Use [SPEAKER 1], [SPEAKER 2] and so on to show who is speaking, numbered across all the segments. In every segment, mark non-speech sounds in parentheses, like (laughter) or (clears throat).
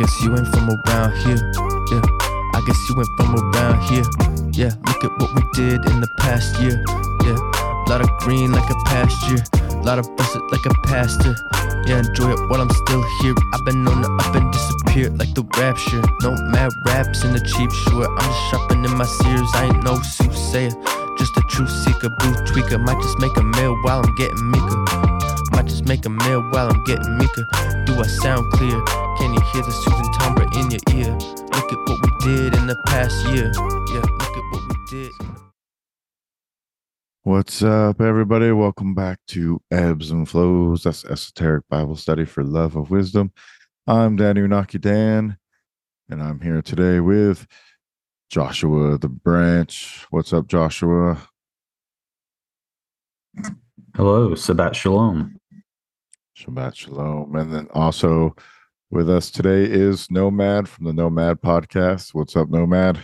[SPEAKER 1] guess you ain't from around here. Yeah, I guess you ain't from around here. Yeah, look at what we did in the past year. Yeah, A lot of green like a pasture, a lot of busted like a pastor. Yeah, enjoy it while I'm still here. I've been known to up and disappear like the rapture. No mad raps in the cheap sure. I'm just shopping in my Sears. I ain't no soothsayer, just a truth seeker, blue tweaker. Might just make a meal while I'm getting meeker. Might just make a meal while I'm getting meeker. Do I sound clear? Can you hear the soothing timbre in your ear? Look at what we did in the past year. Yeah, look at what we did.
[SPEAKER 2] What's up, everybody? Welcome back to Ebbs and Flows. That's Esoteric Bible Study for Love of Wisdom. I'm Danny Unaki Dan, and I'm here today with Joshua the Branch. What's up, Joshua?
[SPEAKER 3] Hello, Sabat Shalom.
[SPEAKER 2] Shabbat Shalom. And then also with us today is Gnomad from the Gnomad Podcast. What's up, Gnomad?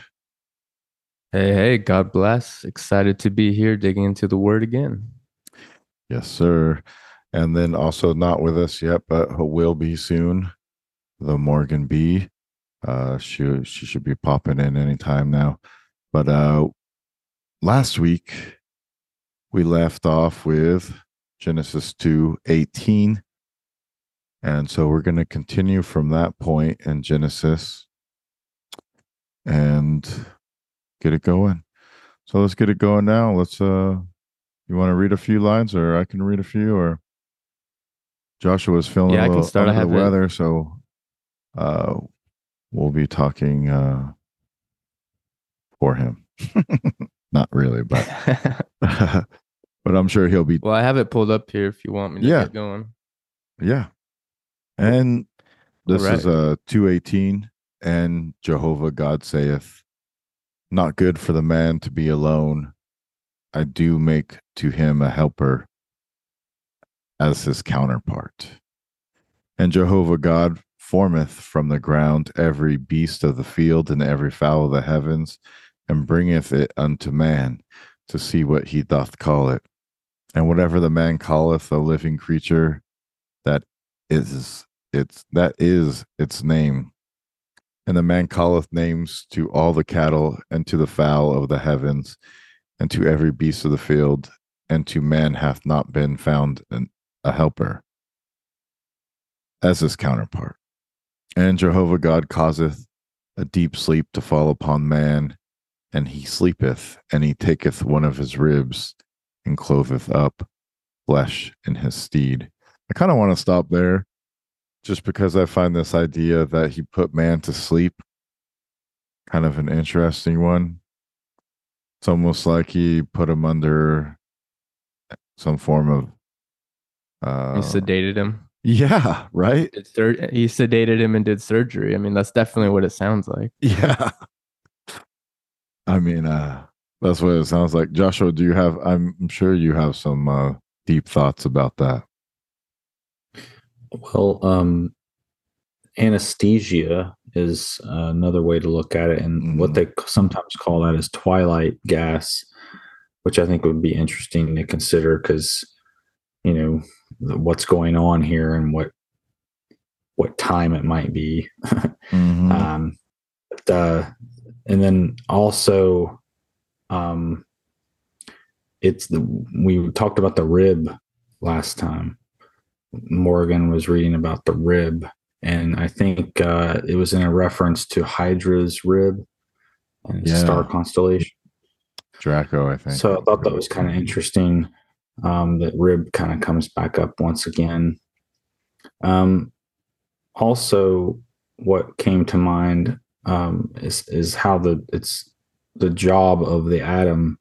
[SPEAKER 1] Hey, hey, God bless. Excited to be here digging into the word again.
[SPEAKER 2] Yes, sir. And then also not with us yet, but who will be soon. The Morgan B. Uh, she she should be popping in anytime now. But uh, last week we left off with Genesis two eighteen, and so we're going to continue from that point in Genesis and get it going. So let's get it going now. Let's uh you want to read a few lines or I can read a few or Joshua's feeling
[SPEAKER 1] Yeah, I
[SPEAKER 2] a
[SPEAKER 1] can
[SPEAKER 2] little
[SPEAKER 1] start.
[SPEAKER 2] Under the
[SPEAKER 1] have it.
[SPEAKER 2] weather, so uh we'll be talking uh for him. (laughs) Not really, but (laughs) (laughs) but I'm sure he'll be
[SPEAKER 1] well, I have it pulled up here if you want me to
[SPEAKER 2] Yeah.
[SPEAKER 1] get going.
[SPEAKER 2] Yeah. And this
[SPEAKER 1] right.
[SPEAKER 2] is uh 218 and Jehovah God saith not good for the man to be alone. I do make to him a helper as his counterpart. And Jehovah God formeth from the ground every beast of the field and every fowl of the heavens, and bringeth it unto man to see what he doth call it. And whatever the man calleth a living creature, that is its that is its name. And the man calleth names to all the cattle and to the fowl of the heavens and to every beast of the field, and to man hath not been found an, a helper as his counterpart. And Jehovah God causeth a deep sleep to fall upon man, and he sleepeth, and he taketh one of his ribs and clotheth up flesh in his steed. I kind of want to stop there just because I find this idea that he put man to sleep kind of an interesting one. It's almost like he put him under some form of uh
[SPEAKER 1] he sedated him.
[SPEAKER 2] yeah, right?
[SPEAKER 1] Did sur- he sedated him and did surgery. I mean, that's definitely what it sounds like. (laughs)
[SPEAKER 2] Yeah. I mean, uh that's what it sounds like. Joshua, do you have I'm I'm sure you have some uh deep thoughts about that.
[SPEAKER 3] Well, um, anesthesia is uh, another way to look at it, and what
[SPEAKER 2] Mhm.
[SPEAKER 3] they sometimes call that is twilight gas, which I think would be interesting to consider because you know what's going on here and what what time it might be.
[SPEAKER 2] Mhm. (laughs)
[SPEAKER 3] um, but, uh, and then also, um, it's the we talked about the rib last time. Morgan was reading about the rib, and I think uh, it was in a reference to Hydra's rib and
[SPEAKER 2] Yeah.
[SPEAKER 3] star constellation.
[SPEAKER 2] Draco, I think.
[SPEAKER 3] So I thought that was kind of interesting. Um, that rib kind of comes back up once again. Um, also, what came to mind um, is is how the it's the job of the Adam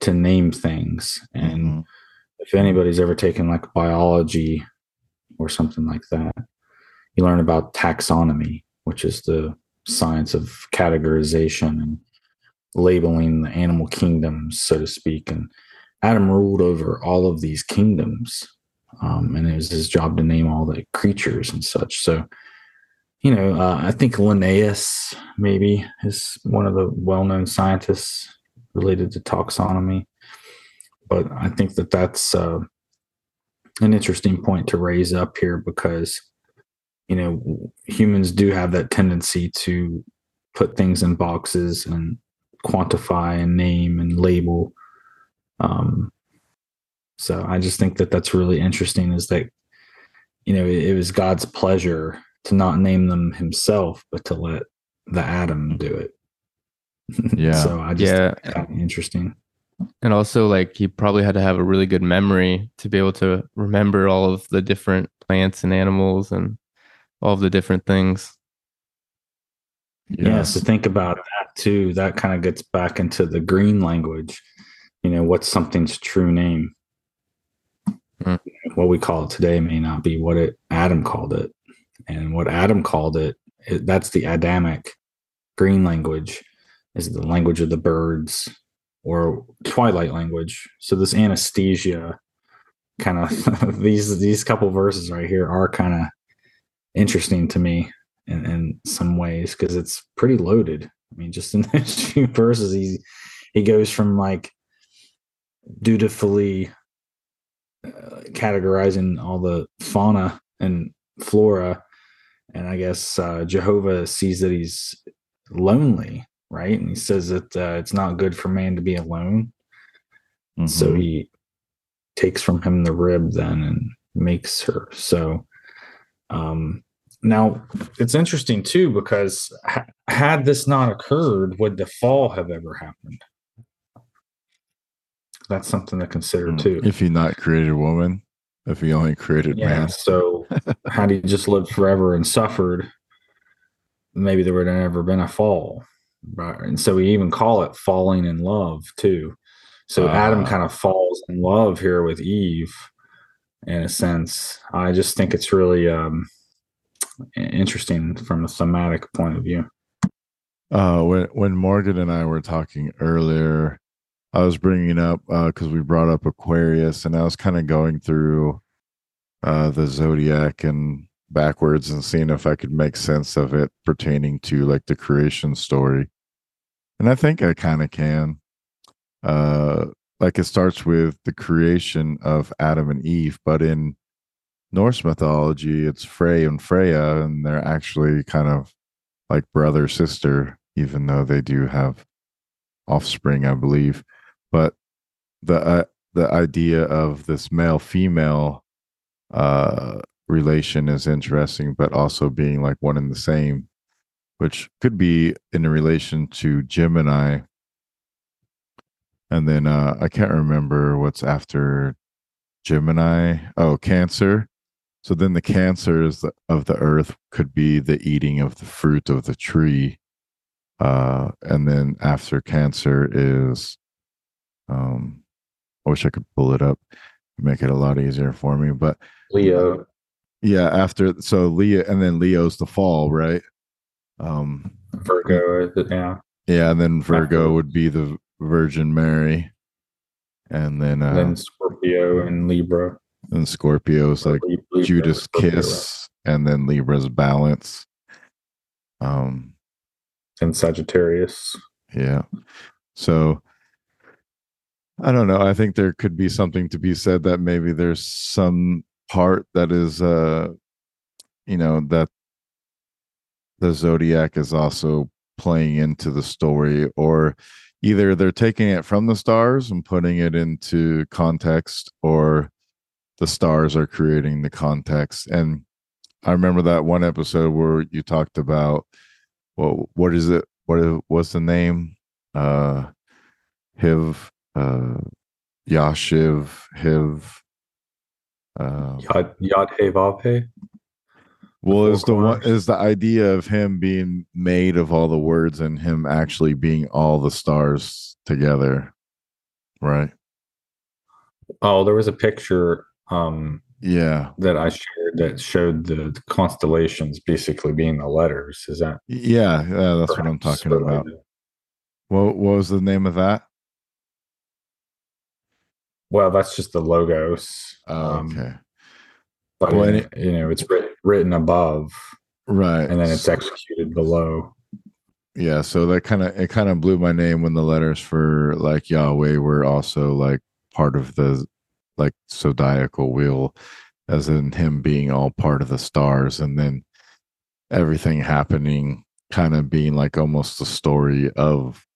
[SPEAKER 3] to name things, and
[SPEAKER 2] Mhm.
[SPEAKER 3] If anybody's ever taken like biology or something like that, you learn about taxonomy, which is the science of categorization and labeling the animal kingdoms, so to speak. And Adam ruled over all of these kingdoms, um, and it was his job to name all the creatures and such. So, you know, uh, I think Linnaeus maybe is one of the well-known scientists related to taxonomy. But I think that that's uh, an interesting point to raise up here because, you know humans do have that tendency to put things in boxes and quantify and name and label um, so i just think that that's really interesting is that you know it, it was god's pleasure to not name them himself but to let the Adam do it (laughs)
[SPEAKER 2] Yeah.
[SPEAKER 3] so i just
[SPEAKER 4] Yeah.
[SPEAKER 3] interesting
[SPEAKER 4] And also, like, he probably had to have a really good memory to be able to remember all of the different plants and animals and all of the different things.
[SPEAKER 3] Yeah, so think about that too. That kind of gets back into the green language. You know, what's something's true name?
[SPEAKER 4] Hmm.
[SPEAKER 3] What we call it today may not be what it Adam called it, and what Adam called it, it that's the Adamic green language, is the language of the birds or twilight language. So this anesthesia kind of (laughs) these these couple verses right here are kind of interesting to me in, in some ways because it's pretty loaded. I mean, just in (laughs) those few verses, he he goes from like dutifully uh, categorizing all the fauna and flora, and I guess uh, Jehovah sees that he's lonely, right? And he says that uh, it's not good for man to be alone, so
[SPEAKER 2] Mhm.
[SPEAKER 3] he takes from him the rib then and makes her. So um now it's interesting too because ha- had this not occurred, would the fall have ever happened? That's something to consider too.
[SPEAKER 2] Mm. If he not created woman, if he only created
[SPEAKER 3] yeah.
[SPEAKER 2] man.
[SPEAKER 3] So (laughs) had he just lived forever and suffered, maybe there would have never been a fall. Right. And so we even call it falling in love too. So Adam
[SPEAKER 2] Ah.
[SPEAKER 3] kind of falls in love here with Eve in a sense. I just think it's really um interesting from a thematic point of view.
[SPEAKER 2] Uh, when when Morgan and I were talking earlier, I was bringing up because we brought up Aquarius, and I was kind of going through uh, the zodiac and backwards and seeing if I could make sense of it pertaining to like the creation story. And I think I kind of can. Uh, like it starts with the creation of Adam and Eve, but in Norse mythology, it's Frey and Freya, and they're actually kind of like brother sister, even though they do have offspring, I believe. But the uh, the idea of this male female uh, relation is interesting, but also being like one and the same, which could be in a relation to Gemini. And then uh, I can't remember what's after Gemini. Oh, Cancer. So then the cancers of the earth could be the eating of the fruit of the tree. Uh, and then after cancer is, um, I wish I could pull it up, make it a lot easier for me. But
[SPEAKER 3] Leo.
[SPEAKER 2] Yeah, after so Leo, and then Leo's the fall, right? Um,
[SPEAKER 3] Virgo, is it? yeah.
[SPEAKER 2] yeah, and then Virgo would be the Virgin Mary, and then uh,
[SPEAKER 3] then Scorpio and Libra.
[SPEAKER 2] and Scorpio's like
[SPEAKER 3] Libra,
[SPEAKER 2] Judas
[SPEAKER 3] Scorpio,
[SPEAKER 2] kiss, and then Libra's balance. Um,
[SPEAKER 3] and Sagittarius.
[SPEAKER 2] yeah. So I don't know. I think there could be something to be said that maybe there's some part that is uh you know that the zodiac is also playing into the story or either they're taking it from the stars and putting it into context or the stars are creating the context. And i remember that one episode where you talked about well what is it what is, what's the name? Uh hiv uh yashiv hiv uh
[SPEAKER 3] Yad Yad He Vav
[SPEAKER 2] well, is the one is the idea of him being made of all the words and him actually being all the stars together, right?
[SPEAKER 3] Oh, there was a picture um,
[SPEAKER 2] Yeah,
[SPEAKER 3] that I shared that showed the constellations basically being the letters. Is that
[SPEAKER 2] yeah, yeah. That's what I'm talking about. What what was the name of that?
[SPEAKER 3] Well, that's just the logos. Um,
[SPEAKER 2] okay,
[SPEAKER 3] But
[SPEAKER 2] Well, and
[SPEAKER 3] you know, it's writ- written above,
[SPEAKER 2] right.
[SPEAKER 3] and then it's executed below.
[SPEAKER 2] yeah. So that kind of it kind of blew my name when the letters for like Yahweh were also like part of the like zodiacal wheel, as in him being all part of the stars, and then everything happening kind of being like almost the story of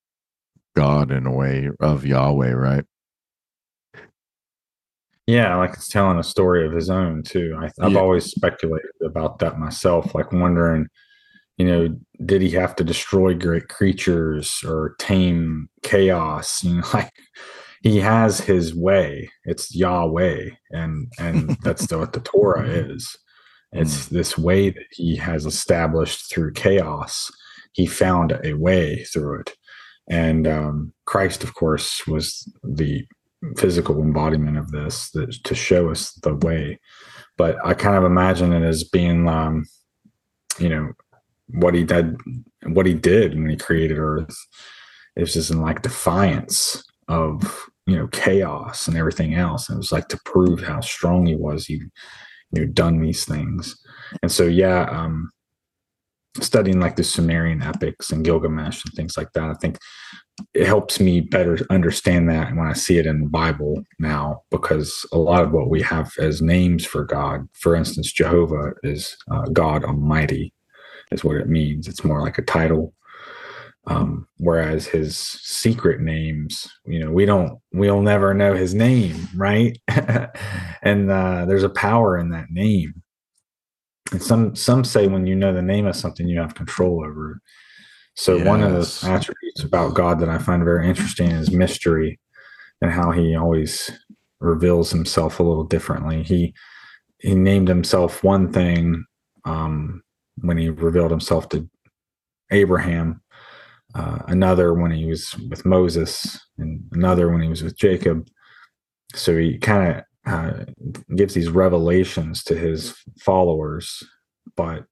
[SPEAKER 2] God in a way of Yahweh, right?
[SPEAKER 3] Yeah, like it's telling a story of his own too. I, I've
[SPEAKER 2] Yeah.
[SPEAKER 3] always speculated about that myself, like wondering, you know, did he have to destroy great creatures or tame chaos? (laughs) You know, like he has his way. It's Yahweh, and and that's the, what the Torah (laughs) is. It's this way that he has established through chaos. He found a way through it, and um, Christ, of course, was the physical embodiment of this that, to show us the way. But I kind of imagine it as being, um, you know, what he did, what he did when he created Earth. It was just in like defiance of you know chaos and everything else. And it was like to prove how strong he was. He you know done these things, and so yeah, um, studying like the Sumerian epics and Gilgamesh and things like that. I think it helps me better understand that when I see it in the Bible now, because a lot of what we have as names for God, for instance, Jehovah is uh, God Almighty, is what it means. It's more like a title. Um, whereas his secret names, you know, we don't, we'll never know his name, right? (laughs) and uh, there's a power in that name. And some some say when you know the name of something, you have control over it. So one of
[SPEAKER 2] Yes.
[SPEAKER 3] the attributes about God that I find very interesting is mystery and how he always reveals himself a little differently. He he named himself one thing um, when he revealed himself to Abraham, uh, another when he was with Moses, and another when he was with Jacob. So he kind of uh, gives these revelations to his followers, but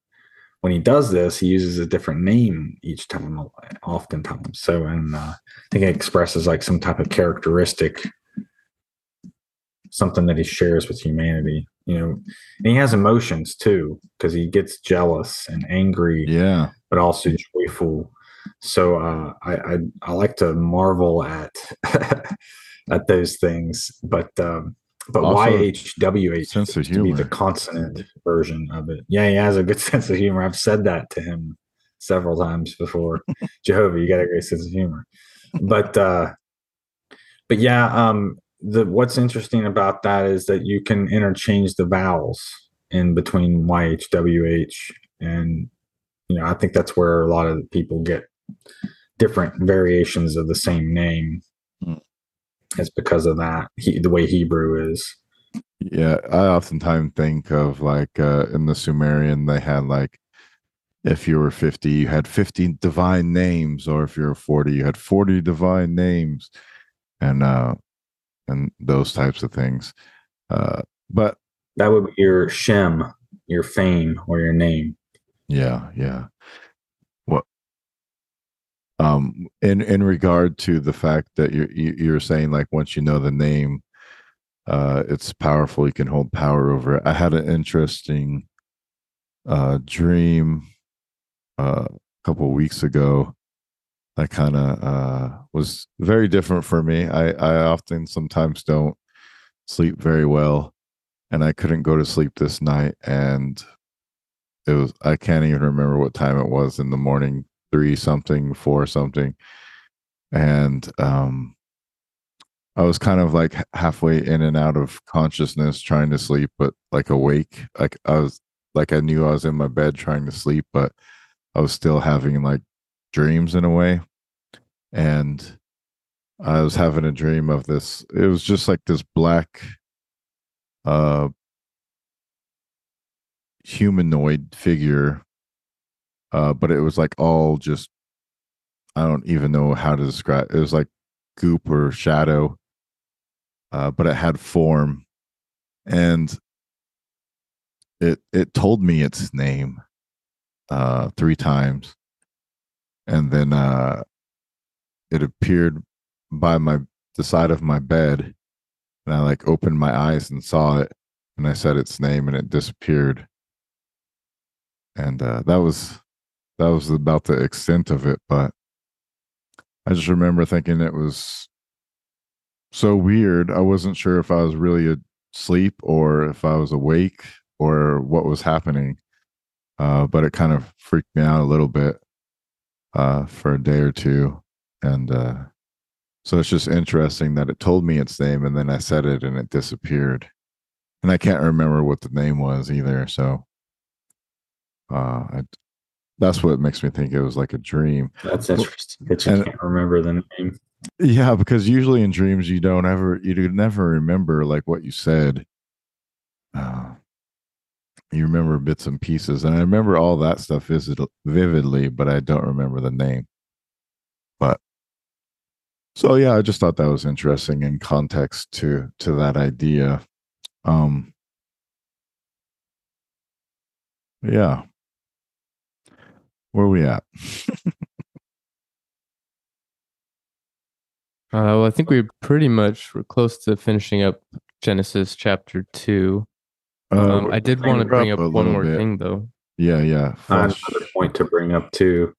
[SPEAKER 3] when he does this, he uses a different name each time, oftentimes. So, and uh, I think it expresses like some type of characteristic, something that he shares with humanity. You know, and he has emotions too, because he gets jealous and angry,
[SPEAKER 2] Yeah.
[SPEAKER 3] but also joyful. So uh, I, I I like to marvel at (laughs) at those things, but um, but YHWH
[SPEAKER 2] sense of
[SPEAKER 3] seems to be the consonant version of it. Yeah, he has a good (laughs) sense of humor. I've said that to him several times before. (laughs) Jehovah, you got a great sense of humor. But uh but yeah, um the what's interesting about that is that you can interchange the vowels in between YHWH and you know, I think that's where a lot of people get different variations of the same name. It's because of that. He, the way Hebrew is.
[SPEAKER 2] Yeah, I oftentimes think of like uh in the Sumerian they had like if you were 50 you had 50 divine names or if you were 40 you had 40 divine names and uh and those types of things. Uh but
[SPEAKER 3] That would be your Shem, your fame, or your name.
[SPEAKER 2] yeah, yeah. Um in in regard to the fact that you're you, you're saying like once you know the name uh it's powerful you can hold power over it. I had an interesting uh dream uh a couple weeks ago that kind of uh was very different for me. I i often sometimes don't sleep very well and i couldn't go to sleep this night and it was i can't even remember what time it was in the morning three something four something and um I was kind of like halfway in and out of consciousness trying to sleep, but like awake. Like I was like I knew I was in my bed trying to sleep, but I was still having like dreams in a way. And I was having a dream of this. It was just like this black uh humanoid figure. Uh, but it was like all just I don't even know how to describe it was like goop or shadow uh, but it had form and it it told me its name uh three times and then uh it appeared by my the side of my bed and i like opened my eyes and saw it and i said its name and it disappeared and uh that was that was about the extent of it but i just remember thinking it was so weird. I wasn't sure if I was really asleep or if I was awake or what was happening. uh, but it kind of freaked me out a little bit uh, for a day or two, and uh, so it's just interesting that it told me its name, and then I said it, and it disappeared, and I can't remember what the name was either. So, uh, I, that's what makes me think it was like a dream.
[SPEAKER 3] That's interesting that you
[SPEAKER 2] and-
[SPEAKER 3] can't remember the name.
[SPEAKER 2] Yeah, because usually in dreams you don't ever you do never remember like what you said. Uh, you remember bits and pieces, and I remember all that stuff vivid, vividly, but I don't remember the name. But so yeah, I just thought that was interesting in context to to that idea. Um, yeah, where we at? (laughs)
[SPEAKER 4] Uh, well, I think we're pretty much were close to finishing up Genesis chapter two.
[SPEAKER 2] Uh,
[SPEAKER 4] Um, I did want to bring
[SPEAKER 2] up
[SPEAKER 4] up one more
[SPEAKER 2] bit.
[SPEAKER 4] thing, though.
[SPEAKER 2] Yeah, yeah.
[SPEAKER 3] I have another point to bring up too.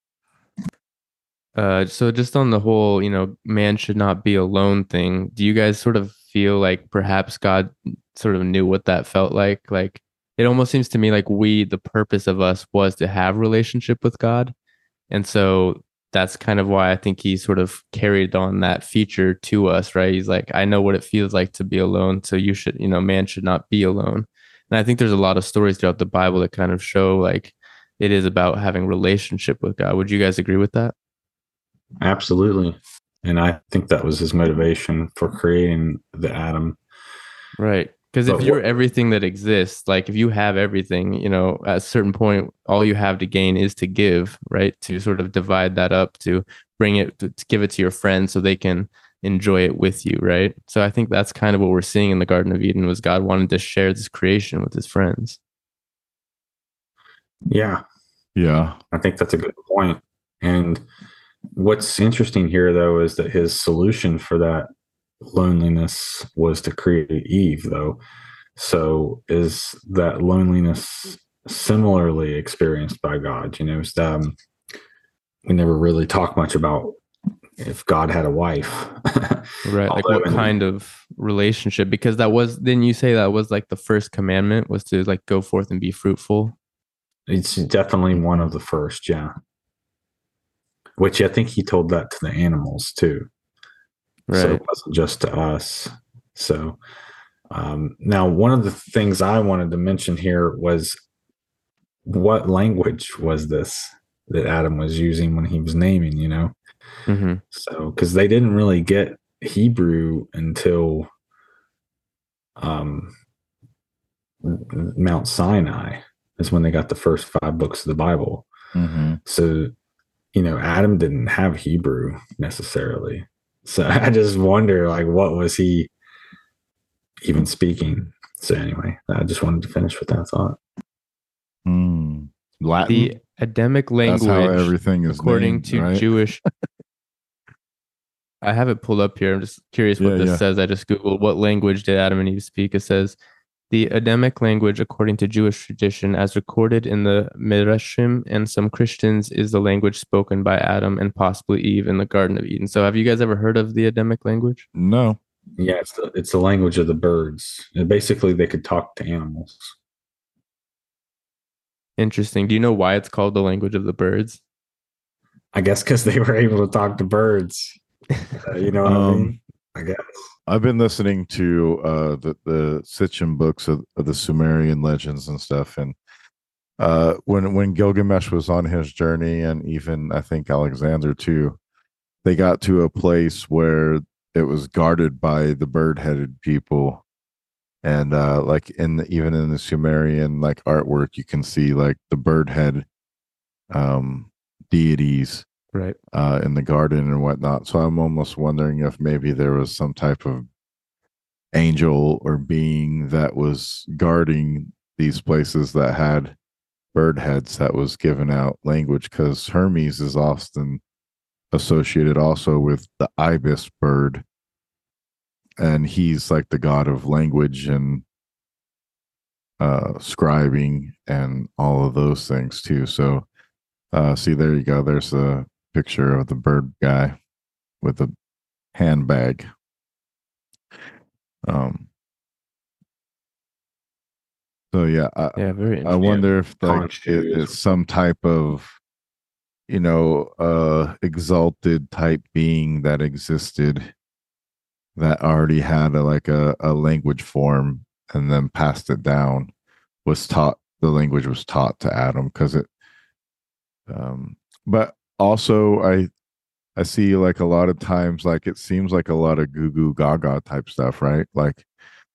[SPEAKER 4] Uh, so just on the whole, you know, man should not be alone thing. Do you guys sort of feel like perhaps God sort of knew what that felt like? Like it almost seems to me like we, the purpose of us was to have relationship with God, and so that's kind of why I think he sort of carried on that feature to us, right? He's like, I know what it feels like to be alone, so you should, you know, man should not be alone. And I think there's a lot of stories throughout the Bible that kind of show like it is about having relationship with God. Would you guys agree with that?
[SPEAKER 3] Absolutely. And I think that was his motivation for creating the adam
[SPEAKER 4] Right. Because if you're everything that exists, like if you have everything, you know, at a certain point, all you have to gain is to give, right? To sort of divide that up, to bring it, to, to give it to your friends so they can enjoy it with you, right? So I think that's kind of what we're seeing in the Garden of Eden was God wanted to share this creation with his friends.
[SPEAKER 3] Yeah.
[SPEAKER 2] Yeah.
[SPEAKER 3] I think that's a good point. And what's interesting here, though, is that his solution for that loneliness was to create Eve, though. So is that loneliness similarly experienced by God? You know, um, we never really talk much about if God had a wife. (laughs)
[SPEAKER 4] Right. Like what kind of relationship? Because that was, didn't you say that was like the first commandment was to like go forth and be fruitful?
[SPEAKER 3] It's definitely one of the first, yeah. Which I think he told that to the animals too. So it wasn't just to us. So um, now, one of the things I wanted to mention here was what language was this that Adam was using when he was naming, you know?
[SPEAKER 4] hmm
[SPEAKER 3] So, because they didn't really get Hebrew until um, Mount Sinai, is when they got the first five books of the Bible.
[SPEAKER 2] Mm-hmm.
[SPEAKER 3] So, you know, Adam didn't have Hebrew necessarily. So (laughs) I just wonder, like, what was he even speaking? So anyway, I just wanted to finish with that thought.
[SPEAKER 2] Mm. Latin.
[SPEAKER 4] The Adamic
[SPEAKER 2] That's how
[SPEAKER 4] language.
[SPEAKER 2] everything is
[SPEAKER 4] according
[SPEAKER 2] named,
[SPEAKER 4] to
[SPEAKER 2] right?
[SPEAKER 4] Jewish. (laughs) I have it pulled up here. I'm just curious what
[SPEAKER 2] Yeah,
[SPEAKER 4] this
[SPEAKER 2] yeah.
[SPEAKER 4] says. I just googled what language did Adam and Eve speak. It says the Adamic language, according to Jewish tradition, as recorded in the Midrashim and some Christians, is the language spoken by Adam and possibly Eve in the Garden of Eden. So, have you guys ever heard of the Adamic language?
[SPEAKER 2] No.
[SPEAKER 3] Yeah, it's the, it's the language of the birds. And basically, they could talk to animals.
[SPEAKER 4] Interesting. Do you know why it's called the language of the birds?
[SPEAKER 3] I guess because they were able to talk to birds. (laughs) Uh, you know what I
[SPEAKER 2] Um,
[SPEAKER 3] mean? I guess.
[SPEAKER 2] I've been listening to uh the the Sitchin books of, of the Sumerian legends and stuff, and uh when when Gilgamesh was on his journey, and even I think Alexander too, they got to a place where it was guarded by the bird-headed people, and uh like in the, even in the Sumerian like artwork, you can see like the bird head um deities
[SPEAKER 4] Right.
[SPEAKER 2] uh, in the garden and whatnot. So I'm almost wondering if maybe there was some type of angel or being that was guarding these places that had bird heads that was given out language because Hermes is often associated also with the ibis bird. And he's like the god of language and uh scribing and all of those things too. So uh see there you go. There's a picture of the bird guy with a handbag. Um So yeah, I,
[SPEAKER 4] Yeah, very
[SPEAKER 2] I wonder if like it, it's some type of you know uh exalted type being that existed that already had a like a, a language form and then passed it down was taught the language was taught to adam because it um but also i i see like a lot of times like it seems like a lot of goo goo gaga type stuff right? Like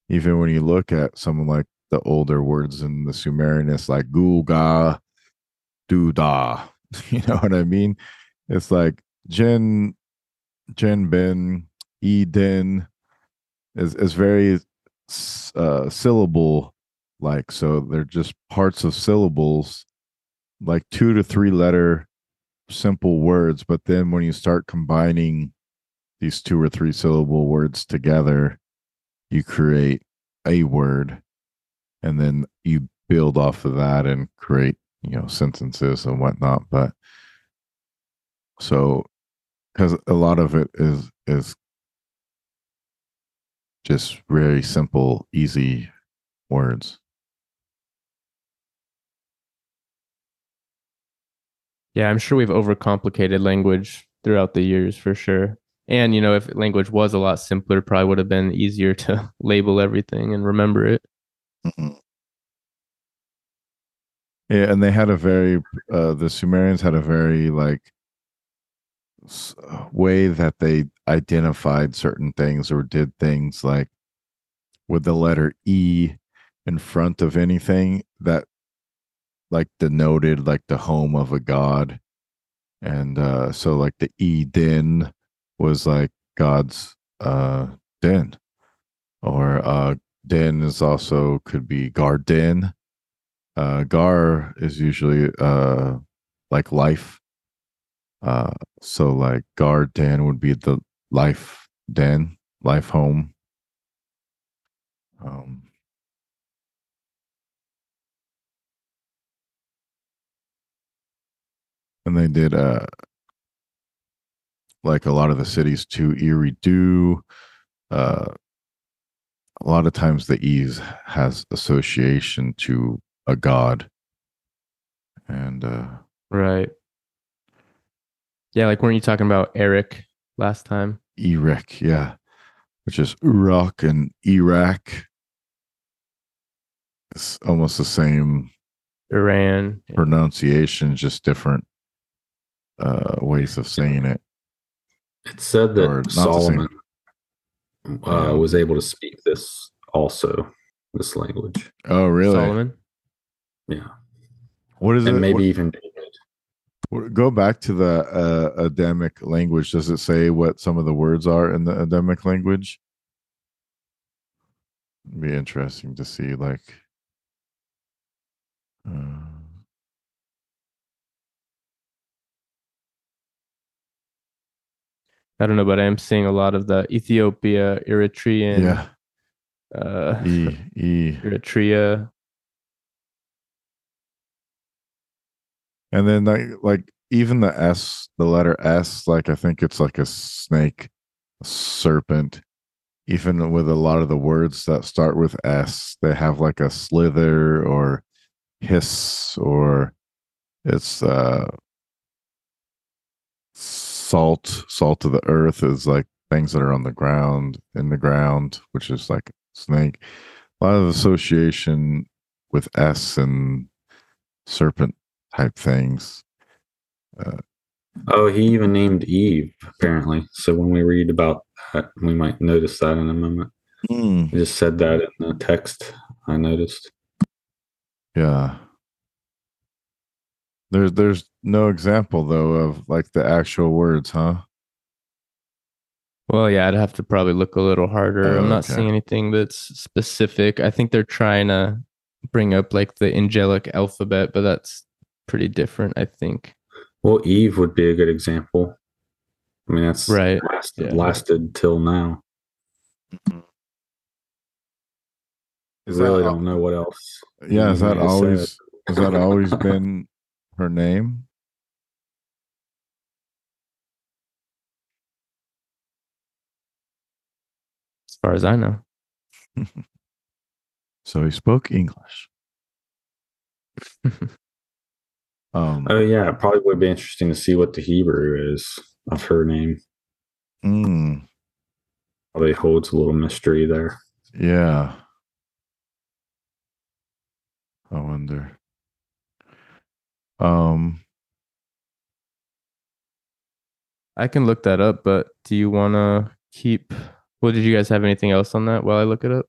[SPEAKER 2] even when you look at some like the older words in the sumerian it's like guga doodah (laughs) you know what i mean? It's like jin jin bin eden is is very uh syllable like so they're just parts of syllables like two to three letter simple words but then when you start combining these two or three syllable words together you create a word and then you build off of that and create you know sentences and whatnot but so because a lot of it is is just very simple easy words
[SPEAKER 4] Yeah, I'm sure we've overcomplicated language throughout the years for sure. And you know, if language was a lot simpler, probably would have been easier to (laughs) label everything and remember it.
[SPEAKER 2] Yeah, and they had a very uh the Sumerians had a very like way that they identified certain things or did things like with the letter E in front of anything that like denoted like the home of a god. And uh so like the Eden was like God's uh den. Or uh den is also could be garden uh gar is usually uh like life uh so like gar den would be the life den life home um and they did uh like a lot of the cities too Eridu uh a lot of times the ease has association to a god and uh
[SPEAKER 4] Right. Yeah, like weren't you talking about Erech last time?
[SPEAKER 2] Erech, yeah, which is Uruk and Iraq. It's almost the same
[SPEAKER 4] Iran.
[SPEAKER 2] pronunciation, just different uh, ways of saying it.
[SPEAKER 3] It said that
[SPEAKER 2] the same.
[SPEAKER 3] Solomon uh,
[SPEAKER 2] Yeah.
[SPEAKER 3] was able to speak this also, this language.
[SPEAKER 2] Oh, really?
[SPEAKER 4] Solomon.
[SPEAKER 3] Yeah.
[SPEAKER 2] What is
[SPEAKER 3] and
[SPEAKER 2] it?
[SPEAKER 3] maybe
[SPEAKER 2] What-
[SPEAKER 3] even David.
[SPEAKER 2] go back to the uh, Adamic language. Does it say what some of the words are in the Adamic language? It'd be interesting to see, like. Uh,
[SPEAKER 4] I don't know, but I am seeing a lot of the Ethiopia, Eritrean,
[SPEAKER 2] yeah,
[SPEAKER 4] uh,
[SPEAKER 2] E (laughs) E
[SPEAKER 4] Eritrea.
[SPEAKER 2] And then like like even the S, the letter S, like I think it's like a snake, a serpent. Even with a lot of the words that start with S, they have like a slither or hiss or it's uh salt, salt of the earth is like things that are on the ground, in the ground, which is like snake. A lot of association with S and serpent type things.
[SPEAKER 3] Uh, oh, he even named Eve, apparently. So when we read about that, we might notice that in a moment. Hmm. He just said that in the text, I noticed.
[SPEAKER 2] Yeah. There's there's no example though of like the actual words, huh?
[SPEAKER 4] Well, yeah, I'd have to probably look a little harder.
[SPEAKER 2] Oh,
[SPEAKER 4] I'm not
[SPEAKER 2] okay.
[SPEAKER 4] seeing anything that's specific. I think they're trying to bring up like the angelic alphabet, but that's pretty different, I think.
[SPEAKER 3] Well, Eve would be a good example. I mean, that's
[SPEAKER 4] Right,
[SPEAKER 3] lasted,
[SPEAKER 4] yeah.
[SPEAKER 3] lasted till now. I
[SPEAKER 2] Is
[SPEAKER 3] really
[SPEAKER 2] that,
[SPEAKER 3] don't know what else.
[SPEAKER 2] yeah, has that
[SPEAKER 3] might said.
[SPEAKER 2] always has that always been her name?
[SPEAKER 4] As far as I know. (laughs)
[SPEAKER 2] So he spoke English. (laughs) Um,
[SPEAKER 3] Oh yeah, it probably would be interesting to see what the Hebrew is of her name.
[SPEAKER 2] mm,
[SPEAKER 3] Probably holds a little mystery there.
[SPEAKER 2] yeah. I wonder. Um,
[SPEAKER 4] I can look that up, but do you want to keep? Well, did you guys have anything else on that while I look it up?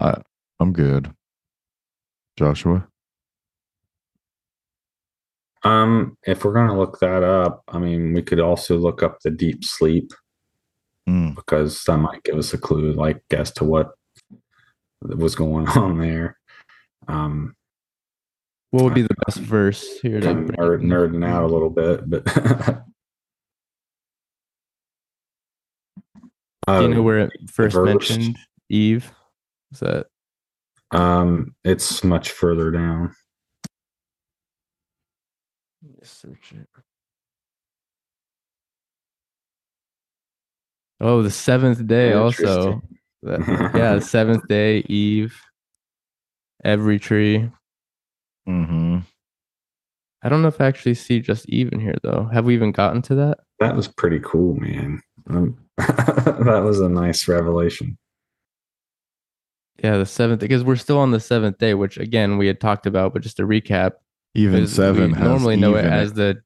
[SPEAKER 2] I I'm good. Joshua.
[SPEAKER 3] Um, if we're gonna look that up, I mean, we could also look up the deep sleep
[SPEAKER 2] Mm,
[SPEAKER 3] because that might give us a clue, like as to what was going (laughs) on there. Um,
[SPEAKER 4] What would be the best verse here? To
[SPEAKER 3] kind of nerd,
[SPEAKER 4] it?
[SPEAKER 3] nerding out a little bit, but (laughs)
[SPEAKER 4] Do you know where it first
[SPEAKER 3] verse?
[SPEAKER 4] mentioned Eve? Is that
[SPEAKER 3] Um, it's much further down.
[SPEAKER 4] search it? Oh, the seventh day also. That- yeah, seventh day, Eve, every tree.
[SPEAKER 2] Hmm
[SPEAKER 4] I don't know if I actually see just even here though. Have we even gotten to that?
[SPEAKER 3] That was pretty cool, man. Um, (laughs) that was a nice revelation.
[SPEAKER 4] Yeah, the seventh because we're still on the seventh day, which again we had talked about, but just to recap,
[SPEAKER 2] Even seven
[SPEAKER 4] we
[SPEAKER 2] has
[SPEAKER 4] normally know it as the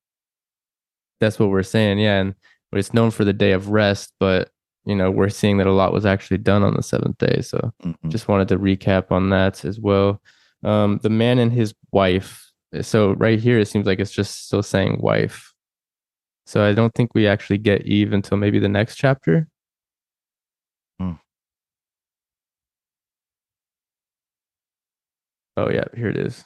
[SPEAKER 4] that's what we're saying, yeah, and but it's known for the day of rest, but you know, we're seeing that a lot was actually done on the seventh day. So
[SPEAKER 2] Mhm.
[SPEAKER 4] just wanted to recap on that as well. Um, the man and his wife. So right here, it seems like it's just still saying wife. So I don't think we actually get Eve until maybe the next chapter.
[SPEAKER 2] Hmm.
[SPEAKER 4] Oh yeah, here it is.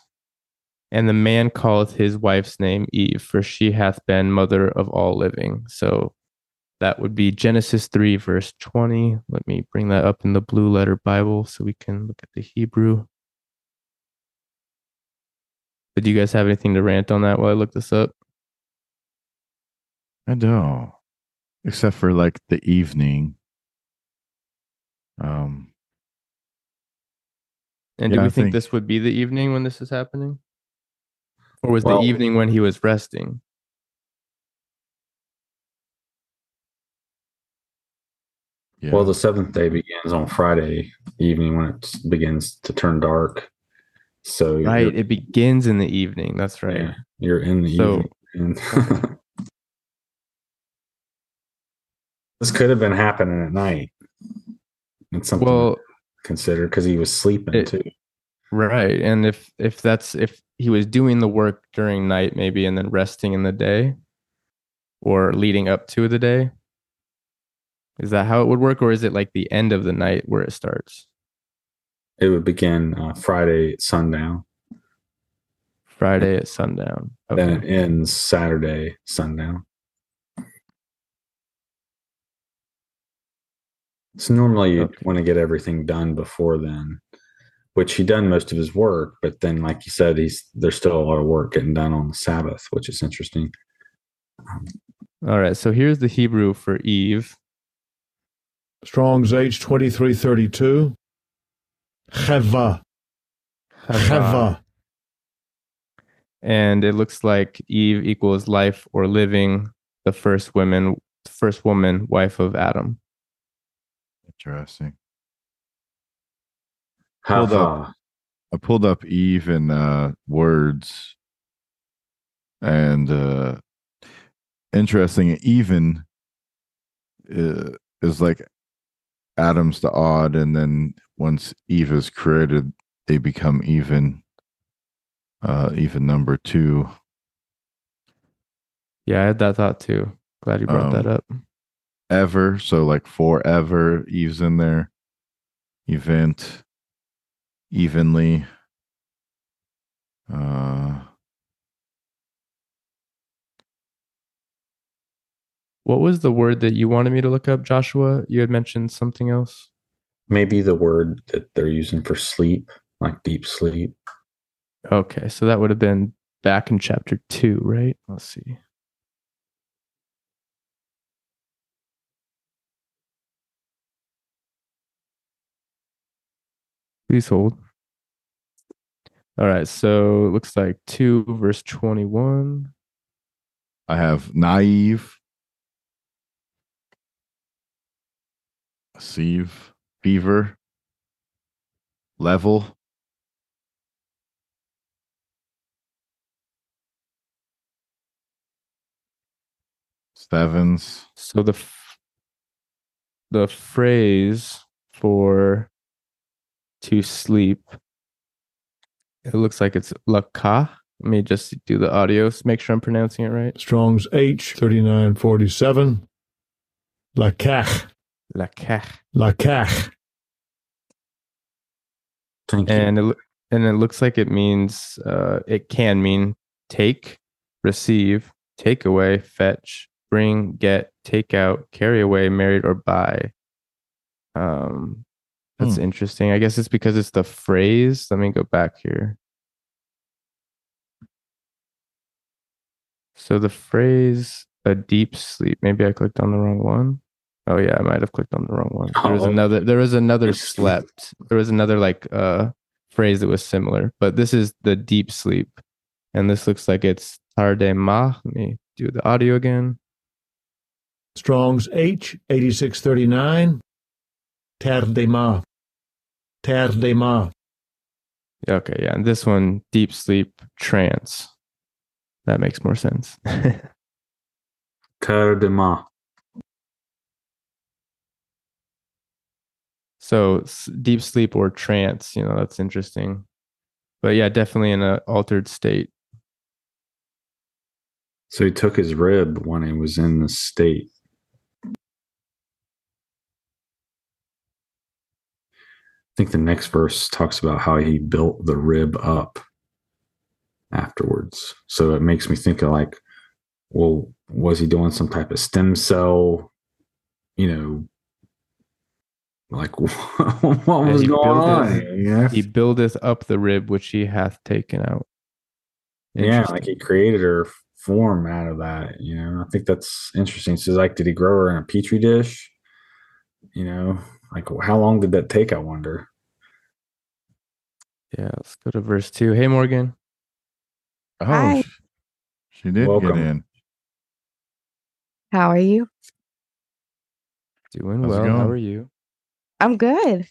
[SPEAKER 4] And the man calleth his wife's name Eve, for she hath been mother of all living. So that would be Genesis 3, verse 20. Let me bring that up in the blue letter Bible so we can look at the Hebrew. Did you guys have anything to rant on that while I look this up?
[SPEAKER 2] I don't. Except for like the evening. Um,
[SPEAKER 4] And
[SPEAKER 2] Yeah,
[SPEAKER 4] do we think,
[SPEAKER 2] think-
[SPEAKER 4] this would be the evening when this is happening? Or was
[SPEAKER 3] Well-
[SPEAKER 4] the evening when he was resting?
[SPEAKER 2] yeah.
[SPEAKER 3] Well, the seventh day begins on Friday evening when it begins to turn dark. So
[SPEAKER 4] Right. It begins in the evening. That's right.
[SPEAKER 3] yeah, you're in the
[SPEAKER 4] So-
[SPEAKER 3] evening. (laughs) This could have been happening at night. It's something
[SPEAKER 4] Well,
[SPEAKER 3] to consider because he was sleeping
[SPEAKER 4] It-
[SPEAKER 3] too.
[SPEAKER 4] right. And if if that's if he was doing the work during night maybe and then resting in the day or leading up to the day, is that how it would work or is it like the end of the night where it starts?
[SPEAKER 3] It would begin uh, Friday at sundown,
[SPEAKER 4] Friday at sundown.
[SPEAKER 3] then it ends Saturday sundown. So normally you
[SPEAKER 4] Okay.
[SPEAKER 3] want to get everything done before then, which he done most of his work, but then like you said, he's there's still a lot of work getting done on the Sabbath, which is interesting.
[SPEAKER 4] All right. So here's the Hebrew for Eve.
[SPEAKER 5] Strong's H twenty three thirty two. Cheva. Cheva.
[SPEAKER 4] and it looks like Eve equals life or living, the first woman, first woman, wife of Adam.
[SPEAKER 2] Interesting.
[SPEAKER 3] How
[SPEAKER 2] Hold up. I pulled up Eve in uh, words, and uh, interesting. Even uh, is like Adam's the odd, and then once Eve is created, they become even. Uh, even number two.
[SPEAKER 4] Yeah, I had that thought too. Glad you brought that
[SPEAKER 2] Um,
[SPEAKER 4] up.
[SPEAKER 2] Ever so like forever. Eve's in there. Event. Evenly. Uh,
[SPEAKER 4] What was the word that you wanted me to look up, Joshua? You had mentioned something else.
[SPEAKER 3] Maybe the word that they're using for sleep, like deep sleep.
[SPEAKER 4] Okay, so that would have been back in chapter two, right? Let's see. Please hold. All right. So it looks like 2 verse 21.
[SPEAKER 2] I have naive, sieve, fever, level, sevens,
[SPEAKER 4] So the f- the phrase for to sleep it looks like it's laka. Let me just do the audio, s- make sure I'm pronouncing it right.
[SPEAKER 5] Strong's H thirty nine forty seven. Lakach.
[SPEAKER 4] Laka.
[SPEAKER 5] Lakach.
[SPEAKER 3] Thank you.
[SPEAKER 4] And it, and it looks like it means uh it can mean take, receive, take away, fetch, bring, get, take out, carry away, married or buy. Um that's interesting. I guess it's because it's the phrase. Let me go back here. So the phrase a deep sleep. Maybe I clicked on the wrong one. Oh yeah, I might have clicked on the wrong one. There was
[SPEAKER 3] Oh.
[SPEAKER 4] another there was another slept. There was another like uh phrase that was similar, but this is the deep sleep. And this looks like it's tardema. Let me do the audio again.
[SPEAKER 5] Strong's H eighty six thirty nine. Tardema. Tardema.
[SPEAKER 4] Okay, yeah. And this one, deep sleep trance. That makes more sense.
[SPEAKER 3] Cœur de ma.
[SPEAKER 4] So deep sleep or trance, you know, that's interesting. But yeah, definitely in an altered state.
[SPEAKER 3] So he took his rib when he was in the state. I think the next verse talks about how he built the rib up afterwards. So it makes me think of like, well, was he doing some type of stem cell, you know, like (laughs) what was
[SPEAKER 4] he
[SPEAKER 3] going on?
[SPEAKER 4] builded-
[SPEAKER 3] here, you know?
[SPEAKER 4] He buildeth up the rib which he hath taken out.
[SPEAKER 3] Yeah, like he created her form out of that. You know, I think that's interesting. So, like, did he grow her in a petri dish? You know, like how long did that take? I wonder.
[SPEAKER 4] yeah, let's go to verse two. Hey Morgan.
[SPEAKER 2] Oh,
[SPEAKER 6] Hi.
[SPEAKER 2] she did
[SPEAKER 3] Welcome.
[SPEAKER 2] get in.
[SPEAKER 6] How are you?
[SPEAKER 4] Doing
[SPEAKER 2] How's
[SPEAKER 4] well. How are you?
[SPEAKER 6] I'm good.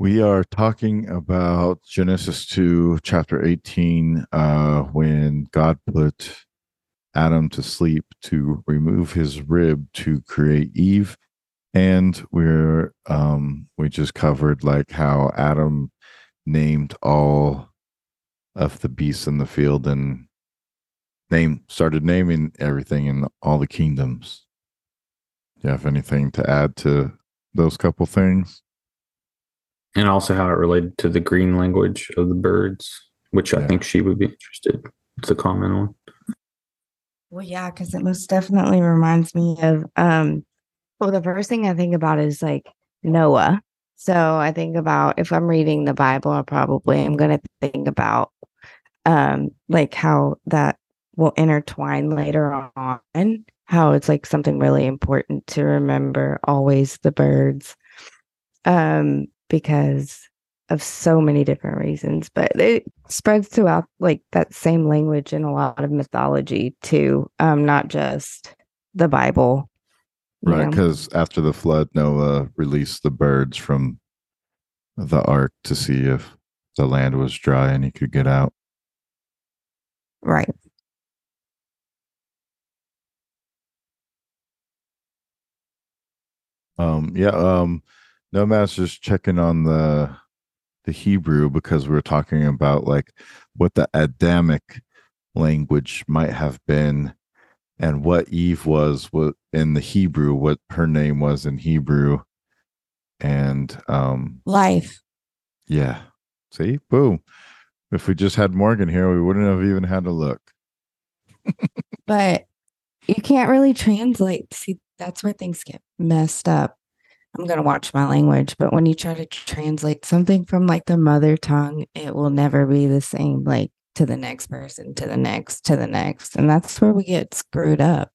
[SPEAKER 2] We are talking about Genesis 2, chapter 18, uh, when God put Adam to sleep to remove his rib to create Eve. And we're um we just covered like how Adam named all of the beasts in the field and name started naming everything in all the kingdoms. Do you have anything to add to those couple things?
[SPEAKER 3] And also how it related to the green language of the birds, which I think she would be interested to comment on.
[SPEAKER 6] Well, yeah, because it most definitely reminds me of um well, the first thing I think about is like Noah. So I think about if I'm reading the Bible, I probably am gonna think about um like how that will intertwine later on, how it's like something really important to remember always the birds. Um, because of so many different reasons, but it spreads throughout like that same language in a lot of mythology too, um, not just the Bible.
[SPEAKER 2] Right, because after the flood, Noah released the birds from the ark to see if the land was dry and he could get out.
[SPEAKER 6] Right.
[SPEAKER 2] Um, yeah, um, Gnomad's just checking on the the Hebrew because we are talking about like what the Adamic language might have been and what Eve was what in the Hebrew, what her name was in Hebrew. And um
[SPEAKER 6] Life.
[SPEAKER 2] Yeah. See, boom. If we just had Morgan here, we wouldn't have even had to look.
[SPEAKER 6] But you can't really translate. See, that's where things get messed up. I'm going to watch my language, but when you try to translate something from like the mother tongue, it will never be the same, like to the next person, to the next, to the next. And that's where we get screwed up.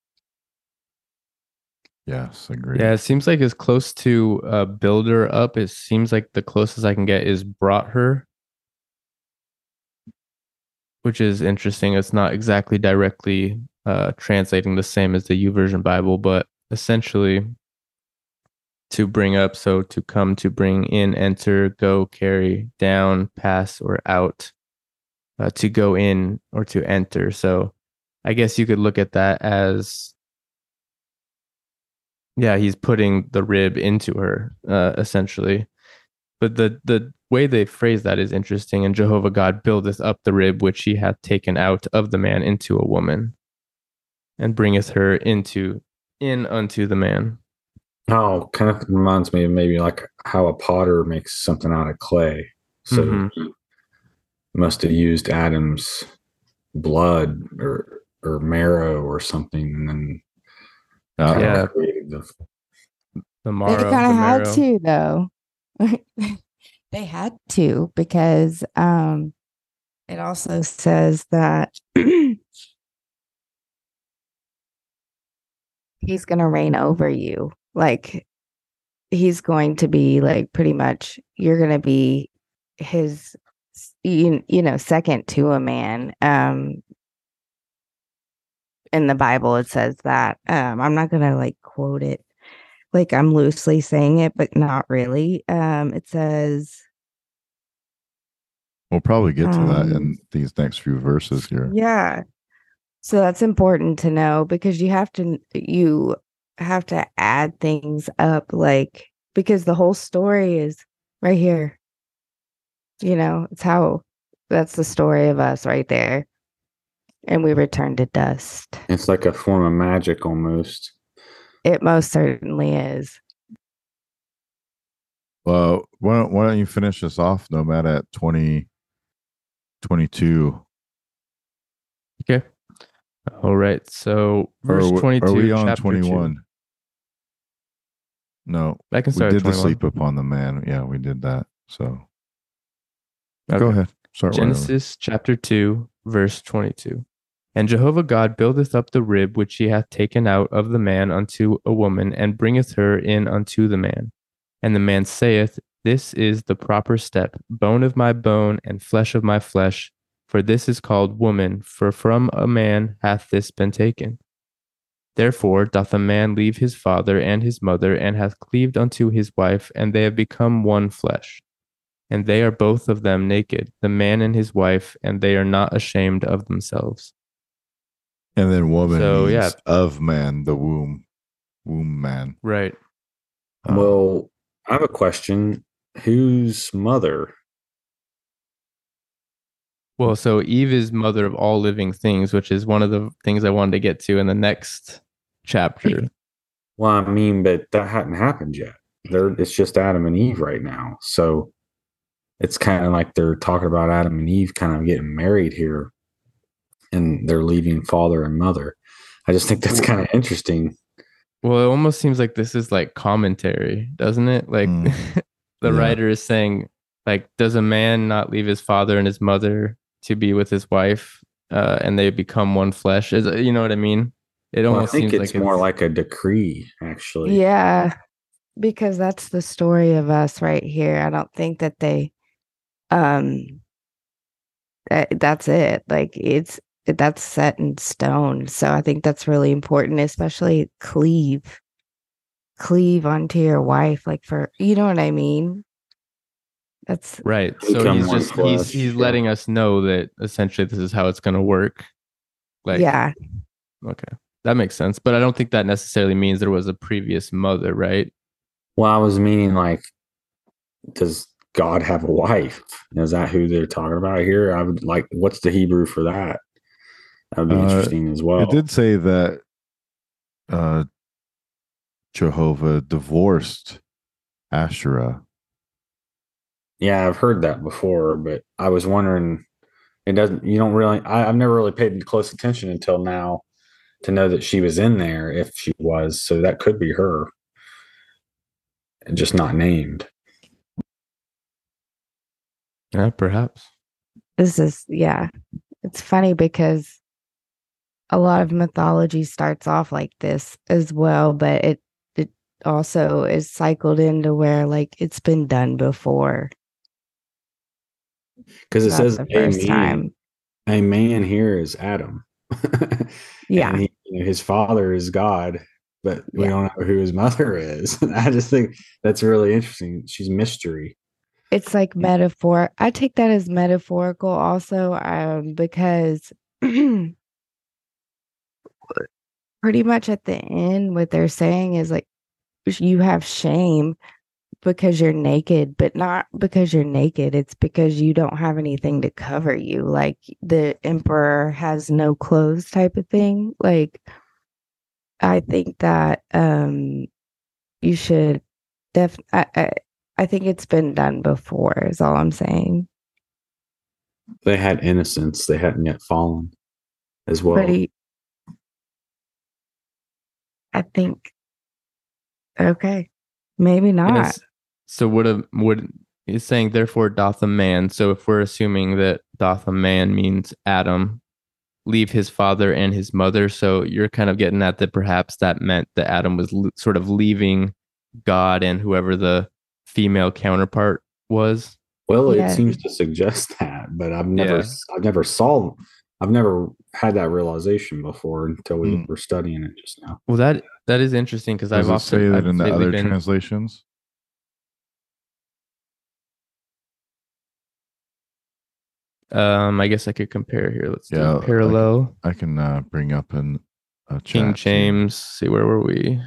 [SPEAKER 2] Yes, agree.
[SPEAKER 4] Yeah, it seems like as close to uh, builder up. It seems like the closest I can get is brought her. which is interesting. It's not exactly directly uh, translating the same as the YouVersion Bible, but essentially to bring up. So to come, to bring in, enter, go, carry, down, pass, or out. Uh, to go in or to enter. So I guess you could look at that as yeah, he's putting the rib into her, uh, essentially. But the the way they phrase that is interesting. And Jehovah God buildeth up the rib which he hath taken out of the man into a woman, and bringeth her into in unto the man.
[SPEAKER 3] Oh, kind of reminds me of maybe like how a potter makes something out of clay. So
[SPEAKER 4] Mhm.
[SPEAKER 3] he must have used Adam's blood or or marrow or something, and then
[SPEAKER 2] Uh,
[SPEAKER 3] kinda
[SPEAKER 4] Yeah.
[SPEAKER 3] created the
[SPEAKER 4] The
[SPEAKER 6] They
[SPEAKER 4] marrow, the
[SPEAKER 6] kind of had
[SPEAKER 4] marrow.
[SPEAKER 6] to though. (laughs) they had to because um it also says that (clears throat) he's going to reign over you. Like he's going to be like pretty much you're going to be his you, you know second to a man um in the bible it says that um i'm not going to like quote it like I'm loosely saying it, but not really. Um, it says,
[SPEAKER 2] We'll probably get to that
[SPEAKER 6] Um,
[SPEAKER 2] in these next few verses here.
[SPEAKER 6] yeah. So that's important to know because you have to you have to add things up, like because the whole story is right here. You know, it's how that's the story of us right there, and we return to dust.
[SPEAKER 3] it's like a form of magic almost.
[SPEAKER 6] It most certainly is.
[SPEAKER 2] Well, why don't, why don't you finish us off, Gnomad, at 20, 22?
[SPEAKER 4] Okay. All right. So verse
[SPEAKER 2] w-
[SPEAKER 4] twenty-two.
[SPEAKER 2] Are we on
[SPEAKER 4] chapter two.
[SPEAKER 2] 21? No,
[SPEAKER 4] I can
[SPEAKER 2] we did the sleep upon the man. Yeah, we did that. So
[SPEAKER 4] Okay.
[SPEAKER 2] go ahead. Start.
[SPEAKER 4] Genesis chapter 2, verse 22. And Jehovah God buildeth up the rib which he hath taken out of the man unto a woman, and bringeth her in unto the man. And the man saith, This is the proper step, bone of my bone, and flesh of my flesh, for this is called woman, for from a man hath this been taken. Therefore doth a man leave his father and his mother, and hath cleaved unto his wife, and they have become one flesh and they are both of them naked, the man and his wife, and they are not ashamed of themselves.
[SPEAKER 2] And then woman
[SPEAKER 4] So,
[SPEAKER 2] means
[SPEAKER 4] yeah.
[SPEAKER 2] of man, the womb, womb man.
[SPEAKER 4] Right.
[SPEAKER 2] Um,
[SPEAKER 3] well, I have a question. Whose mother?
[SPEAKER 4] Well, so Eve is mother of all living things, which is one of the things I wanted to get to in the next chapter. (laughs)
[SPEAKER 3] Well, I mean, but that hadn't happened yet. There, it's just Adam and Eve right now. So it's kind of like they're talking about Adam and Eve kind of getting married here, and they're leaving father and mother. I just think that's kind of interesting.
[SPEAKER 4] Well, it almost seems like this is like commentary, doesn't it? Like
[SPEAKER 2] Mm. (laughs)
[SPEAKER 4] the
[SPEAKER 2] Yeah.
[SPEAKER 4] writer is saying, like, does a man not leave his father and his mother to be with his wife, uh, and they become one flesh? Is you know what I mean? It
[SPEAKER 3] Well, I
[SPEAKER 4] almost
[SPEAKER 3] think
[SPEAKER 4] seems
[SPEAKER 3] it's
[SPEAKER 4] like
[SPEAKER 3] more like a decree, actually.
[SPEAKER 6] Yeah, because that's the story of us right here. I don't think that they, um, that, that's it. Like it's that's set in stone. So I think that's really important, especially cleave, cleave onto your wife. Like for you know what I mean. That's
[SPEAKER 4] Right. So he's
[SPEAKER 3] one
[SPEAKER 4] just he's he's
[SPEAKER 3] yeah.
[SPEAKER 4] letting us know that essentially this is how it's going to work. Like
[SPEAKER 6] yeah,
[SPEAKER 4] okay. That makes sense, but I don't think that necessarily means there was a previous mother, right?
[SPEAKER 3] Well, I was meaning like, does God have a wife? Is that who they're talking about here? I would like, what's the Hebrew for that? That would be
[SPEAKER 2] Uh,
[SPEAKER 3] interesting as well.
[SPEAKER 2] It did say that uh, Jehovah divorced Asherah.
[SPEAKER 3] Yeah, I've heard that before, but I was wondering. It doesn't. You don't really. I, I've never really paid close attention until now to know that she was in there. If she was, so that could be her, and just not named.
[SPEAKER 4] Yeah, perhaps.
[SPEAKER 6] this is yeah. It's funny because a lot of mythology starts off like this as well, but it it also is cycled into where like it's been done before.
[SPEAKER 3] Because it says
[SPEAKER 6] the first
[SPEAKER 3] meeting,
[SPEAKER 6] time.
[SPEAKER 3] a man here is Adam. (laughs)
[SPEAKER 6] Yeah.
[SPEAKER 3] He, you know, his father is God, but we
[SPEAKER 6] Yeah.
[SPEAKER 3] don't know who his (laughs) mother is. (laughs) I just think that's really interesting. She's mystery.
[SPEAKER 6] it's like metaphor. I take that as metaphorical also, um, because (clears throat) pretty much at the end, what they're saying is like you have shame because you're naked, but not because you're naked. It's because you don't have anything to cover you. Like the emperor has no clothes type of thing. Like I think that um you should def I, I I think it's been done before, is all I'm saying.
[SPEAKER 3] They had innocence. They hadn't yet fallen as well.
[SPEAKER 6] But he, I think, okay, maybe not.
[SPEAKER 4] It's- so would a would is saying therefore doth a man. So if we're assuming that doth a man means Adam, leave his father and his mother. So you're kind of getting at that perhaps that meant that Adam was l- sort of leaving God and whoever the female counterpart was.
[SPEAKER 3] Well,
[SPEAKER 6] Yeah.
[SPEAKER 3] it seems to suggest that, but I've never,
[SPEAKER 4] Yeah.
[SPEAKER 3] I've never saw, I've never had that realization before until we
[SPEAKER 2] Hmm.
[SPEAKER 3] were studying it just now.
[SPEAKER 4] Well, that that is interesting because I've
[SPEAKER 2] also say that
[SPEAKER 4] I've
[SPEAKER 2] in the other
[SPEAKER 4] been-
[SPEAKER 2] translations?
[SPEAKER 4] Um, I guess I could compare here. Let's
[SPEAKER 2] Yeah,
[SPEAKER 4] do
[SPEAKER 2] I-
[SPEAKER 4] a parallel.
[SPEAKER 2] I can uh, bring up in a
[SPEAKER 4] King
[SPEAKER 2] chat. too.
[SPEAKER 4] James. See where were we?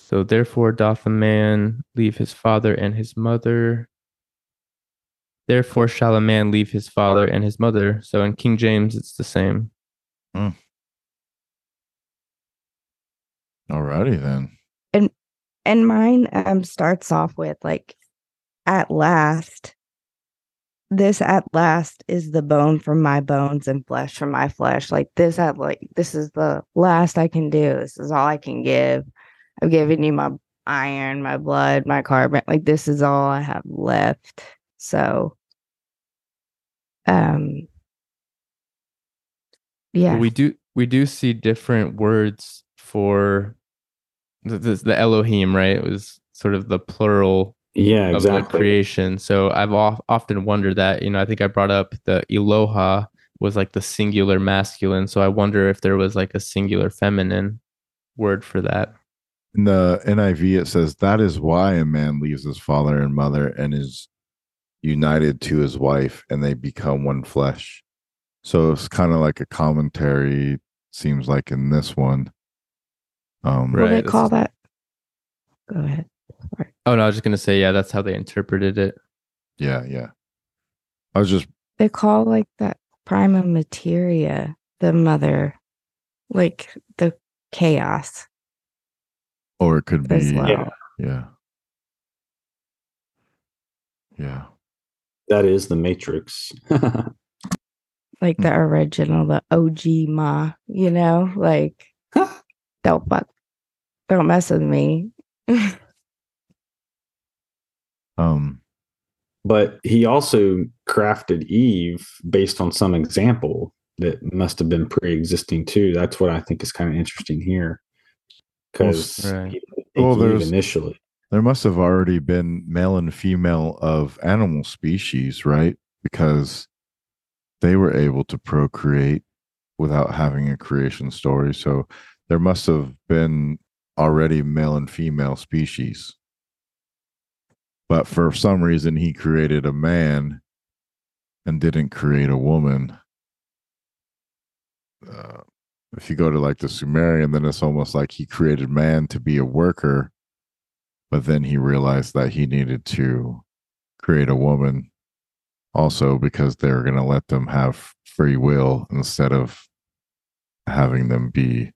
[SPEAKER 4] So therefore doth a man leave his father and his mother. Therefore shall a man leave his father and his mother. So in King James it's the same.
[SPEAKER 2] Alrighty then.
[SPEAKER 6] And and mine um starts off with like, at last. This at last is the bone from my bones and flesh from my flesh. Like this at like this is the last I can do. This is all I can give. I've given you my iron, my blood, my carbon. Like this is all I have left. So um yeah.
[SPEAKER 4] We do we do see different words for the, the, the Elohim, right? It was sort of the plural
[SPEAKER 3] Yeah,
[SPEAKER 4] of the
[SPEAKER 3] exactly.
[SPEAKER 4] creation. So I've of, often wondered that, you know, I think I brought up the Eloha was like the singular masculine. So I wonder if there was like a singular feminine word for that.
[SPEAKER 2] In the NIV, it says, That is why a man leaves his father and mother and is united to his wife, and they become one flesh. So it's kind of like a commentary, seems like in this one. Um,
[SPEAKER 6] What do they call that? Go ahead.
[SPEAKER 4] Oh no, I was just gonna say, yeah, that's how they interpreted it.
[SPEAKER 2] Yeah, yeah. I was just,
[SPEAKER 6] They call like that prima materia the mother, like the chaos
[SPEAKER 2] or it could be,
[SPEAKER 6] well.
[SPEAKER 3] Yeah.
[SPEAKER 2] yeah. Yeah.
[SPEAKER 3] That is the Matrix. (laughs)
[SPEAKER 6] Like the original, the OG Ma, you know, like (laughs) don't fuck, don't mess with me. (laughs)
[SPEAKER 2] Um,
[SPEAKER 3] but he also crafted Eve based on some example that must have been pre-existing too. That's what I think is kind of interesting here, because
[SPEAKER 4] Right.
[SPEAKER 3] he
[SPEAKER 2] Well, there's-
[SPEAKER 3] initially.
[SPEAKER 2] there must have already been male and female of animal species, right? Because they were able to procreate without having a creation story. So there must have been already male and female species. But for some reason, he created a man and didn't create a woman. Uh, if you go to like the Sumerian, then it's almost like he created man to be a worker but then he realized that he needed to create a woman also because they were going to let them have free will instead of having them be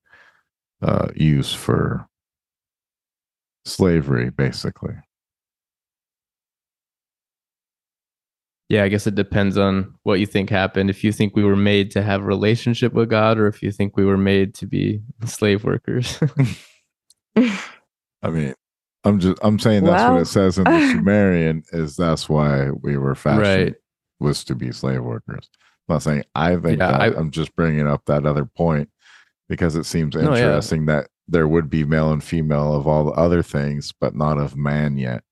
[SPEAKER 2] uh, used for slavery basically
[SPEAKER 4] Yeah, I guess it depends on what you think happened. If you think we were made to have a relationship with God, or if you think we were made to be slave workers. (laughs)
[SPEAKER 2] i mean i'm just i'm saying that's what it says in the (laughs) sumerian is that's why we were fashioned
[SPEAKER 4] right.
[SPEAKER 2] was to be slave workers i'm not saying i think
[SPEAKER 4] Yeah,
[SPEAKER 2] that
[SPEAKER 4] I-
[SPEAKER 2] I, am just bringing up that other point because it seems
[SPEAKER 4] No, yeah.
[SPEAKER 2] interesting that there would be male and female of all the other things but not of man yet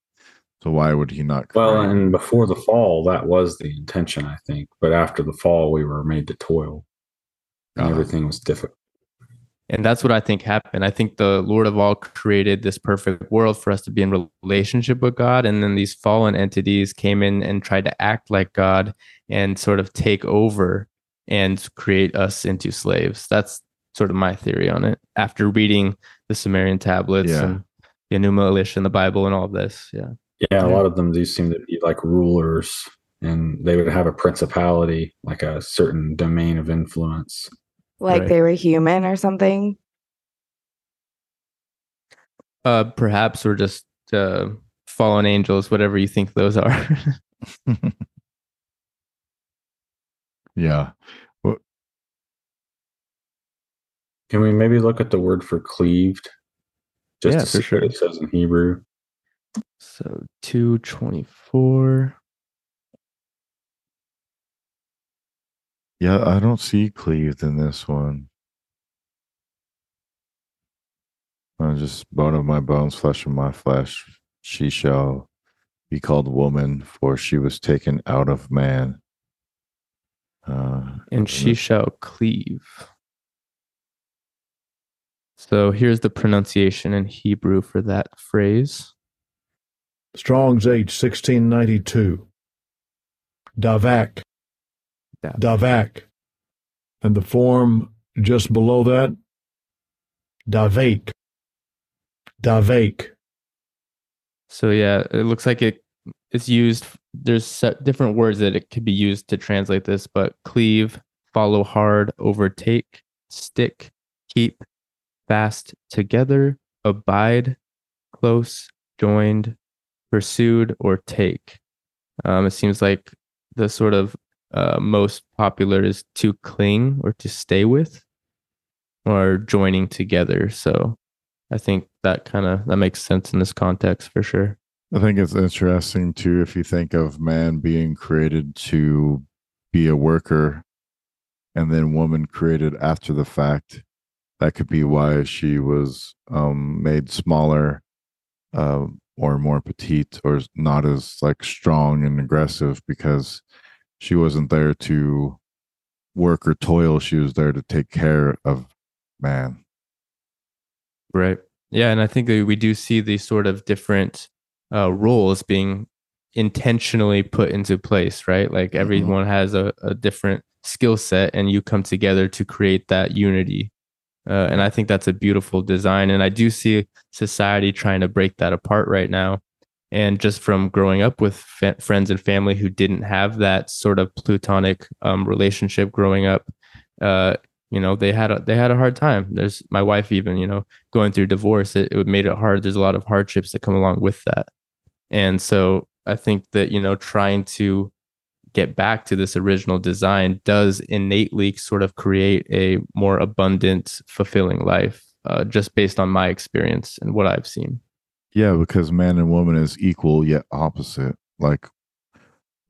[SPEAKER 2] So why would he not?
[SPEAKER 3] Well,
[SPEAKER 2] create?
[SPEAKER 3] and before the fall, that was the intention, I think. But after the fall, we were made to toil, and
[SPEAKER 2] Ah.
[SPEAKER 3] everything was difficult.
[SPEAKER 4] And that's what I think happened. I think the Lord of all created this perfect world for us to be in relationship with God. And then these fallen entities came in and tried to act like God and sort of take over and create us into slaves. That's sort of my theory on it after reading the Sumerian tablets
[SPEAKER 2] Yeah.
[SPEAKER 4] and the Enuma Elish in the Bible and all of this. Yeah.
[SPEAKER 3] Yeah, a lot of them do seem to be like rulers, and they would have a principality, like a certain domain of influence.
[SPEAKER 6] Like
[SPEAKER 4] Right.
[SPEAKER 6] they were human or something.
[SPEAKER 4] Uh, perhaps or just uh, fallen angels, whatever you think those are. (laughs)
[SPEAKER 2] yeah.
[SPEAKER 3] Can we maybe look at the word for cleaved? Just
[SPEAKER 4] Yeah,
[SPEAKER 3] to
[SPEAKER 4] for sure.
[SPEAKER 3] what it says in Hebrew.
[SPEAKER 4] So 224.
[SPEAKER 2] Yeah, I don't see cleaved in this one. Uh, just bone of my bones, flesh of my flesh. She shall be called woman, for she was taken out of man. Uh,
[SPEAKER 4] and she shall cleave. So here's the pronunciation in Hebrew for that phrase.
[SPEAKER 5] Strong's H, 1692. Davak.
[SPEAKER 4] Dav-
[SPEAKER 5] Davak. And the form just below that, Davake. Davake.
[SPEAKER 4] So yeah, it looks like it it's used. There's set different words that it could be used to translate this, but cleave, follow hard, overtake, stick, keep, fast together, abide, close, joined, pursued, or take. Um, it seems like the sort of uh, most popular is to cling or to stay with, or joining together. So I think that kind of that makes sense in this context for sure.
[SPEAKER 2] I think it's interesting too if you think of man being created to be a worker and then woman created after the fact. That could be why she was um, made smaller uh, or more petite or not as like strong and aggressive because she wasn't there to work or toil. She was there to take care of man.
[SPEAKER 4] Right. Yeah, and I think that we do see these sort of different uh, roles being intentionally put into place, right? Like everyone has a, a different skill set, and you come together to create that unity. Uh, and I think that's a beautiful design. And I do see society trying to break that apart right now. And just from growing up with fa- friends and family who didn't have that sort of plutonic um, relationship growing up, uh, you know, they had a, they had a hard time. There's my wife even, you know, going through divorce. It, it made it hard. There's a lot of hardships that come along with that. And so I think that you know, trying to get back to this original design does innately sort of create a more abundant, fulfilling life, uh, just based on my experience and what I've seen.
[SPEAKER 2] Yeah, because man and woman is equal yet opposite. Like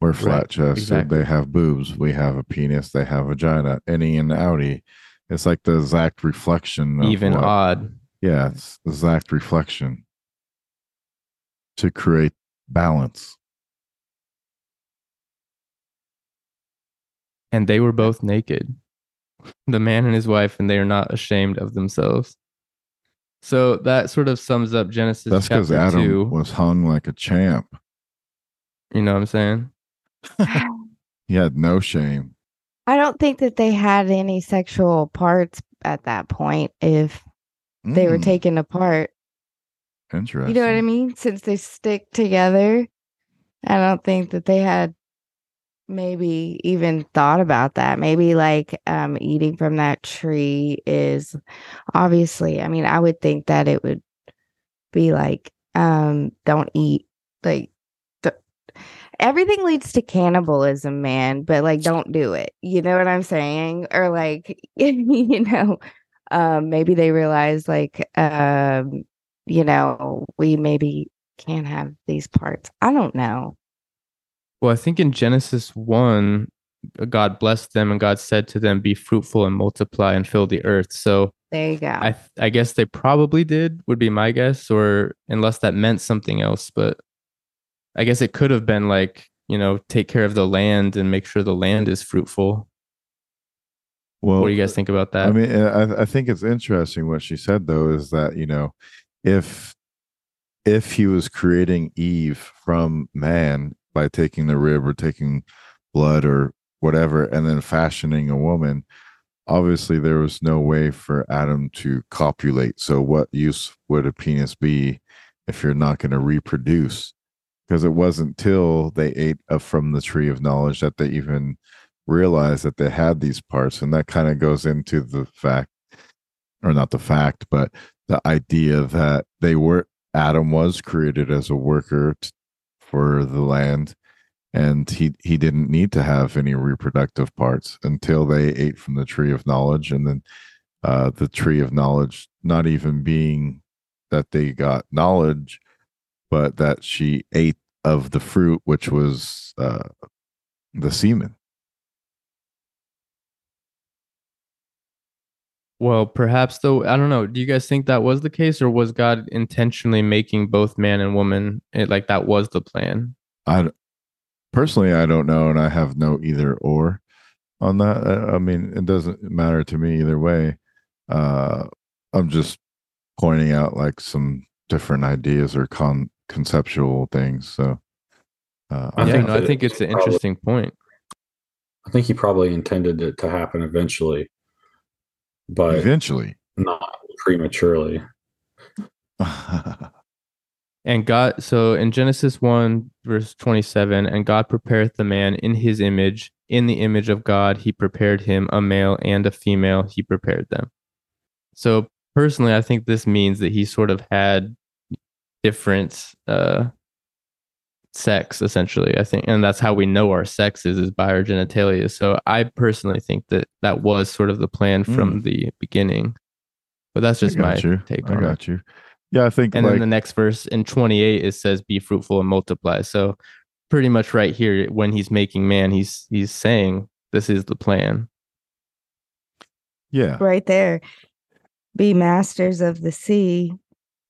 [SPEAKER 2] we're flat chested,
[SPEAKER 4] exactly.
[SPEAKER 2] they have boobs, we have a penis, they have vagina, any and outie. It's like the exact reflection. Of
[SPEAKER 4] Even
[SPEAKER 2] what-
[SPEAKER 4] odd.
[SPEAKER 2] Yeah, it's the exact reflection to create balance.
[SPEAKER 4] And they were both naked, the man and his wife, and they are not ashamed of themselves. So that sort of sums up Genesis
[SPEAKER 2] That's because Adam
[SPEAKER 4] two.
[SPEAKER 2] was hung like a champ.
[SPEAKER 4] You know what I'm saying? (laughs)
[SPEAKER 2] He had no shame.
[SPEAKER 6] I don't think that they had any sexual parts at that point if they were
[SPEAKER 2] Mm,
[SPEAKER 6] taken apart.
[SPEAKER 2] interesting.
[SPEAKER 6] You know what I mean? Since they stick together, I don't think that they had maybe even thought about that. Maybe like um eating from that tree is obviously, I mean, I would think that it would be like um don't eat like th- everything leads to cannibalism, man, but like don't do it. You know what I'm saying? Or like (laughs) you know, um maybe they realize like um you know, we maybe can't have these parts. I don't know.
[SPEAKER 4] Well, I think in Genesis 1, God blessed them and God said to them, Be fruitful and multiply and fill the earth. So
[SPEAKER 6] There you go.
[SPEAKER 4] I, I guess they probably did, would be my guess, or unless that meant something else. But I guess it could have been like, you know, take care of the land and make sure the land is fruitful.
[SPEAKER 2] Well,
[SPEAKER 4] what do you guys think about that?
[SPEAKER 2] I mean, I, I think it's interesting what she said though is that you know, if if he was creating Eve from man by taking the rib or taking blood or whatever, and then fashioning a woman, obviously there was no way for Adam to copulate. So, what use would a penis be if you're not going to reproduce? Because it wasn't till they ate from the tree of knowledge that they even realized that they had these parts, and that kind of goes into the fact, or not the fact, but the idea that they were Adam was created as a worker t- for the land and he he didn't need to have any reproductive parts until they ate from the tree of knowledge and then uh the tree of knowledge not even being that they got knowledge but that she ate of the fruit which was uh the semen
[SPEAKER 4] Well, perhaps though, I don't know. Do you guys think that was the case, or was God intentionally making both man and woman? It, like that was the plan.
[SPEAKER 2] I personally I don't know, and I have no either or on that. I, I mean, it doesn't matter to me either way. Uh, I'm just pointing out like some different ideas or con conceptual things. So, uh,
[SPEAKER 3] I
[SPEAKER 4] yeah,
[SPEAKER 3] think
[SPEAKER 4] no, I think
[SPEAKER 3] it's
[SPEAKER 4] it's an
[SPEAKER 3] probably-
[SPEAKER 4] interesting point.
[SPEAKER 3] I think he probably intended it to happen eventually, but
[SPEAKER 2] eventually,
[SPEAKER 3] not prematurely. (laughs)
[SPEAKER 4] And God, so in Genesis 1, verse 27, and God prepareth the man in his image, in the image of God, he prepared him, a male and a female, he prepared them. So personally, I think this means that he sort of had different uh, sex, essentially. I think, and that's how we know our sex is by our genitalia. So I personally think that that was sort of the plan from mm. the beginning. But that's just my
[SPEAKER 2] got you.
[SPEAKER 4] take
[SPEAKER 2] I
[SPEAKER 4] on it.
[SPEAKER 2] got you. Yeah, I think
[SPEAKER 4] And
[SPEAKER 2] like
[SPEAKER 4] then the next verse in 28 it says be fruitful and multiply. So pretty much right here when he's making man he's he's saying this is the plan.
[SPEAKER 2] yeah,
[SPEAKER 6] right there. Be masters of the sea,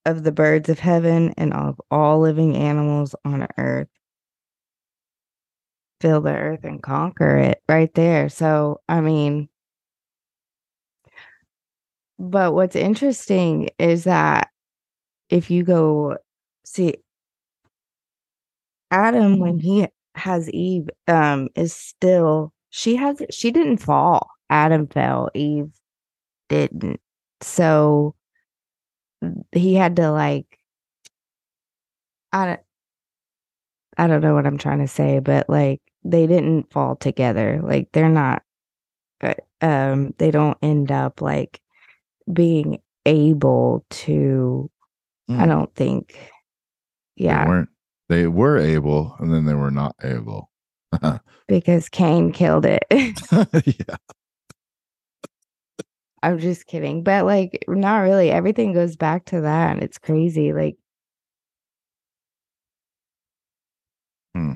[SPEAKER 6] of the birds of heaven, and of all living animals on earth. Fill the earth and conquer it right there. So, I mean, but what's interesting is that if you go see Adam when he has Eve um is still she has she didn't fall. Adam fell, Eve didn't. So he had to like I don't I don't know what I'm trying to say, but like they didn't fall together. Like they're not uh, um they don't end up like being able to I
[SPEAKER 2] Mm.
[SPEAKER 6] don't think
[SPEAKER 2] they
[SPEAKER 6] yeah,
[SPEAKER 2] weren't. They were able, and then they were not able. (laughs)
[SPEAKER 6] because Cain killed it. (laughs)
[SPEAKER 2] yeah,
[SPEAKER 6] I'm just kidding. But like not really. Everything goes back to that and it's crazy. Like
[SPEAKER 2] Hmm.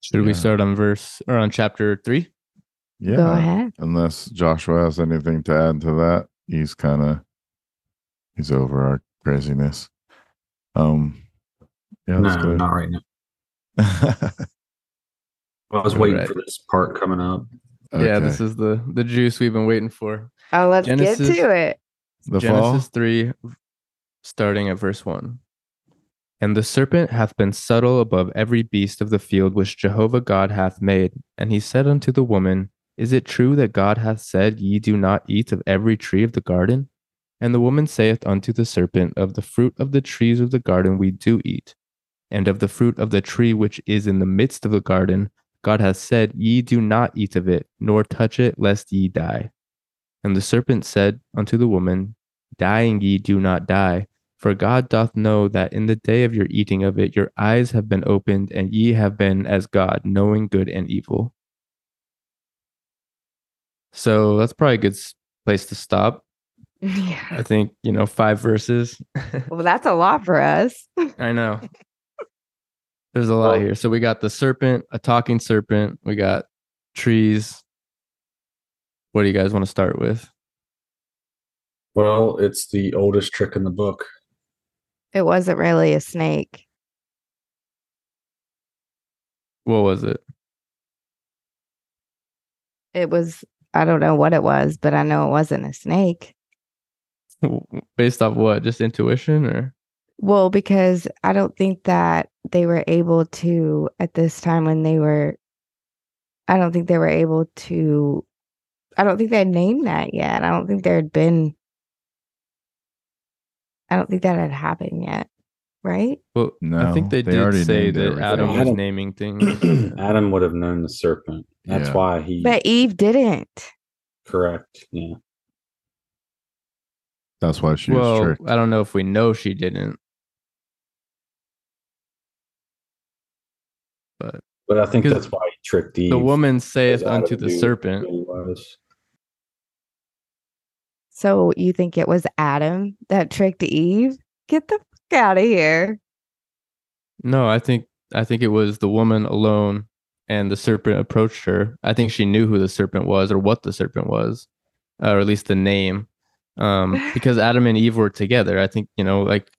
[SPEAKER 4] Should we start on verse or on chapter 3?
[SPEAKER 2] yeah.
[SPEAKER 6] go ahead.
[SPEAKER 2] Unless Joshua has anything to add to that, he's kind of he's over our craziness. Um, yeah,
[SPEAKER 3] no,
[SPEAKER 2] good.
[SPEAKER 3] not right now. (laughs) I was waiting
[SPEAKER 4] right.
[SPEAKER 3] for this part coming up.
[SPEAKER 4] Yeah, this is the the juice we've been waiting for.
[SPEAKER 6] Oh, let's
[SPEAKER 4] Genesis-
[SPEAKER 6] get to it.
[SPEAKER 2] the
[SPEAKER 4] Genesis
[SPEAKER 2] fall.
[SPEAKER 4] 3 starting at verse 1. And the serpent hath been subtle above every beast of the field which Jehovah God hath made. And he said unto the woman, Is it true that God hath said, Ye do not eat of every tree of the garden? And the woman saith unto the serpent, Of the fruit of the trees of the garden we do eat. And of the fruit of the tree which is in the midst of the garden, God hath said, Ye do not eat of it, nor touch it, lest ye die. And the serpent said unto the woman, Dying ye do not die, for God doth know that in the day of your eating of it, your eyes have been opened, and ye have been as God, knowing good and evil. So that's probably a good place to stop. (laughs)
[SPEAKER 6] Yeah.
[SPEAKER 4] I think, you know, five verses.
[SPEAKER 6] Well, that's a lot for us. (laughs)
[SPEAKER 4] I know. There's a lot
[SPEAKER 3] Well-
[SPEAKER 4] here. So we got the serpent, a talking serpent. We got trees. What do you guys want to start with?
[SPEAKER 3] Well, it's the oldest trick in the book.
[SPEAKER 6] It wasn't really a snake.
[SPEAKER 4] What was it?
[SPEAKER 6] It was, I don't know what it was, but I know it wasn't a snake. (laughs)
[SPEAKER 4] Based off what? Just intuition or?
[SPEAKER 6] Well, because I don't think that they were able to, at this time when they were, I don't think they were able to, I don't think they had named that yet. I don't think there had been, I don't think that had happened yet. Right?
[SPEAKER 4] Well, no, I think they,
[SPEAKER 2] they
[SPEAKER 4] did
[SPEAKER 2] already
[SPEAKER 4] say that. Adam was
[SPEAKER 3] Adam-
[SPEAKER 4] naming things. (clears throat)
[SPEAKER 3] Adam would have known the serpent. That's
[SPEAKER 2] Yeah.
[SPEAKER 3] why he
[SPEAKER 6] But Eve didn't.
[SPEAKER 3] correct. Yeah.
[SPEAKER 2] That's why she was
[SPEAKER 4] well,
[SPEAKER 2] tricked.
[SPEAKER 4] I don't know if we know she didn't. But
[SPEAKER 3] But I think that's why he tricked Eve.
[SPEAKER 4] the woman saith unto the serpent,
[SPEAKER 3] who he was.
[SPEAKER 6] So you think it was Adam that tricked Eve? Get the fuck out of here.
[SPEAKER 4] No, I think I think it was the woman alone and the serpent approached her. I think she knew who the serpent was or what the serpent was, uh, or at least the name. Um, (laughs) because Adam and Eve were together. I think, you know, like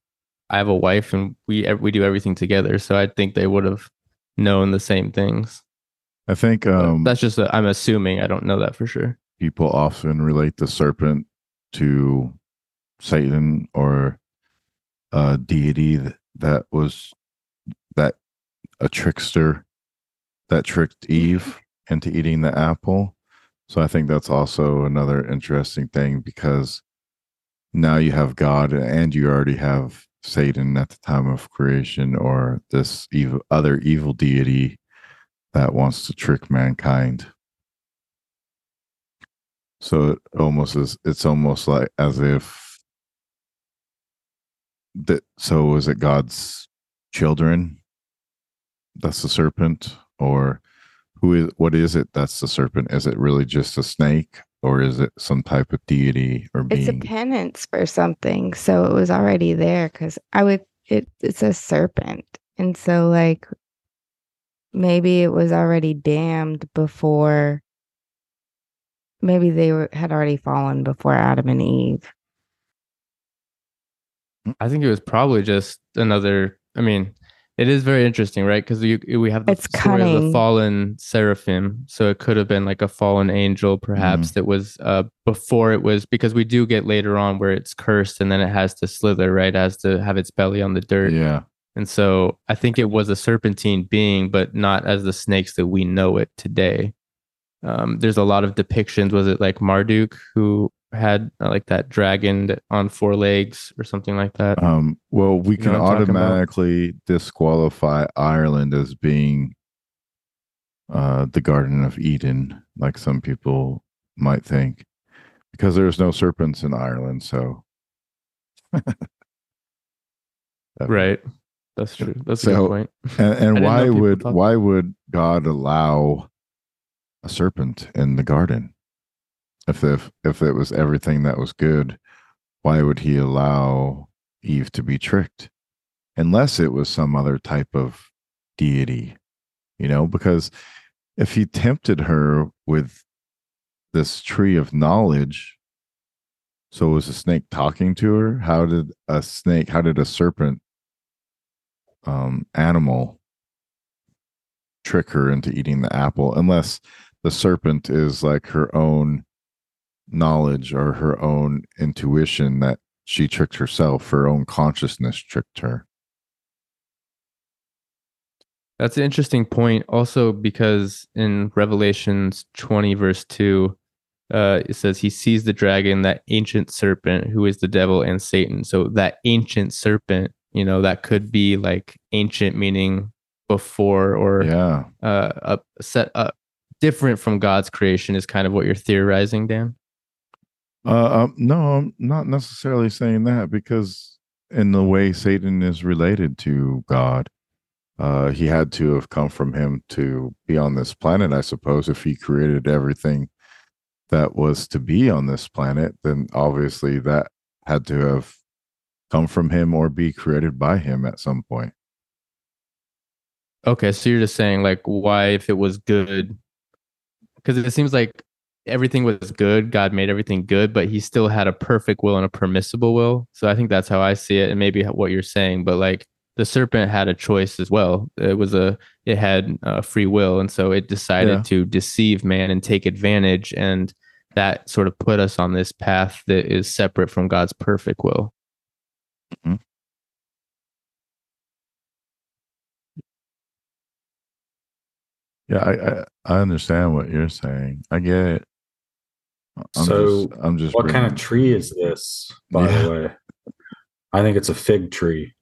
[SPEAKER 4] I have a wife and we we do everything together, so I think they would have known the same things.
[SPEAKER 2] I think um,
[SPEAKER 4] that's just i I'm assuming. I don't know that for sure.
[SPEAKER 2] people often relate the serpent to Satan or a deity that, that was that a trickster that tricked Eve into eating the apple. So I think that's also another interesting thing because now you have God and you already have Satan at the time of creation or this evil other evil deity that wants to trick mankind. So it almost is it's almost like as if that so was it God's children? That's the serpent, or who is what is it that's the serpent? Is it really just a snake, or is it some type of deity or being?
[SPEAKER 6] It's a penance for something. So it was already there because I would, it, it's a serpent. And so, like, maybe it was already damned before, maybe they were, had already fallen before Adam and Eve.
[SPEAKER 4] I think it was probably just another. I mean, it is very interesting, right? Because we we have the
[SPEAKER 6] It's
[SPEAKER 4] story of the fallen seraphim, so it could have been like a fallen angel, perhaps that was uh before it was because we do get later on where it's cursed and then it has to slither, right? It has to have its belly on the dirt,
[SPEAKER 2] Yeah,
[SPEAKER 4] and so I think it was a serpentine being, but not as the snakes that we know it today. Um, there's a lot of depictions. Was it like Marduk who had uh, like that dragon on four legs or something like that?
[SPEAKER 2] Um, well, we
[SPEAKER 4] You
[SPEAKER 2] can
[SPEAKER 4] know what I'm talking about?
[SPEAKER 2] automatically disqualify Ireland as being uh, the Garden of Eden, like some people might think, because there's no serpents in Ireland. So, (laughs)
[SPEAKER 4] Right. That's true. (laughs) That's a
[SPEAKER 2] So-
[SPEAKER 4] good point. (laughs)
[SPEAKER 2] and, and why would why would God allow a serpent in the garden? If if if it was everything that was good, why would He allow Eve to be tricked? Unless it was some other type of deity, you know, because if He tempted her with this tree of knowledge, so was a snake talking to her? How did a snake? How did a serpent? um, animal trick her into eating the apple unless the serpent is like her own knowledge or her own intuition that she tricked herself her own consciousness tricked her
[SPEAKER 4] That's an interesting point. Also, because in Revelations 20, verse 2, uh, it says he sees the dragon, that ancient serpent who is the devil and Satan. So that ancient serpent, you know, that could be like ancient meaning before or
[SPEAKER 2] yeah
[SPEAKER 4] uh, a set up different from God's creation is kind of what you're theorizing, Dan.
[SPEAKER 2] Uh, um, no i'm not necessarily saying that because in the way satan is related to god uh, he had to have come from him to be on this planet i suppose. If he created everything that was to be on this planet then obviously that had to have come from him or be created by him at some point.
[SPEAKER 4] Okay, so you're just saying like why if it was good because it seems like everything was good. God made everything good, but he still had a perfect will and a permissible will. So I think that's how I see it, and maybe what you're saying. But like the serpent had a choice as well. It was a it had a free will, and so it decided
[SPEAKER 2] Yeah.
[SPEAKER 4] to deceive man and take advantage, and that sort of put us on this path that is separate from God's perfect will. Mm-hmm.
[SPEAKER 2] Yeah, I, I I understand what you're saying. I get it. I'm
[SPEAKER 3] So,
[SPEAKER 2] just, I'm just
[SPEAKER 3] What kind of tree is this, by
[SPEAKER 2] Yeah.
[SPEAKER 3] the way? I think it's a fig tree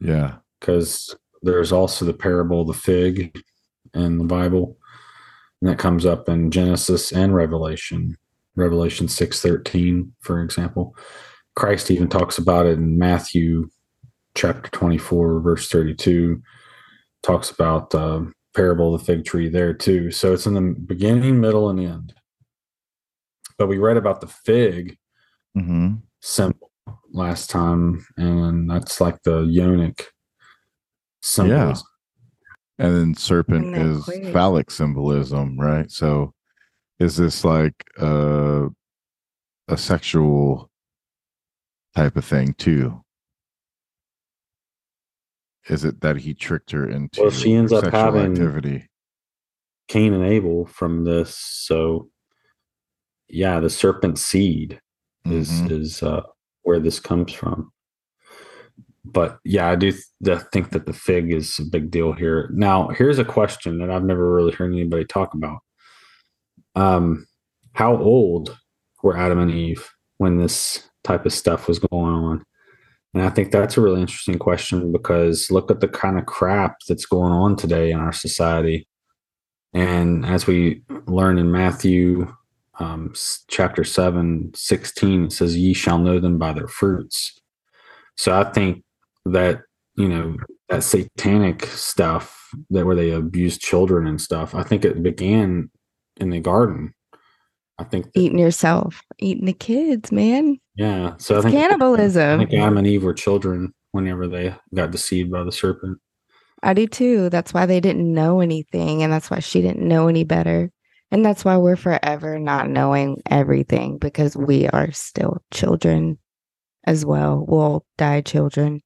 [SPEAKER 2] Yeah,
[SPEAKER 3] because there's also the parable of the fig in the Bible. And that comes up in Genesis and Revelation. Revelation 6:13, for example. Christ even talks about it in Matthew chapter 24, verse 32. Talks about uh, parable of the fig tree there too. So it's in the beginning, middle, and end. But we read about the fig
[SPEAKER 2] hmm
[SPEAKER 3] symbol last time, and that's like the Yonic symbol.
[SPEAKER 2] Yeah. and then serpent
[SPEAKER 6] And
[SPEAKER 2] is
[SPEAKER 6] queer.
[SPEAKER 2] phallic symbolism, right? So, is this like a a sexual type of thing too? Is it that he tricked her into
[SPEAKER 3] Well, she ends up having-
[SPEAKER 2] activity?
[SPEAKER 3] Cain and Abel from this. So, yeah, the serpent seed is
[SPEAKER 2] Mhm.
[SPEAKER 3] is uh, where this comes from. But yeah, I do th- think that the fig is a big deal here. Now, here's a question that I've never really heard anybody talk about. Um, how old were Adam and Eve when this type of stuff was going on? And I think that's a really interesting question because look at the kind of crap that's going on today in our society. And as we learn in Matthew um, chapter 7, 16, it says, Ye shall know them by their fruits. So I think that, you know, that satanic stuff that where they abuse children and stuff, I think it began in the garden. I think, that,
[SPEAKER 6] Eating yourself, eating the kids, man.
[SPEAKER 3] yeah. So
[SPEAKER 6] It's
[SPEAKER 3] I think
[SPEAKER 6] cannibalism.
[SPEAKER 3] I think Adam and Eve were children whenever they got deceived by the serpent.
[SPEAKER 6] I do too. That's why they didn't know anything. And that's why she didn't know any better. And that's why we're forever not knowing everything because we are still children as well. We'll die children.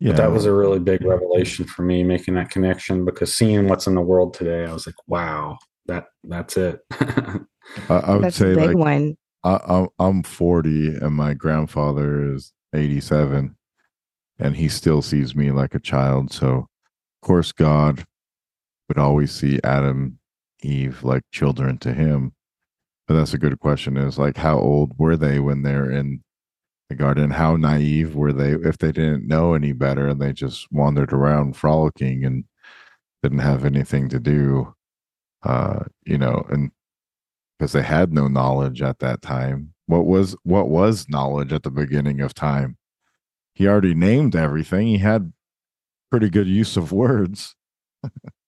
[SPEAKER 2] Yeah,
[SPEAKER 3] But that was a really big revelation for me making that connection because seeing what's in the world today, I was like, wow, that that's it. (laughs)
[SPEAKER 2] I, I would
[SPEAKER 6] That's
[SPEAKER 2] say
[SPEAKER 6] a big
[SPEAKER 2] like
[SPEAKER 6] one.
[SPEAKER 2] I, I'm I'm 40 and my grandfather is 87, and he still sees me like a child. So, of course, God would always see Adam, Eve like children to him. But that's a good question. Is like how old were they when they're in the garden? How naive were they if they didn't know any better and they just wandered around frolicking and didn't have anything to do? Uh, you know, and because they had no knowledge at that time. What was what was knowledge at the beginning of time? He already named everything. He had pretty good use of words. (laughs)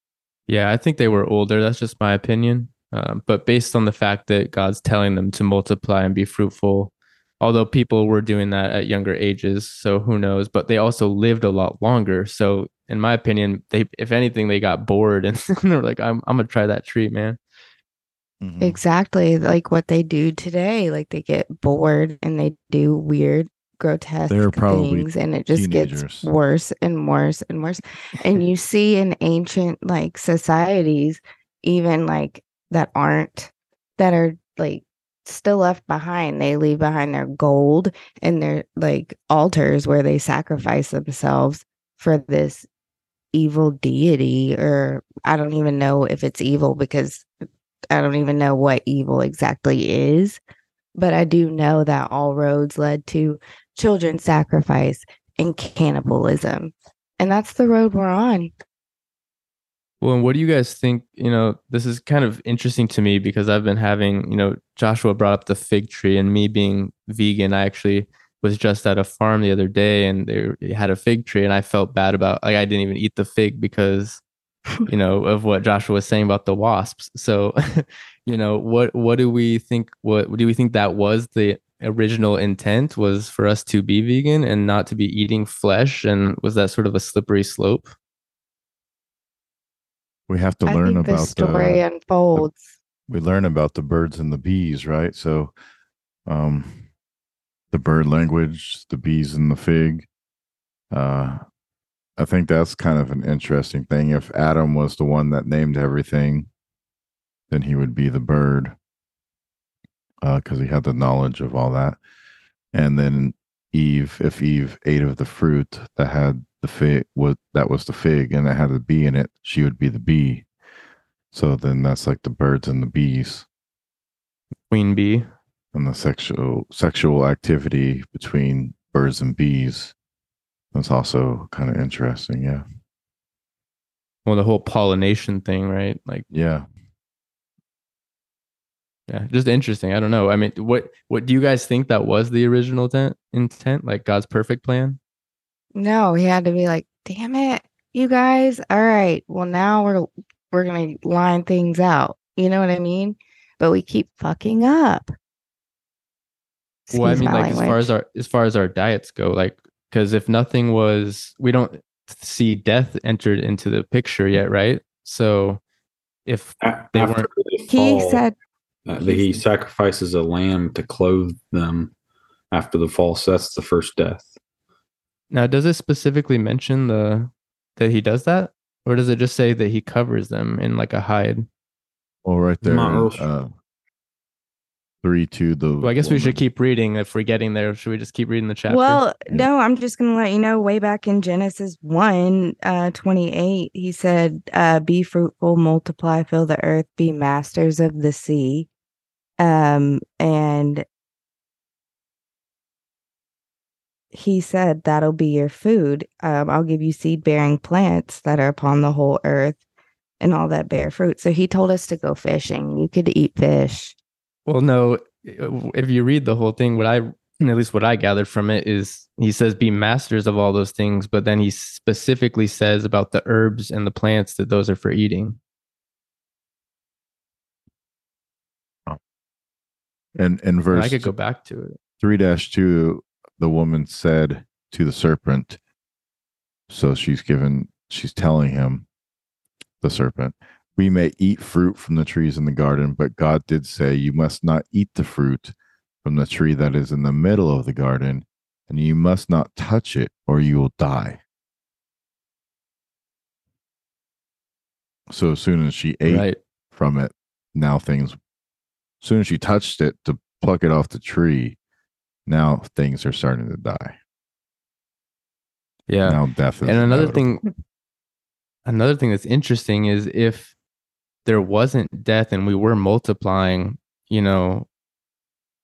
[SPEAKER 4] Yeah, I think they were older. That's just my opinion. Um, but based on the fact that God's telling them to multiply and be fruitful, although people were doing that at younger ages, so who knows? But they also lived a lot longer. So, in my opinion, they, if anything, they got bored (laughs) and they're like, "I'm, I'm gonna try that tree, man."
[SPEAKER 2] Mhm.
[SPEAKER 6] Exactly like what they do today. Like they get bored and they do weird, grotesque
[SPEAKER 2] They're probably
[SPEAKER 6] things, and it just
[SPEAKER 2] teenagers.
[SPEAKER 6] gets worse and worse and worse. and you (laughs) see in ancient like societies, even like that aren't that are like still left behind. They leave behind their gold and their like altars where they sacrifice themselves for this evil deity or I don't even know if it's evil because I don't even know what evil exactly is, but I do know that all roads led to children sacrifice and cannibalism. And that's the road we're on.
[SPEAKER 4] Well, and what do you guys think? You know, this is kind of interesting to me because I've been having, you know, Joshua brought up the fig tree, and me being vegan, I actually was just at a farm the other day and they had a fig tree, and I felt bad about like I didn't even eat the fig because, (laughs) you know, of what Joshua was saying about the wasps. So, (laughs) you know, what what do we think? What do we think that was the original intent was for us to be vegan and not to be eating flesh? And was that sort of a slippery slope?
[SPEAKER 2] We have to
[SPEAKER 6] I
[SPEAKER 2] learn
[SPEAKER 6] think the
[SPEAKER 2] about
[SPEAKER 6] story
[SPEAKER 2] the,
[SPEAKER 6] unfolds.
[SPEAKER 2] we learn about the birds and the bees, right? So, um, the bird language, the bees and the fig. Uh, I think that's kind of an interesting thing. If Adam was the one that named everything, then he would be the bird Uh, because he had the knowledge of all that. And then Eve, if Eve ate of the fruit that had the fig, what that was the fig, and it had a bee in it, she would be the bee. So then that's like the birds and the bees
[SPEAKER 4] Queen bee.
[SPEAKER 2] and the sexual sexual activity between birds and bees. That's also kind of interesting. Yeah.
[SPEAKER 4] Well, the whole pollination thing, right? Like,
[SPEAKER 2] Yeah.
[SPEAKER 4] Yeah, just interesting. I don't know. I mean, what what do you guys think that was the original intent? Intent, like God's perfect plan?
[SPEAKER 6] No, he had to be like, damn it, you guys. All right. Well, now we're we're gonna line things out. You know what I mean? But we keep fucking up.
[SPEAKER 4] well, I mean,
[SPEAKER 6] my
[SPEAKER 4] like as far as our as far as our diets go, like because if nothing was, we don't see death entered into the picture yet, right? So if They
[SPEAKER 3] After
[SPEAKER 4] weren't-
[SPEAKER 3] the
[SPEAKER 6] he said
[SPEAKER 3] uh, that he sacrifices a lamb to clothe them after the fall. So that's the first death.
[SPEAKER 4] now does it specifically mention the that he does that, or does it just say that he covers them in like a hide?
[SPEAKER 2] Well, right there.
[SPEAKER 3] Not
[SPEAKER 2] in,
[SPEAKER 3] real sure.
[SPEAKER 2] uh, three two the.
[SPEAKER 4] Well, I guess we should keep reading. If we're getting there, should we just keep reading the chapter?
[SPEAKER 6] Well,
[SPEAKER 2] Yeah.
[SPEAKER 6] no, I'm just gonna let you know way back in Genesis 1, uh 28, he said, uh, be fruitful, multiply, fill the earth, be masters of the sea. Um, and he said that'll be your food. Um, I'll give you seed bearing plants that are upon the whole earth and all that bear fruit. So he told us to go fishing. You could eat fish.
[SPEAKER 4] Well, no. If you read the whole thing, what I at least what I gathered from it is he says be masters of all those things, but then he specifically says about the herbs and the plants that those are for eating.
[SPEAKER 2] And in
[SPEAKER 4] And
[SPEAKER 2] verse
[SPEAKER 4] I could go back to it.
[SPEAKER 2] 3 2, the woman said to the serpent, so she's given, she's telling him, the serpent, we may eat fruit from the trees in the garden, but God did say, you must not eat the fruit from the tree that is in the middle of the garden, and you must not touch it, or you will die. So as soon as she ate
[SPEAKER 4] Right.
[SPEAKER 2] from it, now things, soon as she touched it to pluck it off the tree, now things are starting to die.
[SPEAKER 4] Yeah.
[SPEAKER 2] Now death is
[SPEAKER 4] and another thing another thing that's interesting is if there wasn't death and we were multiplying you know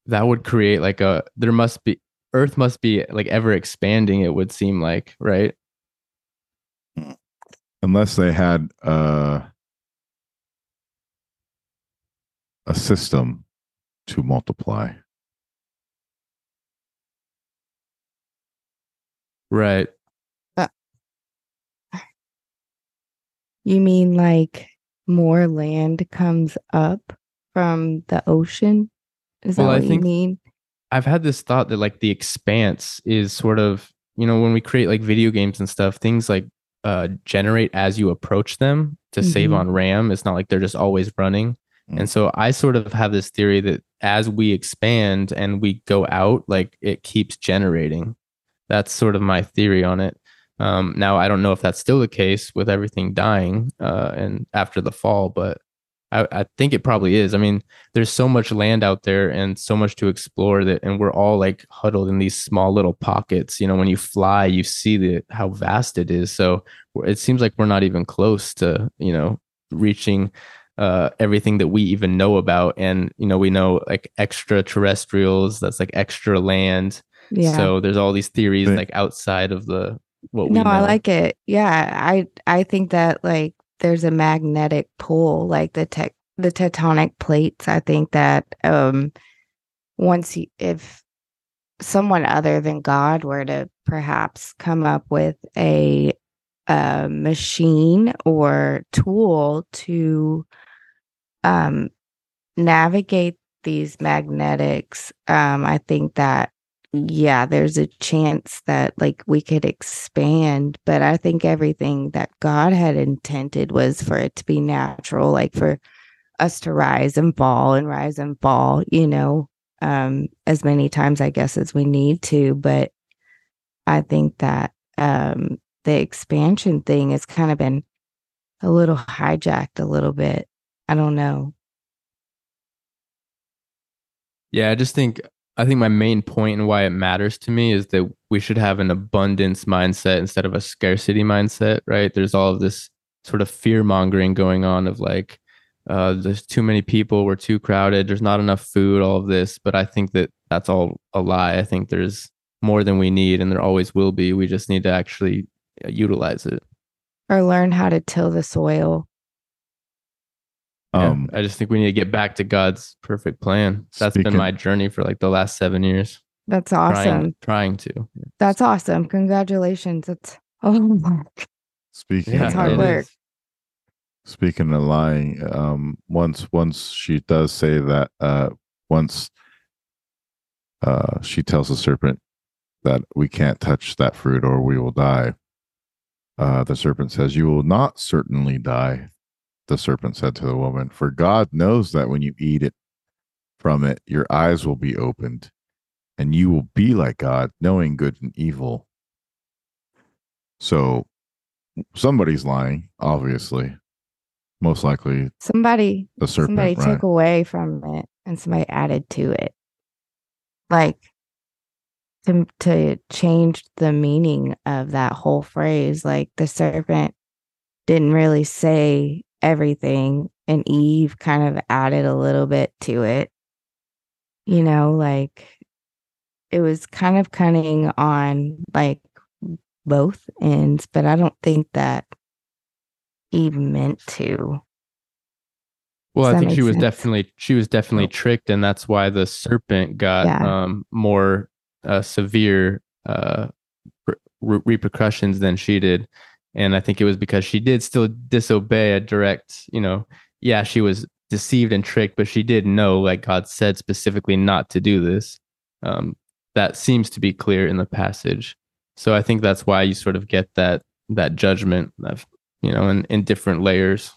[SPEAKER 4] that would create like a there must be earth must be like ever expanding it would seem like right
[SPEAKER 2] unless they had uh, a system to multiply.
[SPEAKER 4] right
[SPEAKER 6] You mean like more land comes up from the ocean? Is that
[SPEAKER 4] Well, I
[SPEAKER 6] what
[SPEAKER 4] think-
[SPEAKER 6] you mean?
[SPEAKER 4] i've had this thought that like the expanse is sort of you know when we create like video games and stuff things like uh generate as you approach them to save
[SPEAKER 6] Mhm.
[SPEAKER 4] on ram it's not like they're just always running And so i sort of have this theory that as we expand and we go out like it keeps generating that's sort of my theory on it um now i don't know if that's still the case with everything dying uh and after the fall but I, I think it probably is. I mean, there's so much land out there and so much to explore that, and we're all like huddled in these small little pockets. You know, when you fly, you see the how vast it is. So it seems like we're not even close to you know reaching uh, everything that we even know about. And you know, we know like extraterrestrials. That's like extra land.
[SPEAKER 6] Yeah.
[SPEAKER 4] So there's all these theories
[SPEAKER 2] But-
[SPEAKER 4] like outside of the what we
[SPEAKER 6] no,
[SPEAKER 4] know.
[SPEAKER 6] I like it. Yeah, I I think that like there's a magnetic pull, like the tech the tectonic plates. I think that um once you, if someone other than God were to perhaps come up with a uh, machine or tool to um navigate these magnetics, um, I think that yeah, there's a chance that like we could expand, but I think everything that God had intended was for it to be natural, like for us to rise and fall and rise and fall, you know, um, as many times, I guess, as we need to. But I think that um, the expansion thing has kind of been a little hijacked a little bit. I don't know.
[SPEAKER 4] Yeah, I just think I think my main point and why it matters to me is that we should have an abundance mindset instead of a scarcity mindset, right? There's all of this sort of fear mongering going on of like, uh, there's too many people, we're too crowded, there's not enough food, all of this. But I think that that's all a lie. I think there's more than we need, and there always will be. We just need to actually uh, utilize it.
[SPEAKER 6] Or learn how to till the soil.
[SPEAKER 4] Yeah,
[SPEAKER 2] Um,
[SPEAKER 4] I just think we need to get back to God's perfect plan. That's been my journey for like the last seven years.
[SPEAKER 6] That's awesome.
[SPEAKER 4] Trying, trying to.
[SPEAKER 6] That's awesome. Congratulations. That's (laughs) oh my
[SPEAKER 2] speaking,
[SPEAKER 6] It's hard
[SPEAKER 2] of,
[SPEAKER 6] work.
[SPEAKER 2] speaking of lying, um, once once she does say that, uh, once uh, she tells the serpent that we can't touch that fruit or we will die. Uh, the serpent says, "You will not certainly die." The serpent said to the woman, "For God knows that when you eat it from it, your eyes will be opened, and you will be like God, knowing good and evil." So, somebody's lying, obviously. Most likely
[SPEAKER 6] somebody
[SPEAKER 2] the serpent,
[SPEAKER 6] somebody
[SPEAKER 2] right?
[SPEAKER 6] took away from it and somebody added to it. Like to to change the meaning of that whole phrase. Like the serpent didn't really say everything and Eve kind of added a little bit to it. You know, like it was kind of cunning on like both ends, but I don't think that Eve meant to.
[SPEAKER 4] Well, I think she was
[SPEAKER 6] sense?
[SPEAKER 4] definitely she was definitely tricked, and that's why the serpent got
[SPEAKER 6] Yeah.
[SPEAKER 4] um, more uh, severe uh, re- repercussions than she did. And I think it was because she did still disobey a direct, you know, yeah, she was deceived and tricked, but she did know, like God said specifically, not to do this. Um, that seems to be clear in the passage. So I think that's why you sort of get that that judgment of, you know, in, in different layers.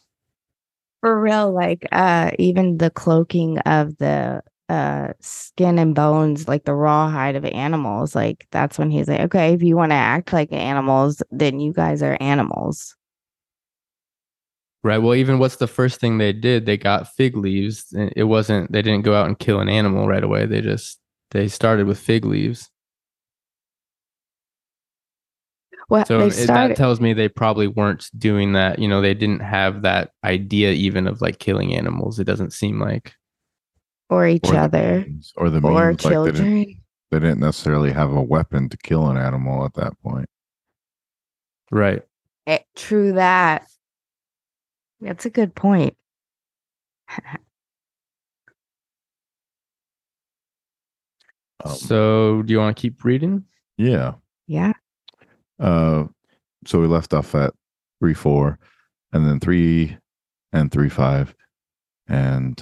[SPEAKER 6] For real, like uh even the cloaking of the uh skin and bones, like the raw hide of animals, like that's when he's like, Okay, if you want to act like animals, then you guys are animals.
[SPEAKER 4] Right. Well, even what's the first thing they did? They got fig leaves. and It wasn't. They didn't go out and kill an animal right away. They just they started with fig leaves.
[SPEAKER 6] Well
[SPEAKER 4] So
[SPEAKER 6] they
[SPEAKER 4] it- that tells me they probably weren't doing that. You know, they didn't have that idea even of like killing animals. It doesn't seem like.
[SPEAKER 6] Or each
[SPEAKER 2] or
[SPEAKER 6] other
[SPEAKER 2] means- or the
[SPEAKER 6] or
[SPEAKER 2] means, like they didn't,
[SPEAKER 6] children.
[SPEAKER 2] they didn't necessarily have a weapon to kill an animal at that point.
[SPEAKER 4] Right.
[SPEAKER 6] Eh, true that. That's a good point. (laughs)
[SPEAKER 2] Um,
[SPEAKER 4] so do you want to keep reading?
[SPEAKER 2] yeah.
[SPEAKER 6] Yeah.
[SPEAKER 2] Uh, so we left off at three four, and then three and three five, and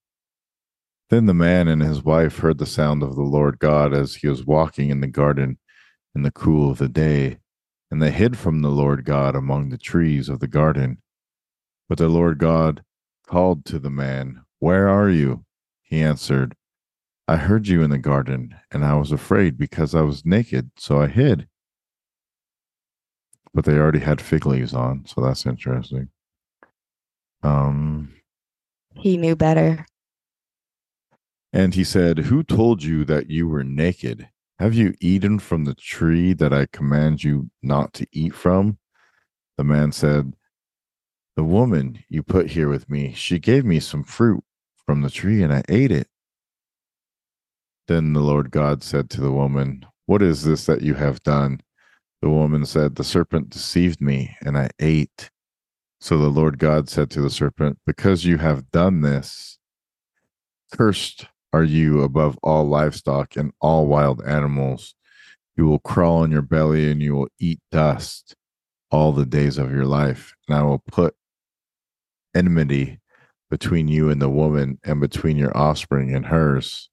[SPEAKER 2] Then the man and his wife heard the sound of the Lord God as he was walking in the garden in the cool of the day, and they hid from the Lord God among the trees of the garden. But the Lord God called to the man, Where are you? He answered, I heard you in the garden, and I was afraid because I was naked, so I hid. But they already had fig leaves on, so that's interesting. Um,
[SPEAKER 6] He knew better.
[SPEAKER 2] And he said, Who told you that you were naked? Have you eaten from the tree that I command you not to eat from? The man said, The woman you put here with me, she gave me some fruit from the tree, and I ate it. Then the Lord God said to the woman, What is this that you have done? The woman said, The serpent deceived me, and I ate. So the Lord God said to the serpent, Because you have done this, Cursed are you above all livestock and all wild animals. You will crawl on your belly and you will eat dust all the days of your life. And I will put enmity between you and the woman and between your offspring and hers.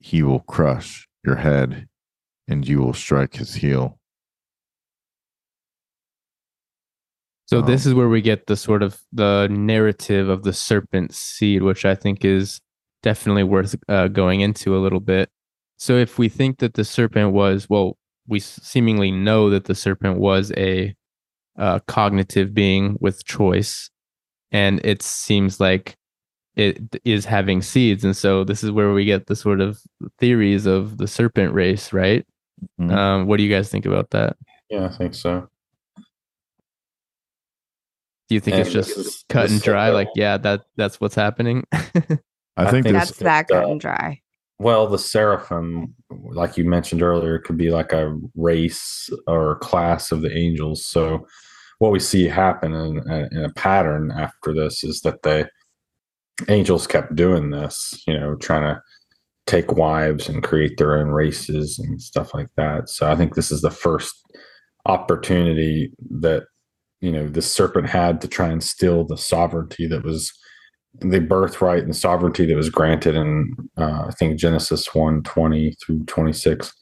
[SPEAKER 2] He will crush your head and you will strike his heel.
[SPEAKER 4] So this
[SPEAKER 2] Um,
[SPEAKER 4] is where we get the sort of the narrative of the serpent seed, which I think is definitely worth uh, going into a little bit. So if we think that the serpent was, well, we seemingly know that the serpent was a uh, cognitive being with choice, and it seems like it is having seeds, and so this is where we get the sort of theories of the serpent race, right?
[SPEAKER 2] Mhm.
[SPEAKER 4] Um, what do you guys think about that?
[SPEAKER 3] Yeah, I think so.
[SPEAKER 4] Do you think it's just
[SPEAKER 3] this is-
[SPEAKER 4] cut
[SPEAKER 3] this
[SPEAKER 4] and dry?
[SPEAKER 3] like
[SPEAKER 4] yeah, that that's what's happening.
[SPEAKER 2] I, (laughs)
[SPEAKER 3] I
[SPEAKER 2] think,
[SPEAKER 3] think
[SPEAKER 2] this
[SPEAKER 6] That's that cut
[SPEAKER 3] uh,
[SPEAKER 6] and dry.
[SPEAKER 3] Well, the seraphim, like you mentioned earlier, could be like a race or class of the angels. So, what we see happen in, a- in a pattern after this is that the angels kept doing this, you know, trying to take wives and create their own races and stuff like that. So, I think this is the first opportunity that, you know, the serpent had to try and steal the sovereignty that was the birthright and sovereignty that was granted in uh, I think Genesis 1 20 through 26.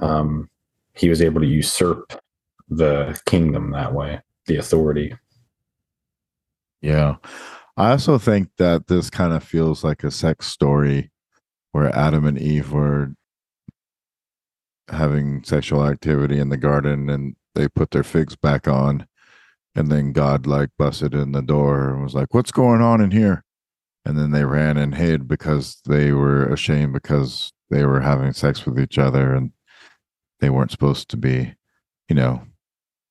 [SPEAKER 3] Um, he was able to usurp the kingdom that way, the authority.
[SPEAKER 2] Yeah. I also think that this kind of feels like a sex story where Adam and Eve were having sexual activity in the garden and they put their figs back on. And then God like busted in the door and was like, What's going on in here? And then they ran and hid because they were ashamed because they were having sex with each other and they weren't supposed to be, you know,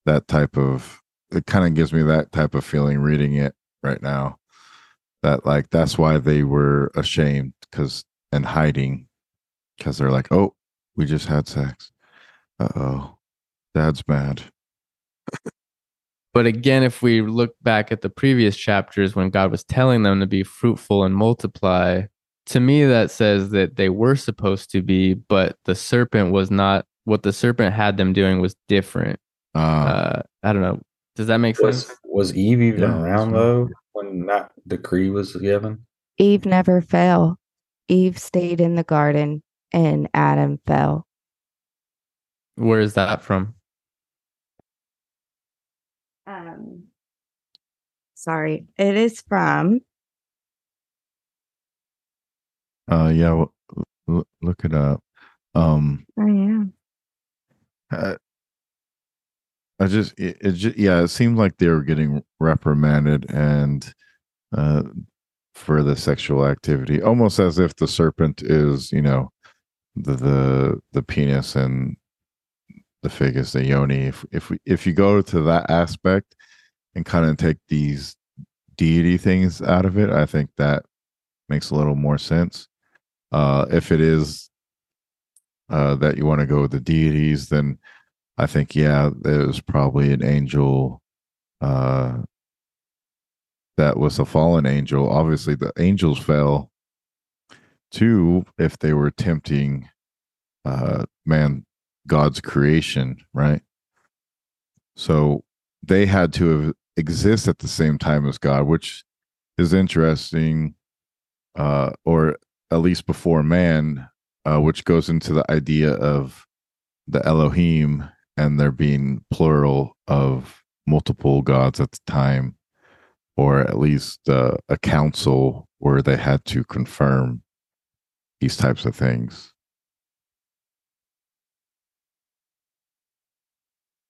[SPEAKER 2] that type of it kind of gives me that type of feeling reading it right now. That like that's why they were ashamed because and hiding because they're like oh we just had sex. Uh-oh. Dad's mad
[SPEAKER 4] But again, if we look back at the previous chapters when God was telling them to be fruitful and multiply, to me that says that they were supposed to be, but the serpent was not what the serpent had them doing was different.
[SPEAKER 2] uh,
[SPEAKER 4] Uh, I don't know. Does that make
[SPEAKER 3] Was,
[SPEAKER 4] sense?
[SPEAKER 3] was Eve even
[SPEAKER 2] Yeah,
[SPEAKER 3] around
[SPEAKER 2] that's
[SPEAKER 3] though when that decree was given?
[SPEAKER 6] Eve never fell. Eve stayed in the garden and Adam fell.
[SPEAKER 4] Where is that from?
[SPEAKER 6] Um, sorry, it is from
[SPEAKER 2] uh yeah well, l- look it up um
[SPEAKER 6] oh yeah.
[SPEAKER 2] uh, i just it, it just yeah it seemed like they were getting reprimanded and uh for the sexual activity almost as if the serpent is you know the the the penis and the fig is the yoni if if we if you go to that aspect and kind of take these deity things out of it i think that makes a little more sense. Uh if it is uh that you want to go with the deities then i think yeah there's probably an angel uh that was a fallen angel. Obviously the angels fell too if they were tempting uh man god's creation right so they had to exist at the same time as god which is interesting uh or at least before man uh which goes into the idea of the elohim and there being plural of multiple gods at the time or at least uh, a council where they had to confirm these types of things.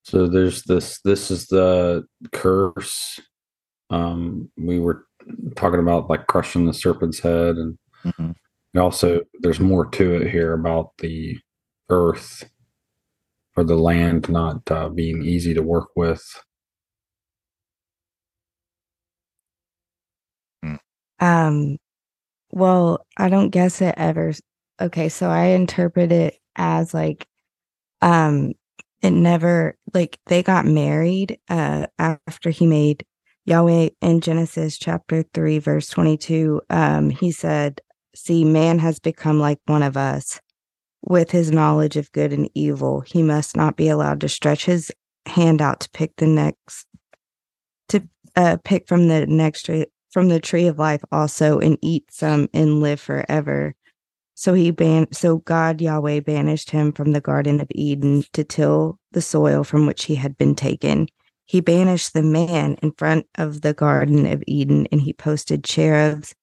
[SPEAKER 3] So there's this. This is the curse. Um, we were talking about like crushing the serpent's head, and
[SPEAKER 2] Mhm.
[SPEAKER 3] and also there's more to it here about the earth or the land not uh, being easy to work with.
[SPEAKER 6] Um, well, I don't guess it ever. Okay, so I interpret it as like, um, it never like they got married uh after he made Yahweh in Genesis chapter 3, verse 22, um, he said, See, man has become like one of us. With his knowledge of good and evil, he must not be allowed to stretch his hand out to pick the next, to uh, pick from the next tree, from the tree of life also, and eat some and live forever. So he ban so God Yahweh banished him from the Garden of Eden to till the soil from which he had been taken. He banished the man in front of the Garden of Eden, and he posted cherubs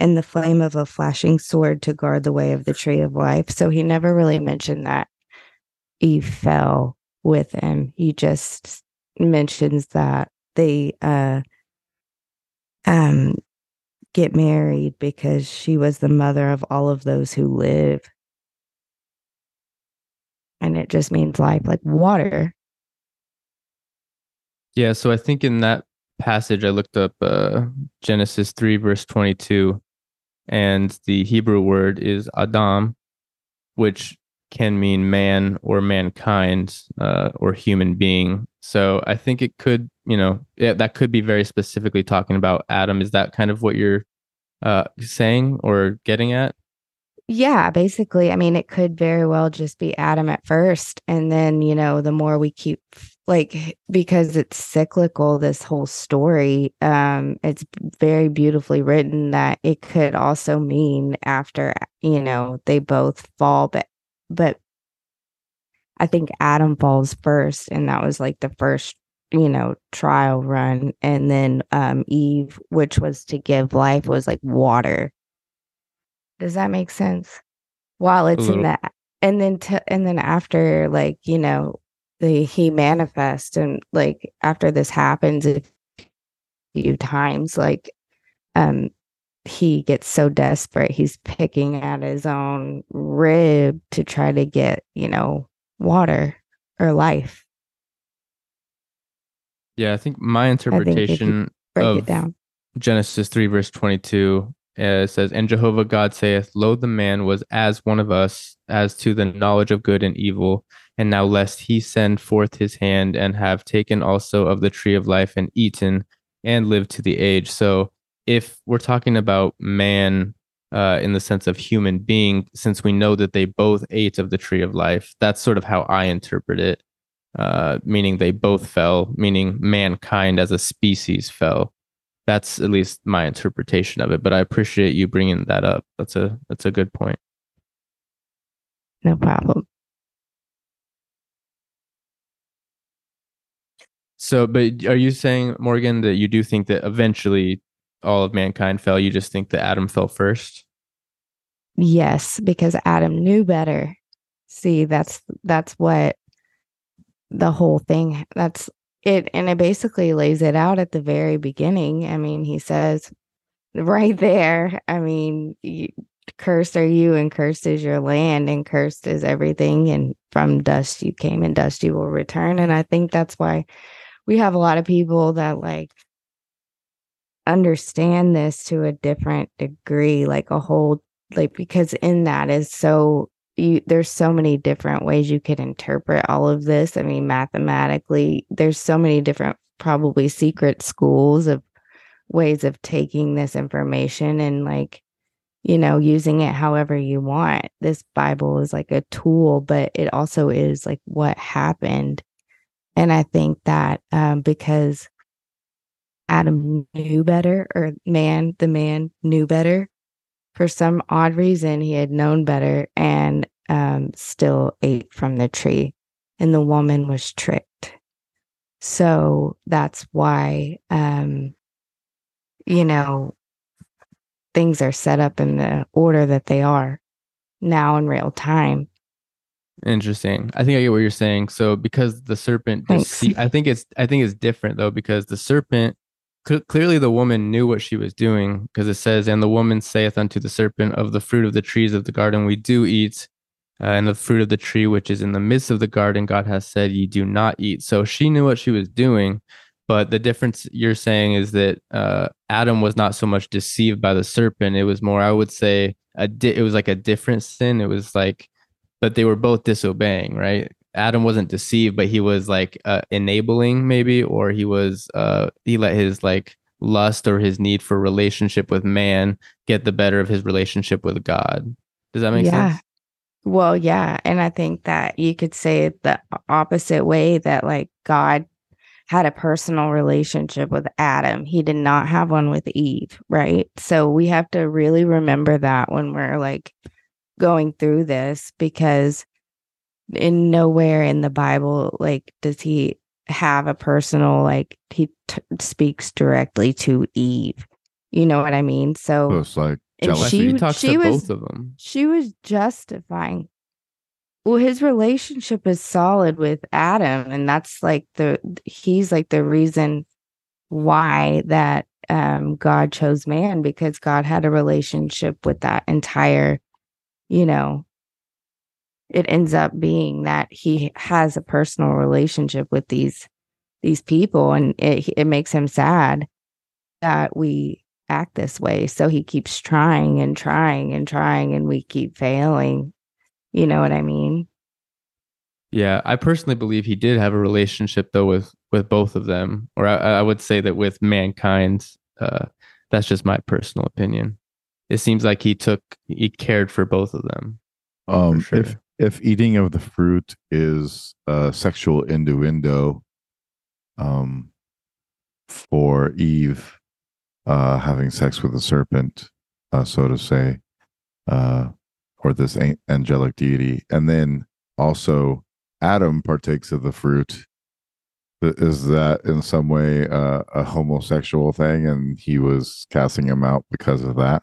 [SPEAKER 6] and the flame of a flashing sword to guard the way of the tree of life. So he never really mentioned that Eve fell with him. He just mentions that they uh um get married because she was the mother of all of those who live. And it just means life, like water.
[SPEAKER 4] Yeah, so I think in that passage I looked up uh, Genesis 3 verse 22 and the Hebrew word is Adam which can mean man or mankind uh, or human being. So I think it could, you know, yeah, that could be very specifically talking about Adam. Is that kind of what you're uh, saying or getting at?
[SPEAKER 6] Yeah, basically. I mean, it could very well just be Adam at first. And then, you know, the more we keep like because it's cyclical this whole story um it's very beautifully written that it could also mean after you know they both fall but but i think adam falls first and that was like the first you know trial run. And then um eve which was to give life was like water. Does that make sense? While it's in that and then to, and then after like you know the he manifests and like after this happens a few times like um he gets so desperate he's picking at his own rib to try to get you know water or life
[SPEAKER 4] yeah i think my interpretation
[SPEAKER 6] break
[SPEAKER 4] of
[SPEAKER 6] it down
[SPEAKER 4] genesis 3 verse 22 uh, says and jehovah god saith lo the man was as one of us as to the knowledge of good and evil and now lest he send forth his hand and have taken also of the tree of life and eaten and lived to the age. So if we're talking about man uh, in the sense of human being, since we know that they both ate of the tree of life, that's sort of how I interpret it. Uh, meaning they both fell, meaning mankind as a species fell. That's at least my interpretation of it. But I appreciate you bringing that up. That's a that's a good point.
[SPEAKER 6] No problem.
[SPEAKER 4] So, but are you saying, Morgan, that you do think that eventually all of mankind fell? You just think that Adam fell first?
[SPEAKER 6] Yes, because Adam knew better. See, that's that's what the whole thing that's it and it basically lays it out at the very beginning. I mean, he says right there, I mean, you, cursed are you and cursed is your land and cursed is everything and from dust you came and dust you will return and I think that's why we have a lot of people that like understand this to a different degree like a whole like because in that is so you there's so many different ways you could interpret all of this. I mean mathematically there's so many different probably secret schools of ways of taking this information and like you know using it however you want. This bible is like a tool but it also is like what happened. And I think that um, because Adam knew better, or man, the man knew better, for some odd reason, he had known better and um, still ate from the tree, and the woman was tricked. So that's why, um, you know, things are set up in the order that they are now in real time
[SPEAKER 4] Interesting. I think I get what you're saying. So because the serpent, dece- I think it's I think it's different though because the serpent cl- clearly the woman knew what she was doing because it says, "And the woman saith unto the serpent, Of the fruit of the trees of the garden we do eat, uh, and the fruit of the tree which is in the midst of the garden God has said, Ye do not eat." So she knew what she was doing, but the difference you're saying is that uh, Adam was not so much deceived by the serpent. It was more, I would say, a di- it was like a different sin. It was like but they were both disobeying, right? Adam wasn't deceived, but he was like uh, enabling maybe, or he was uh, he let his like lust or his need for relationship with man get the better of his relationship with God. Does that make
[SPEAKER 6] Yeah.
[SPEAKER 4] sense?
[SPEAKER 6] Well, yeah. And I think that you could say it the opposite way that like God had a personal relationship with Adam. He did not have one with Eve, right? So we have to really remember that when we're like going through this because in nowhere in the Bible like does he have a personal like he t- speaks directly to Eve. You know what I mean?
[SPEAKER 2] So
[SPEAKER 6] So
[SPEAKER 2] it's like
[SPEAKER 6] she
[SPEAKER 4] he talks
[SPEAKER 6] she
[SPEAKER 4] to
[SPEAKER 6] was-
[SPEAKER 4] both of them.
[SPEAKER 6] she was justifying well his relationship is solid with adam and that's like the he's like the reason why that um god chose man because god had a relationship with that entire you know it ends up being that he has a personal relationship with these these people and it it makes him sad that we act this way so he keeps trying and trying and trying and we keep failing you know what i mean
[SPEAKER 4] Yeah, I personally believe he did have a relationship though with with both of them, or I, I would say that with mankind. Uh, that's just my personal opinion. It seems like he took he cared for both of them.
[SPEAKER 2] um
[SPEAKER 4] sure.
[SPEAKER 2] if if eating of the fruit is a sexual innuendo um for eve uh having sex with the serpent uh so to say uh or this angelic deity. And then also adam partakes of the fruit. Is that in some way uh, a homosexual thing? And he was casting him out because of that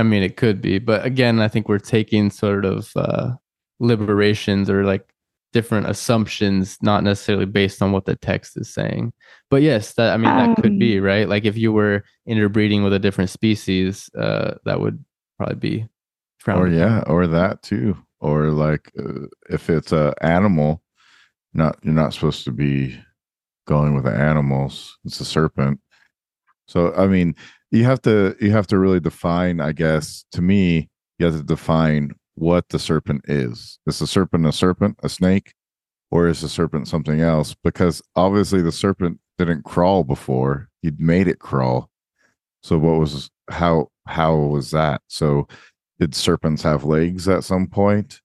[SPEAKER 4] I mean, it could be, but again, I think we're taking sort of uh, liberations or like different assumptions, not necessarily based on what the text is saying. But yes, that I mean, that could be right. Like if you were interbreeding with a different species, uh, that would probably be frowned
[SPEAKER 2] or yeah or that too or like uh, if it's a animal not you're not supposed to be going with the animals it's a serpent so i mean you have to you have to really define i guess to me you have to define what the serpent is. Is the serpent a serpent a snake or is the serpent something else? Because obviously the serpent didn't crawl before. You'd made it crawl. So what was how how was that? So did serpents have legs at some point?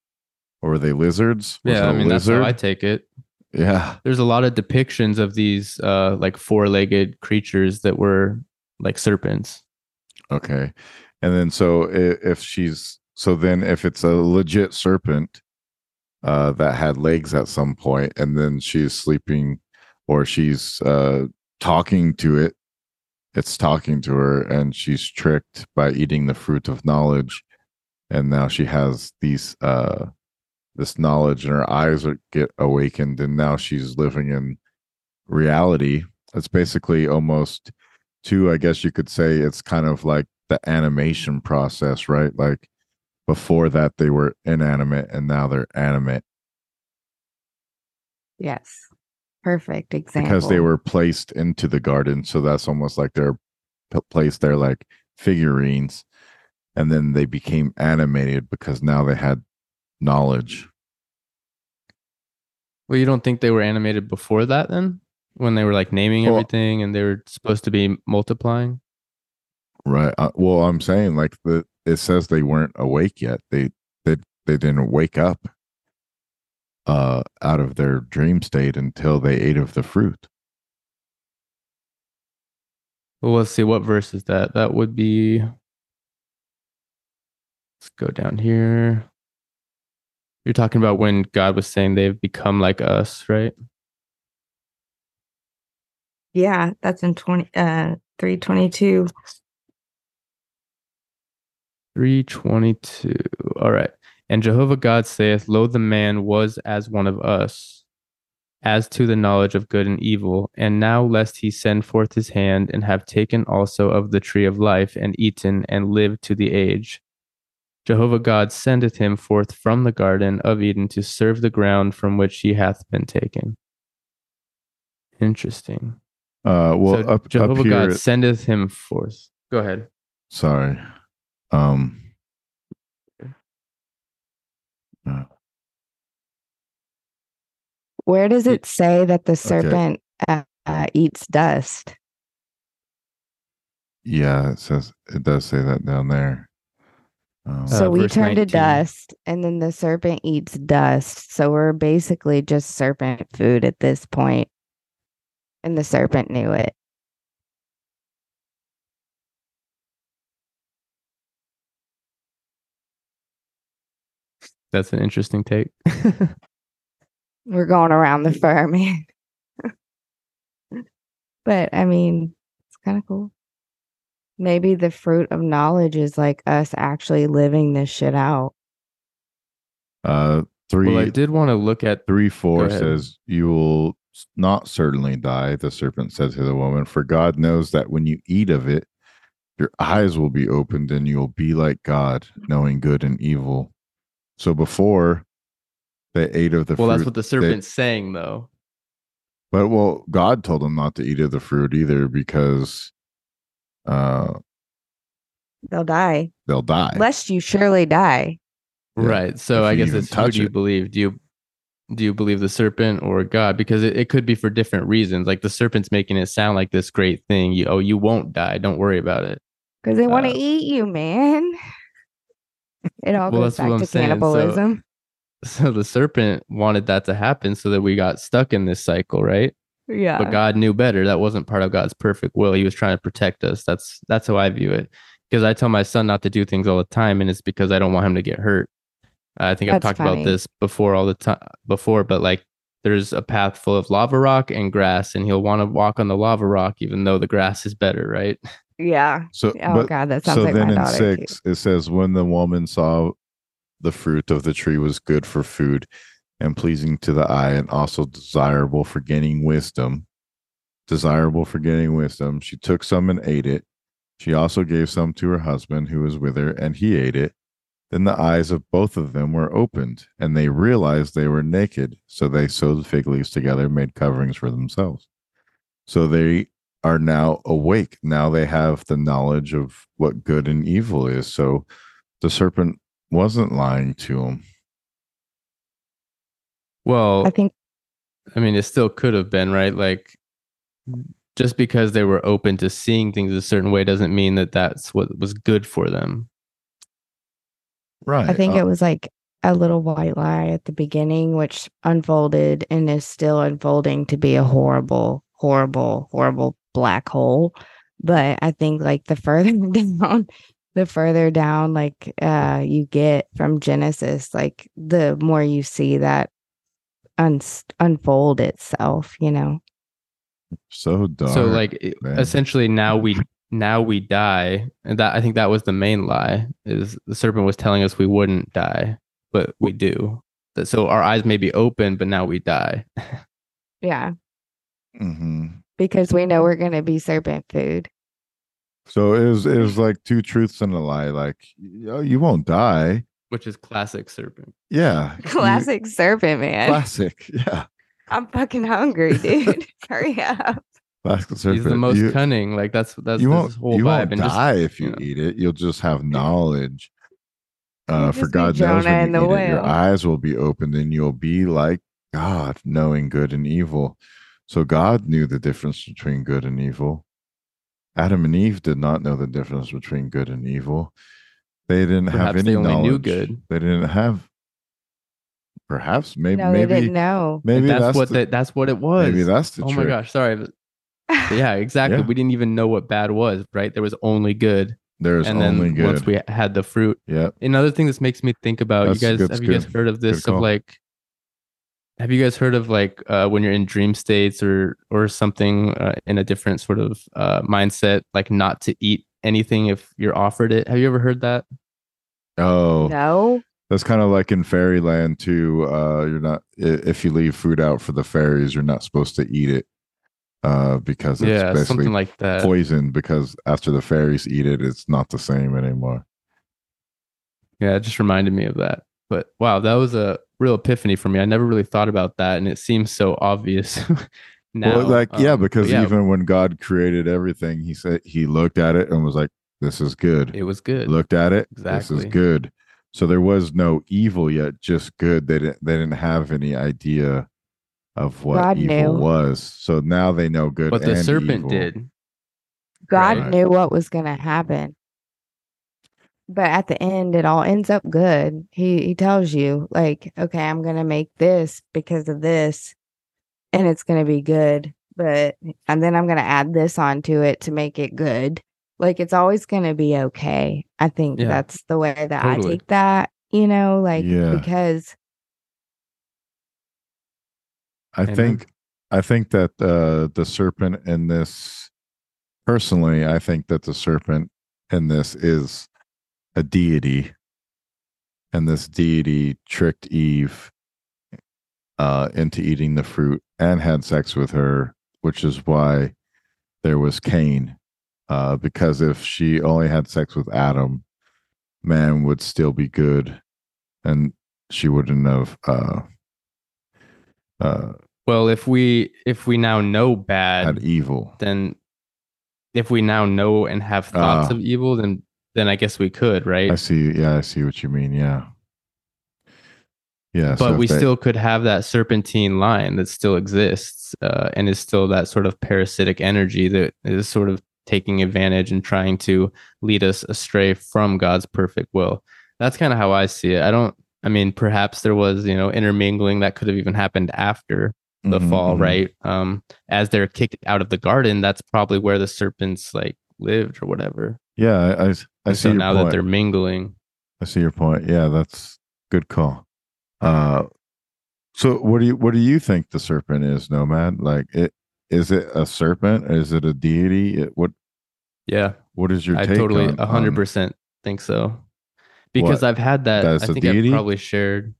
[SPEAKER 2] Or were they lizards? Was
[SPEAKER 4] Yeah, i mean that's how I take it.
[SPEAKER 2] yeah.
[SPEAKER 4] There's a lot of depictions of these uh, like four-legged creatures that were like serpents.
[SPEAKER 2] okay and then so if she's so then if it's a legit serpent uh that had legs at some point and then she's sleeping or she's uh talking to it it's talking to her and she's tricked by eating the fruit of knowledge and now she has these uh this knowledge and her eyes are get awakened and now she's living in reality it's basically almost too i guess you could say it's kind of like the animation process right? Like before that they were inanimate and now they're animate.
[SPEAKER 6] Yes. Perfect example
[SPEAKER 2] because they were placed into the garden so that's almost like they're placed there like figurines and then they became animated because now they had knowledge.
[SPEAKER 4] Well, you don't think they were animated before that then? When they were like naming
[SPEAKER 2] Well-
[SPEAKER 4] everything and they were supposed to be multiplying?
[SPEAKER 2] right uh, well i'm saying like the it says they weren't awake yet they they they didn't wake up uh out of their dream state until they ate of the fruit
[SPEAKER 4] Well, let's see what verse is that. That would be Let's go down here. You're talking about when God was saying they've become like us, right?
[SPEAKER 6] Yeah that's in 20 uh 322
[SPEAKER 4] 322. All right. And Jehovah God saith, Lo, the man was as one of us, as to the knowledge of good and evil. And now, lest he send forth his hand, and have taken also of the tree of life, and eaten, and lived to the age. Jehovah God sendeth him forth from the garden of Eden to serve the ground from which he hath been taken. Interesting.
[SPEAKER 2] Uh well
[SPEAKER 4] so
[SPEAKER 2] up,
[SPEAKER 4] Jehovah
[SPEAKER 2] up here
[SPEAKER 4] God sendeth him forth. Go ahead.
[SPEAKER 2] sorry um
[SPEAKER 6] Where does
[SPEAKER 4] It-
[SPEAKER 6] it say that the serpent uh, uh, eats dust?
[SPEAKER 2] Yeah, it says it does say that down there. Um,
[SPEAKER 6] So
[SPEAKER 4] Uh,
[SPEAKER 6] we
[SPEAKER 4] verse
[SPEAKER 6] turn to dust, and then the serpent eats dust. So we're basically just serpent food at this point, and the serpent knew it.
[SPEAKER 4] That's an interesting take. (laughs)
[SPEAKER 6] We're going around the fur, (laughs) man. but I mean, it's kind of cool. Maybe the fruit of knowledge is like us actually living this shit out.
[SPEAKER 2] uh, three
[SPEAKER 4] well, I did want to look at
[SPEAKER 2] three four says, "You will s- not certainly die." The serpent said to the woman, "For God knows that when you eat of it, your eyes will be opened, and you will be like God, knowing good and evil." So before they ate of the
[SPEAKER 4] well,
[SPEAKER 2] fruit,
[SPEAKER 4] that's what the
[SPEAKER 2] they-
[SPEAKER 4] serpent's saying, though.
[SPEAKER 2] But well, God told them not to eat of the fruit either because uh
[SPEAKER 6] They'll die,
[SPEAKER 2] they'll die.
[SPEAKER 6] lest you surely die.
[SPEAKER 2] Yeah,
[SPEAKER 4] Right. So
[SPEAKER 2] if
[SPEAKER 4] I guess it's who
[SPEAKER 2] touch
[SPEAKER 4] do you
[SPEAKER 2] it.
[SPEAKER 4] believe? Do you do you believe the serpent or God? Because it, it could be for different reasons. Like the serpent's making it sound like this great thing. You oh, you won't die. Don't worry about it.
[SPEAKER 6] Because they want to
[SPEAKER 4] Uh,
[SPEAKER 6] eat you, man. It all
[SPEAKER 4] Well,
[SPEAKER 6] goes back to
[SPEAKER 4] saying. So-
[SPEAKER 6] cannibalism. (laughs)
[SPEAKER 4] So the serpent wanted that to happen so that we got stuck in this cycle, right?
[SPEAKER 6] yeah.
[SPEAKER 4] But God knew better. That wasn't part of God's perfect will. He was trying to protect us. That's that's how I view it. Because I tell my son not to do things all the time, and it's because I don't want him to get hurt. I think I've
[SPEAKER 6] That's
[SPEAKER 4] talked
[SPEAKER 6] funny.
[SPEAKER 4] about this before all the time before, but like there's a path full of lava rock and grass, and he'll want to walk on the lava rock even though the grass is better, right?
[SPEAKER 6] yeah.
[SPEAKER 2] so
[SPEAKER 6] Oh
[SPEAKER 2] but
[SPEAKER 6] God, that sounds
[SPEAKER 2] so
[SPEAKER 6] like
[SPEAKER 2] then
[SPEAKER 6] my
[SPEAKER 2] in
[SPEAKER 6] daughter. too.
[SPEAKER 2] six it says when the woman saw the fruit of the tree was good for food and pleasing to the eye and also desirable for gaining wisdom desirable for gaining wisdom she took some and ate it she also gave some to her husband who was with her and he ate it then the eyes of both of them were opened and they realized they were naked so they sewed fig leaves together made coverings for themselves so they are now awake. Now they have the knowledge of what good and evil is. So the serpent wasn't lying to them.
[SPEAKER 4] Well,
[SPEAKER 6] I think
[SPEAKER 4] I mean, it still could have been, right? Like, just because they were open to seeing things a certain way doesn't mean that that's what was good for them.
[SPEAKER 2] Right.
[SPEAKER 6] I think
[SPEAKER 2] Uh,
[SPEAKER 6] it was like a little white lie at the beginning, which unfolded and is still unfolding to be a horrible, horrible, horrible black hole. But I think like the further (laughs) down, the further down like uh you get from Genesis, like the more you see that un- unfold itself, you know.
[SPEAKER 2] so dark.
[SPEAKER 4] so, like,
[SPEAKER 2] man.
[SPEAKER 4] essentially, now we now we die, and that I think that was the main lie. Is the serpent was telling us we wouldn't die, but we do. So our eyes may be open, but now we die. (laughs)
[SPEAKER 6] Yeah.
[SPEAKER 2] Mhm.
[SPEAKER 6] Because we know we're gonna be serpent food.
[SPEAKER 2] So it was it was like two truths and a lie. Like you, you won't die.
[SPEAKER 4] Which is classic serpent.
[SPEAKER 2] Yeah. (laughs) you-
[SPEAKER 6] Classic serpent, man.
[SPEAKER 2] classic. (laughs) Yeah.
[SPEAKER 6] I'm fucking hungry, dude. Hurry up.
[SPEAKER 2] Classic serpent.
[SPEAKER 4] He's the most
[SPEAKER 2] you,
[SPEAKER 4] cunning. Like that's that's
[SPEAKER 2] you
[SPEAKER 4] this
[SPEAKER 2] won't
[SPEAKER 4] whole
[SPEAKER 2] you
[SPEAKER 4] vibe.
[SPEAKER 2] won't
[SPEAKER 4] and just
[SPEAKER 2] die if you
[SPEAKER 4] you know.
[SPEAKER 2] eat it. You'll just have knowledge. Uh, for
[SPEAKER 6] just be
[SPEAKER 2] God knows when
[SPEAKER 6] and
[SPEAKER 2] you
[SPEAKER 6] the
[SPEAKER 2] eat it, your eyes will be opened and you'll be like God, knowing good and evil. So God knew the difference between good and evil. Adam and Eve did not know the difference between good and evil. They didn't have
[SPEAKER 4] Perhaps
[SPEAKER 2] any
[SPEAKER 4] they only
[SPEAKER 2] knowledge.
[SPEAKER 4] knew good.
[SPEAKER 2] They didn't have. Perhaps maybe
[SPEAKER 6] no, they
[SPEAKER 2] maybe
[SPEAKER 6] didn't know.
[SPEAKER 2] maybe
[SPEAKER 4] that's,
[SPEAKER 2] that's,
[SPEAKER 4] what
[SPEAKER 2] the,
[SPEAKER 4] the, that's what it was.
[SPEAKER 2] maybe that's the
[SPEAKER 4] oh
[SPEAKER 2] trick.
[SPEAKER 4] my gosh, sorry. But yeah, exactly.
[SPEAKER 2] Yeah.
[SPEAKER 4] We didn't even know what bad was, right? There was only good.
[SPEAKER 2] There's
[SPEAKER 4] and
[SPEAKER 2] only
[SPEAKER 4] then
[SPEAKER 2] good.
[SPEAKER 4] once we had the fruit.
[SPEAKER 2] Yeah.
[SPEAKER 4] Another thing this makes me think about
[SPEAKER 2] That's
[SPEAKER 4] you guys
[SPEAKER 2] good-
[SPEAKER 4] have
[SPEAKER 2] that's
[SPEAKER 4] you guys
[SPEAKER 2] good.
[SPEAKER 4] heard of this of like have you guys heard of like uh, when you're in dream states or or something uh, in a different sort of uh, mindset like not to eat anything if you're offered it have you ever heard that
[SPEAKER 2] Oh,
[SPEAKER 6] No.
[SPEAKER 2] That's kind of like in fairyland too. Uh, you're not if you leave food out for the fairies, you're not supposed to eat it uh, because it's
[SPEAKER 4] yeah
[SPEAKER 2] basically
[SPEAKER 4] something like that
[SPEAKER 2] poison. Because after the fairies eat it, it's not the same anymore.
[SPEAKER 4] Yeah, it just reminded me of that. But wow, that was a real epiphany for me. I never really thought about that, and it seems so obvious (laughs) now.
[SPEAKER 2] well, like yeah,
[SPEAKER 4] Um, but
[SPEAKER 2] because
[SPEAKER 4] yeah,
[SPEAKER 2] even when God created everything, He said He looked at it and was like, "This is good."
[SPEAKER 4] it was good.
[SPEAKER 2] Looked at it, this is good. So there was no evil yet, just good. They didn't they didn't have any idea of what
[SPEAKER 6] God
[SPEAKER 2] evil
[SPEAKER 6] knew.
[SPEAKER 2] was. So now they know good.
[SPEAKER 4] But the serpent
[SPEAKER 2] evil.
[SPEAKER 4] did.
[SPEAKER 6] God
[SPEAKER 2] Right.
[SPEAKER 6] knew what was going to happen. But at the end, it all ends up good. He he tells you like, okay, I'm going to make this because of this, and it's going to be good. But and then I'm going to add this onto it to make it good. Like it's always going to be okay. I think
[SPEAKER 4] Yeah.
[SPEAKER 6] that's the way that
[SPEAKER 4] Totally.
[SPEAKER 6] I take that. You know, like
[SPEAKER 2] Yeah.
[SPEAKER 6] because
[SPEAKER 2] I
[SPEAKER 4] Amen.
[SPEAKER 2] think I think that uh, the serpent in this personally, I think that the serpent in this is a deity. And this deity tricked Eve uh, into eating the fruit and had sex with her, which is why there was Cain. Uh, because if she only had sex with Adam, man would still be good and she wouldn't have uh, uh,
[SPEAKER 4] Well, if we if we now know bad,
[SPEAKER 2] had evil.
[SPEAKER 4] then if we now know and have thoughts
[SPEAKER 2] Ah.
[SPEAKER 4] of evil, then then I guess we could, right?
[SPEAKER 2] I see. Yeah, I see what you mean. Yeah. Yeah.
[SPEAKER 4] but
[SPEAKER 2] if
[SPEAKER 4] we
[SPEAKER 2] they-
[SPEAKER 4] still could have that serpentine line that still exists uh, and is still that sort of parasitic energy that is sort of taking advantage and trying to lead us astray from God's perfect will. That's kind of how I see it. I don't. I mean, perhaps there was you know intermingling that could have even happened after the
[SPEAKER 2] Mhm,
[SPEAKER 4] fall,
[SPEAKER 2] mhm.
[SPEAKER 4] right? Um, as they're kicked out of the garden, that's probably where the serpents like lived or whatever.
[SPEAKER 2] Yeah, I I see
[SPEAKER 4] so now
[SPEAKER 2] point.
[SPEAKER 4] that they're mingling,
[SPEAKER 2] I see your point. Yeah, that's good call. Uh, so what do you what do you think the serpent is, Gnomad? Like it is it a serpent? Is it a deity? It, what
[SPEAKER 4] yeah,
[SPEAKER 2] what is your
[SPEAKER 4] I
[SPEAKER 2] take
[SPEAKER 4] totally a hundred percent think so. Because
[SPEAKER 2] What?
[SPEAKER 4] I've had that.
[SPEAKER 2] That is
[SPEAKER 4] I think? I've probably shared.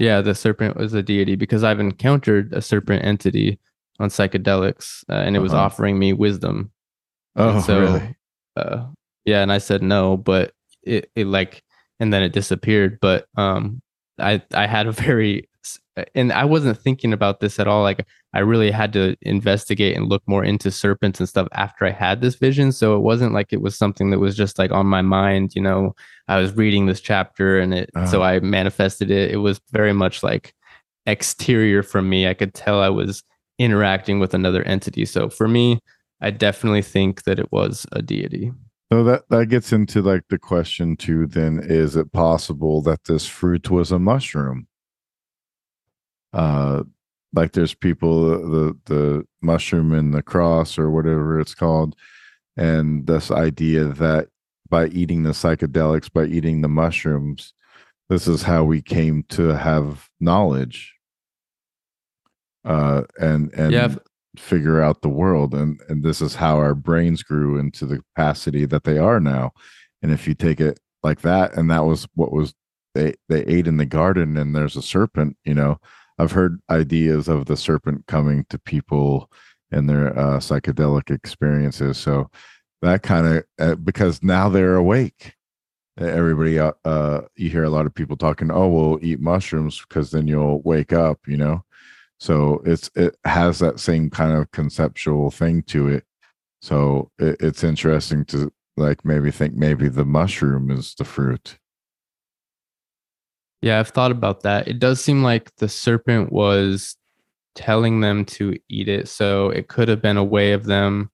[SPEAKER 4] Yeah, the serpent was a deity because I've encountered a serpent entity on psychedelics, uh, and it was
[SPEAKER 2] Uh-huh.
[SPEAKER 4] offering me wisdom.
[SPEAKER 2] Oh,
[SPEAKER 4] And so,
[SPEAKER 2] really?
[SPEAKER 4] Uh, yeah, and I said no, but it, it like, and then it disappeared. But um, I I had a (laughs) very, and I wasn't thinking about this at all. Like I really had to investigate and look more into serpents and stuff after I had this vision. So it wasn't like it was something that was just like on my mind. You know, I was reading this chapter and it, so
[SPEAKER 2] Uh-huh.
[SPEAKER 4] I manifested it. It was very much like exterior from me. I could tell I was interacting with another entity. So for me, I definitely think that it was a deity.
[SPEAKER 2] So that that gets into like the question too. Then is it possible that this fruit was a mushroom? Uh, like there's people the the mushroom in the cross or whatever it's called, and this idea that by eating the psychedelics, by eating the mushrooms, this is how we came to have knowledge. Uh, and and
[SPEAKER 4] Yeah,
[SPEAKER 2] figure out the world and and this is how our brains grew into the capacity that they are now and if you take it like that and that was what was they they ate in the garden and there's a serpent you know i've heard ideas of the serpent coming to people in their uh, psychedelic experiences so that kind of uh, because now they're awake. Everybody uh, uh you hear a lot of people talking oh well eat mushrooms because then you'll wake up you know? So it's it has that same kind of conceptual thing to it. So it, it's interesting to like maybe think maybe the mushroom is the fruit
[SPEAKER 4] Yeah, I've thought about that. It does seem like the serpent was telling them to eat it. So it could have been a way of them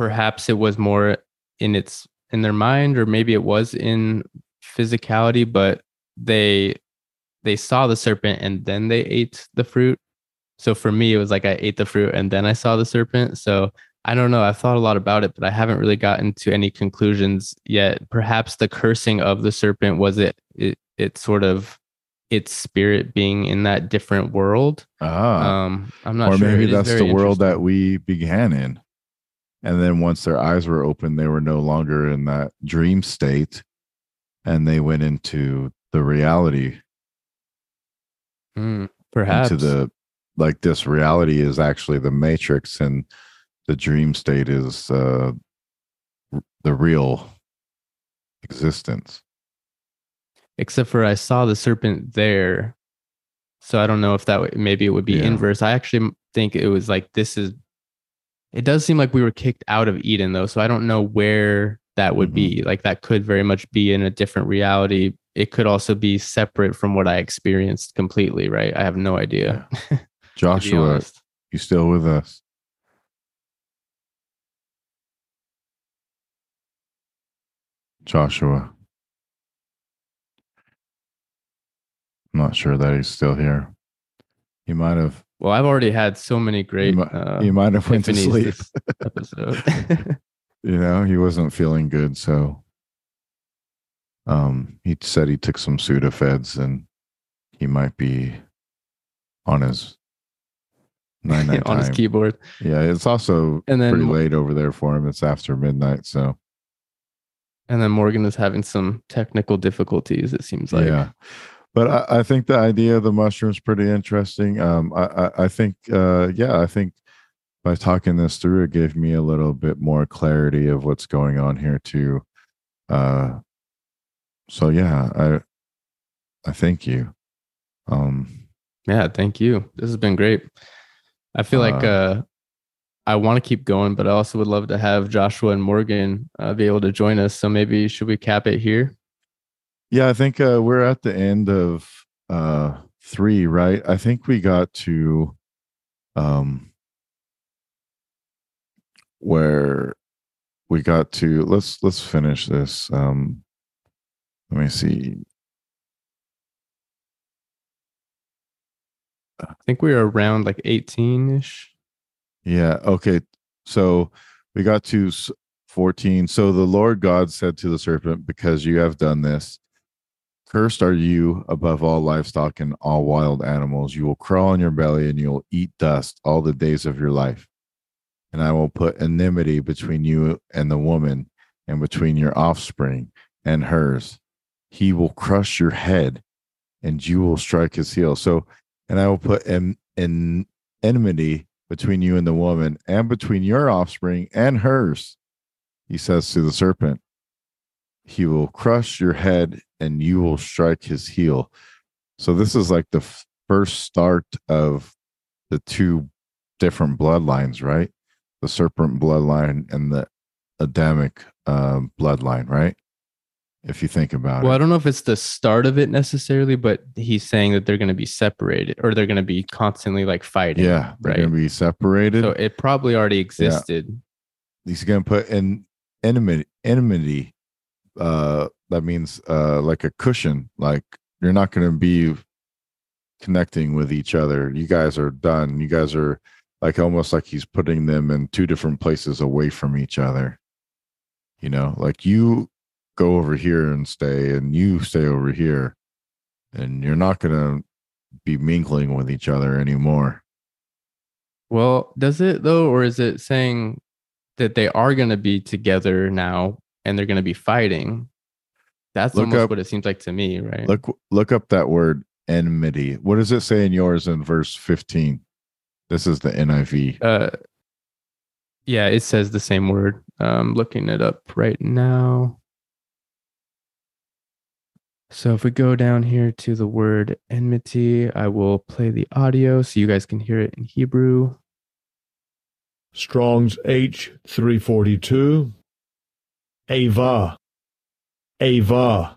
[SPEAKER 4] perhaps it was more in its in their mind or maybe it was in physicality, but they they saw the serpent and then they ate the fruit. So for me it was like I ate the fruit and then I saw the serpent. So I don't know. I've thought a lot about it, but I haven't really gotten to any conclusions yet. Perhaps the cursing of the serpent was it it it sort of its spirit being in that different world.
[SPEAKER 2] ah.
[SPEAKER 4] Um, I'm not
[SPEAKER 2] or
[SPEAKER 4] sure.
[SPEAKER 2] maybe
[SPEAKER 4] It
[SPEAKER 2] that's the world that we began in. And then once their eyes were open they were no longer in that dream state and they went into the reality.
[SPEAKER 4] Hmm, perhaps.
[SPEAKER 2] into the like this reality is actually the matrix and the dream state is uh r- the real existence
[SPEAKER 4] except for I saw the serpent there. So I don't know if that w- maybe it would be
[SPEAKER 2] Yeah.
[SPEAKER 4] inverse. I actually think it was like this is. It does seem like we were kicked out of Eden though, so I don't know where that would
[SPEAKER 2] Mhm.
[SPEAKER 4] be. Like that could very much be in a different reality it could also be separate from what I experienced completely, right? I have no idea. (laughs) be
[SPEAKER 2] Joshua, you still with us? Joshua. I'm not sure that he's still here. He might have.
[SPEAKER 4] Well, I've already had so many great uh,
[SPEAKER 2] he might have went to sleep. (laughs)
[SPEAKER 4] episode. (laughs)
[SPEAKER 2] you know, he wasn't feeling good, so um, he said he took some Sudafeds and he might be on his nine (laughs)
[SPEAKER 4] on his keyboard.
[SPEAKER 2] Yeah, it's also
[SPEAKER 4] And then
[SPEAKER 2] pretty late over there for him. It's after midnight, so
[SPEAKER 4] and then Morgan is having some technical difficulties, it seems like.
[SPEAKER 2] yeah. But I, I think the idea of the mushrooms pretty interesting. Um, I, I, I think, uh, yeah, I think by talking this through, it gave me a little bit more clarity of what's going on here too. Uh, so yeah, I, I thank you. Um,
[SPEAKER 4] Yeah, thank you. This has been great. I feel like
[SPEAKER 2] Uh,
[SPEAKER 4] uh I want to keep going, but I also would love to have Joshua and Morgan uh, be able to join us. So maybe should we cap it here?
[SPEAKER 2] Yeah, I think uh, we're at the end of uh, three, right? I think we got to um, where we got to. Let's let's finish this. Um, let me see.
[SPEAKER 4] I think we are around like 18 ish.
[SPEAKER 2] Yeah. Okay. So we got to 14. So the Lord God said to the serpent, Because you have done this, cursed are you above all livestock and all wild animals. You will crawl on your belly and you will eat dust all the days of your life. And I will put enmity between you and the woman, and between your offspring and hers. He will crush your head, and you will strike his heel. So, and I will put en- en- enmity between you and the woman, and between your offspring and hers. He says to the serpent, He will crush your head and you will strike his heel. So, this is like the first start of the two different bloodlines, right? The serpent bloodline and the Adamic uh, bloodline, right? If you think about it.
[SPEAKER 4] Well, I don't know if it's the start of it necessarily, but he's saying that they're going to be separated or they're going to be constantly like fighting.
[SPEAKER 2] Yeah, they're
[SPEAKER 4] right.
[SPEAKER 2] going to be separated.
[SPEAKER 4] So it probably already existed.
[SPEAKER 2] he's going to put in enmity enmity uh that means uh like a cushion like you're not going to be connecting with each other. You guys are done. You guys are like almost like he's putting them in two different places away from each other. You know like you go over here and stay and you stay over here and you're not going to be mingling with each other anymore.
[SPEAKER 4] Well, does it though, or is it saying that they are going to be together now and they're going to be fighting? That's
[SPEAKER 2] Look
[SPEAKER 4] almost
[SPEAKER 2] up-
[SPEAKER 4] what it seems like to me, right?
[SPEAKER 2] Look look up that word enmity. What does it say in yours in verse 15? This is the NIV.
[SPEAKER 4] uh, yeah, it says the same word. I'm looking it up right now. So if we go down here to the word enmity, I will play the audio so you guys can hear it in Hebrew.
[SPEAKER 5] Strong's H342. Ava. Ava.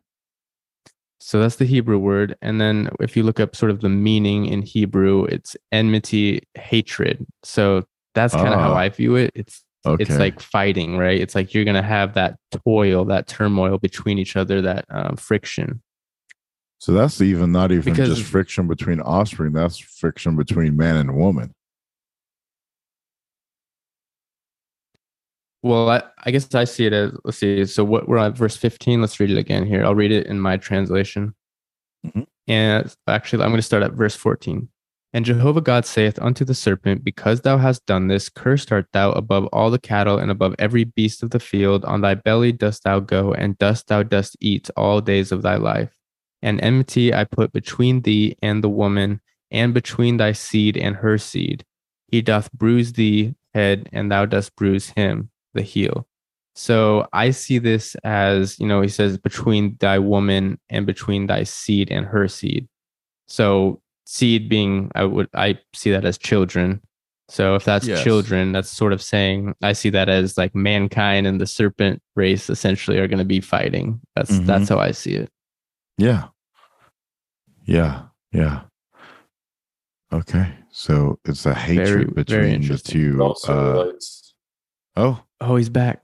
[SPEAKER 4] So that's the Hebrew word. And then if you look up sort of the meaning in Hebrew, it's enmity, hatred. So that's kind of how
[SPEAKER 2] Ah.
[SPEAKER 4] I view it. It's
[SPEAKER 2] Okay.
[SPEAKER 4] it's like fighting, right? It's like you're gonna have that toil, that turmoil between each other, that um, friction.
[SPEAKER 2] so that's even not even
[SPEAKER 4] Because-
[SPEAKER 2] just friction between offspring, that's friction between man and woman.
[SPEAKER 4] Well, I, I guess I see it as let's see. So what we're on verse 15. Let's read it again here. I'll read it in my translation.
[SPEAKER 2] Mhm.
[SPEAKER 4] And actually, I'm going to start at verse 14. And Jehovah God saith unto the serpent, Because thou hast done this, cursed art thou above all the cattle and above every beast of the field. On thy belly dost thou go, and dust thou dost eat all days of thy life. And enmity I put between thee and the woman, and between thy seed and her seed. He doth bruise thee head, and thou dost bruise him the heel. So I see this as, you know, he says between thy woman and between thy seed and her seed. So seed being I would I see that as children. So if that's
[SPEAKER 2] Yes.
[SPEAKER 4] children, that's sort of saying I see that as like mankind and the serpent race essentially are going to be fighting. That's
[SPEAKER 2] Mhm.
[SPEAKER 4] that's how I see it.
[SPEAKER 2] Yeah. Yeah. Yeah. Okay. So it's a hatred
[SPEAKER 4] Very- very
[SPEAKER 2] between the
[SPEAKER 4] interesting.
[SPEAKER 3] It
[SPEAKER 2] two.
[SPEAKER 3] also
[SPEAKER 2] Uh,
[SPEAKER 3] relates.
[SPEAKER 2] Oh,
[SPEAKER 4] Oh, he's back.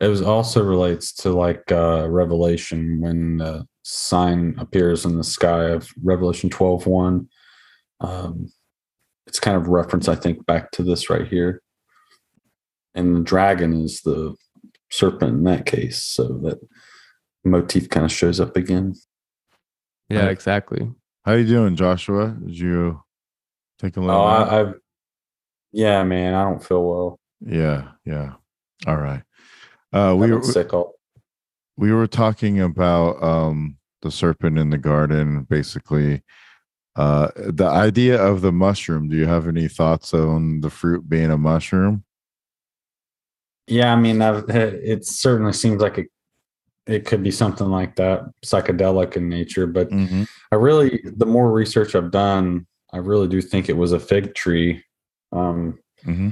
[SPEAKER 3] It was also relates to like uh, Revelation when the sign appears in the sky of Revelation 12 1. Um, it's kind of reference, I think, back to this right here. And the dragon is the serpent in that case. So that motif kind of shows up again.
[SPEAKER 4] Yeah, exactly.
[SPEAKER 2] how you doing, Joshua? Did you take a little?
[SPEAKER 3] Oh. I, I've, yeah, man, I don't feel well.
[SPEAKER 2] yeah. Yeah. All right. Uh, we were
[SPEAKER 3] sick all.
[SPEAKER 2] we were talking about um the serpent in the garden, basically. Uh, the idea of the mushroom. Do you have any thoughts on the fruit being a mushroom?
[SPEAKER 3] Yeah, I mean, I've, it certainly seems like it, it could be something like that, psychedelic in nature. But
[SPEAKER 2] Mm-hmm.
[SPEAKER 3] I really, the more research I've done, I really do think it was a fig tree. Um,
[SPEAKER 2] Mm-hmm.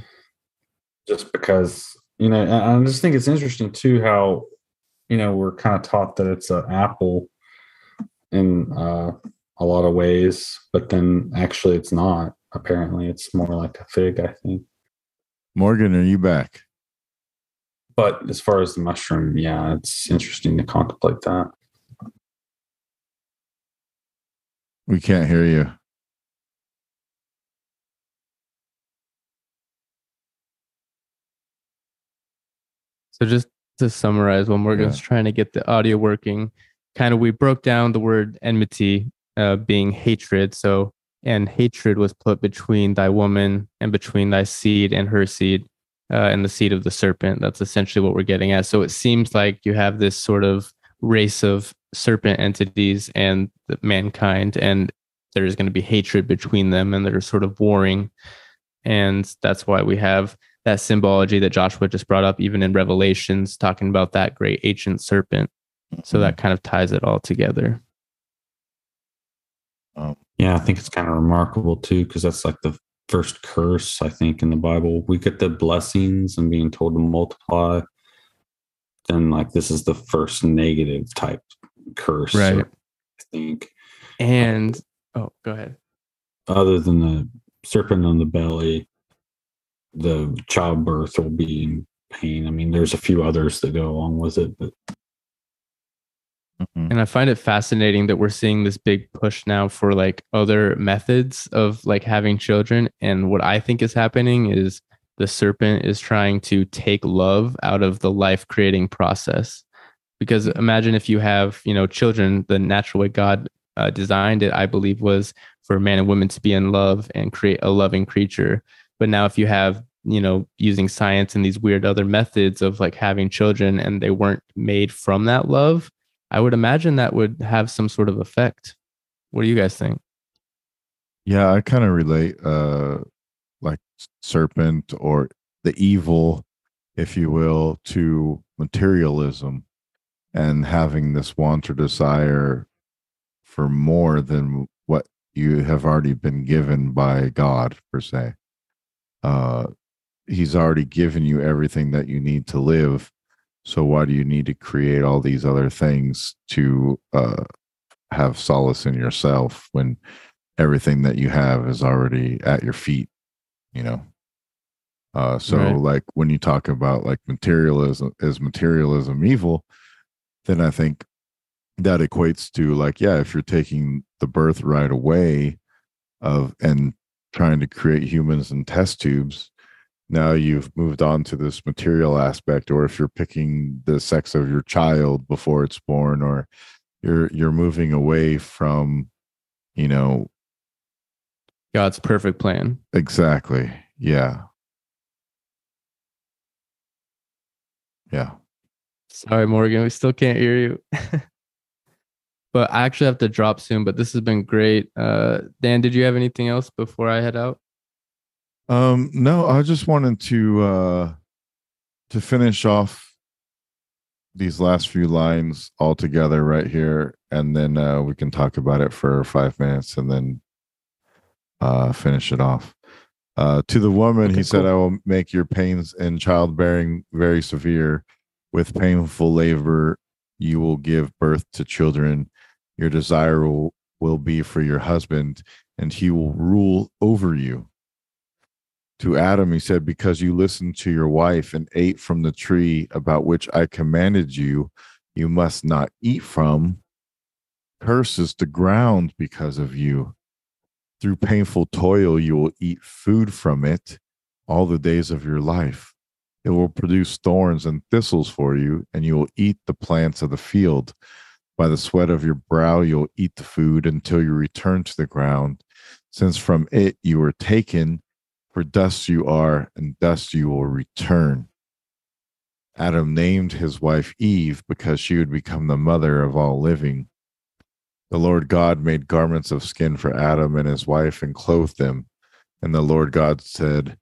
[SPEAKER 3] just because, you know, I just think it's interesting too how, you know, we're kind of taught that it's an apple in uh, a lot of ways, but then actually it's not. Apparently, it's more like a fig, I think.
[SPEAKER 2] Morgan, are you back?
[SPEAKER 3] But as far as the mushroom, yeah, it's interesting to contemplate that.
[SPEAKER 2] We can't hear you.
[SPEAKER 4] So just to summarize, while Morgan's trying to get the audio working, kind of we broke down the word enmity uh, being hatred. So and hatred was put between thy woman and between thy seed and her seed uh, and the seed of the serpent. That's essentially what we're getting at. So it seems like you have this sort of race of serpent entities and the mankind, and there's going to be hatred between them, and they're sort of warring. And that's why we have that symbology that Joshua just brought up, even in Revelations, talking about that great ancient serpent. So that kind of ties it all together.
[SPEAKER 2] Um,
[SPEAKER 3] Yeah, I think it's kind of remarkable too, because that's like the first curse, I think, in the Bible. We get the blessings and being told to multiply. Then, like, this is the first negative type curse.
[SPEAKER 4] Right.
[SPEAKER 3] I think,
[SPEAKER 4] And oh, go ahead.
[SPEAKER 3] other than the serpent on the belly, the childbirth will be in pain. I mean, there's a few others that go along with it, but
[SPEAKER 2] mhm.
[SPEAKER 4] And I find it fascinating that we're seeing this big push now for like other methods of like having children. And what I think is happening is the serpent is trying to take love out of the life creating process. Because imagine if you have, you know, children, the natural way God uh, designed it, I believe, was for man and woman to be in love and create a loving creature. But now, if you have, you know, using science and these weird other methods of like having children and they weren't made from that love, I would imagine that would have some sort of effect. What do you guys think?
[SPEAKER 2] Yeah, I kind of relate uh like serpent or the evil, if you will, to materialism and having this want or desire for more than what you have already been given by God per se. Uh he's already given you everything that you need to live. So why do you need to create all these other things to uh have solace in yourself when everything that you have is already at your feet you know uh so
[SPEAKER 4] Right.
[SPEAKER 2] like when you talk about like materialism is materialism evil then i think that equates to like yeah if you're taking the birthright away of and trying to create humans in test tubes now you've moved on to this material aspect or if you're picking the sex of your child before it's born or you're you're moving away from you know
[SPEAKER 4] God's perfect plan.
[SPEAKER 2] exactly yeah yeah
[SPEAKER 4] Sorry, Morgan, we still can't hear you. (laughs) but I actually have to drop soon, but this has been great. Uh, Dan, did you have anything else before I head out?
[SPEAKER 2] um no i just wanted to uh to finish off these last few lines all together right here and then uh we can talk about it for five minutes and then uh finish it off uh to the woman
[SPEAKER 4] Okay,
[SPEAKER 2] he said
[SPEAKER 4] cool.
[SPEAKER 2] i will make your pains in childbearing very severe with painful labor you will give birth to children. Your desire will, will be for your husband, and he will rule over you. To Adam, he said, Because you listened to your wife and ate from the tree about which I commanded you, you must not eat from. Curses the ground because of you. Through painful toil, you will eat food from it all the days of your life. It will produce thorns and thistles for you, and you will eat the plants of the field. By the sweat of your brow, you'll eat the food until you return to the ground, since from it you were taken, for dust you are, and dust you will return. Adam named his wife Eve because she would become the mother of all living. The Lord God made garments of skin for Adam and his wife and clothed them. And the Lord God said,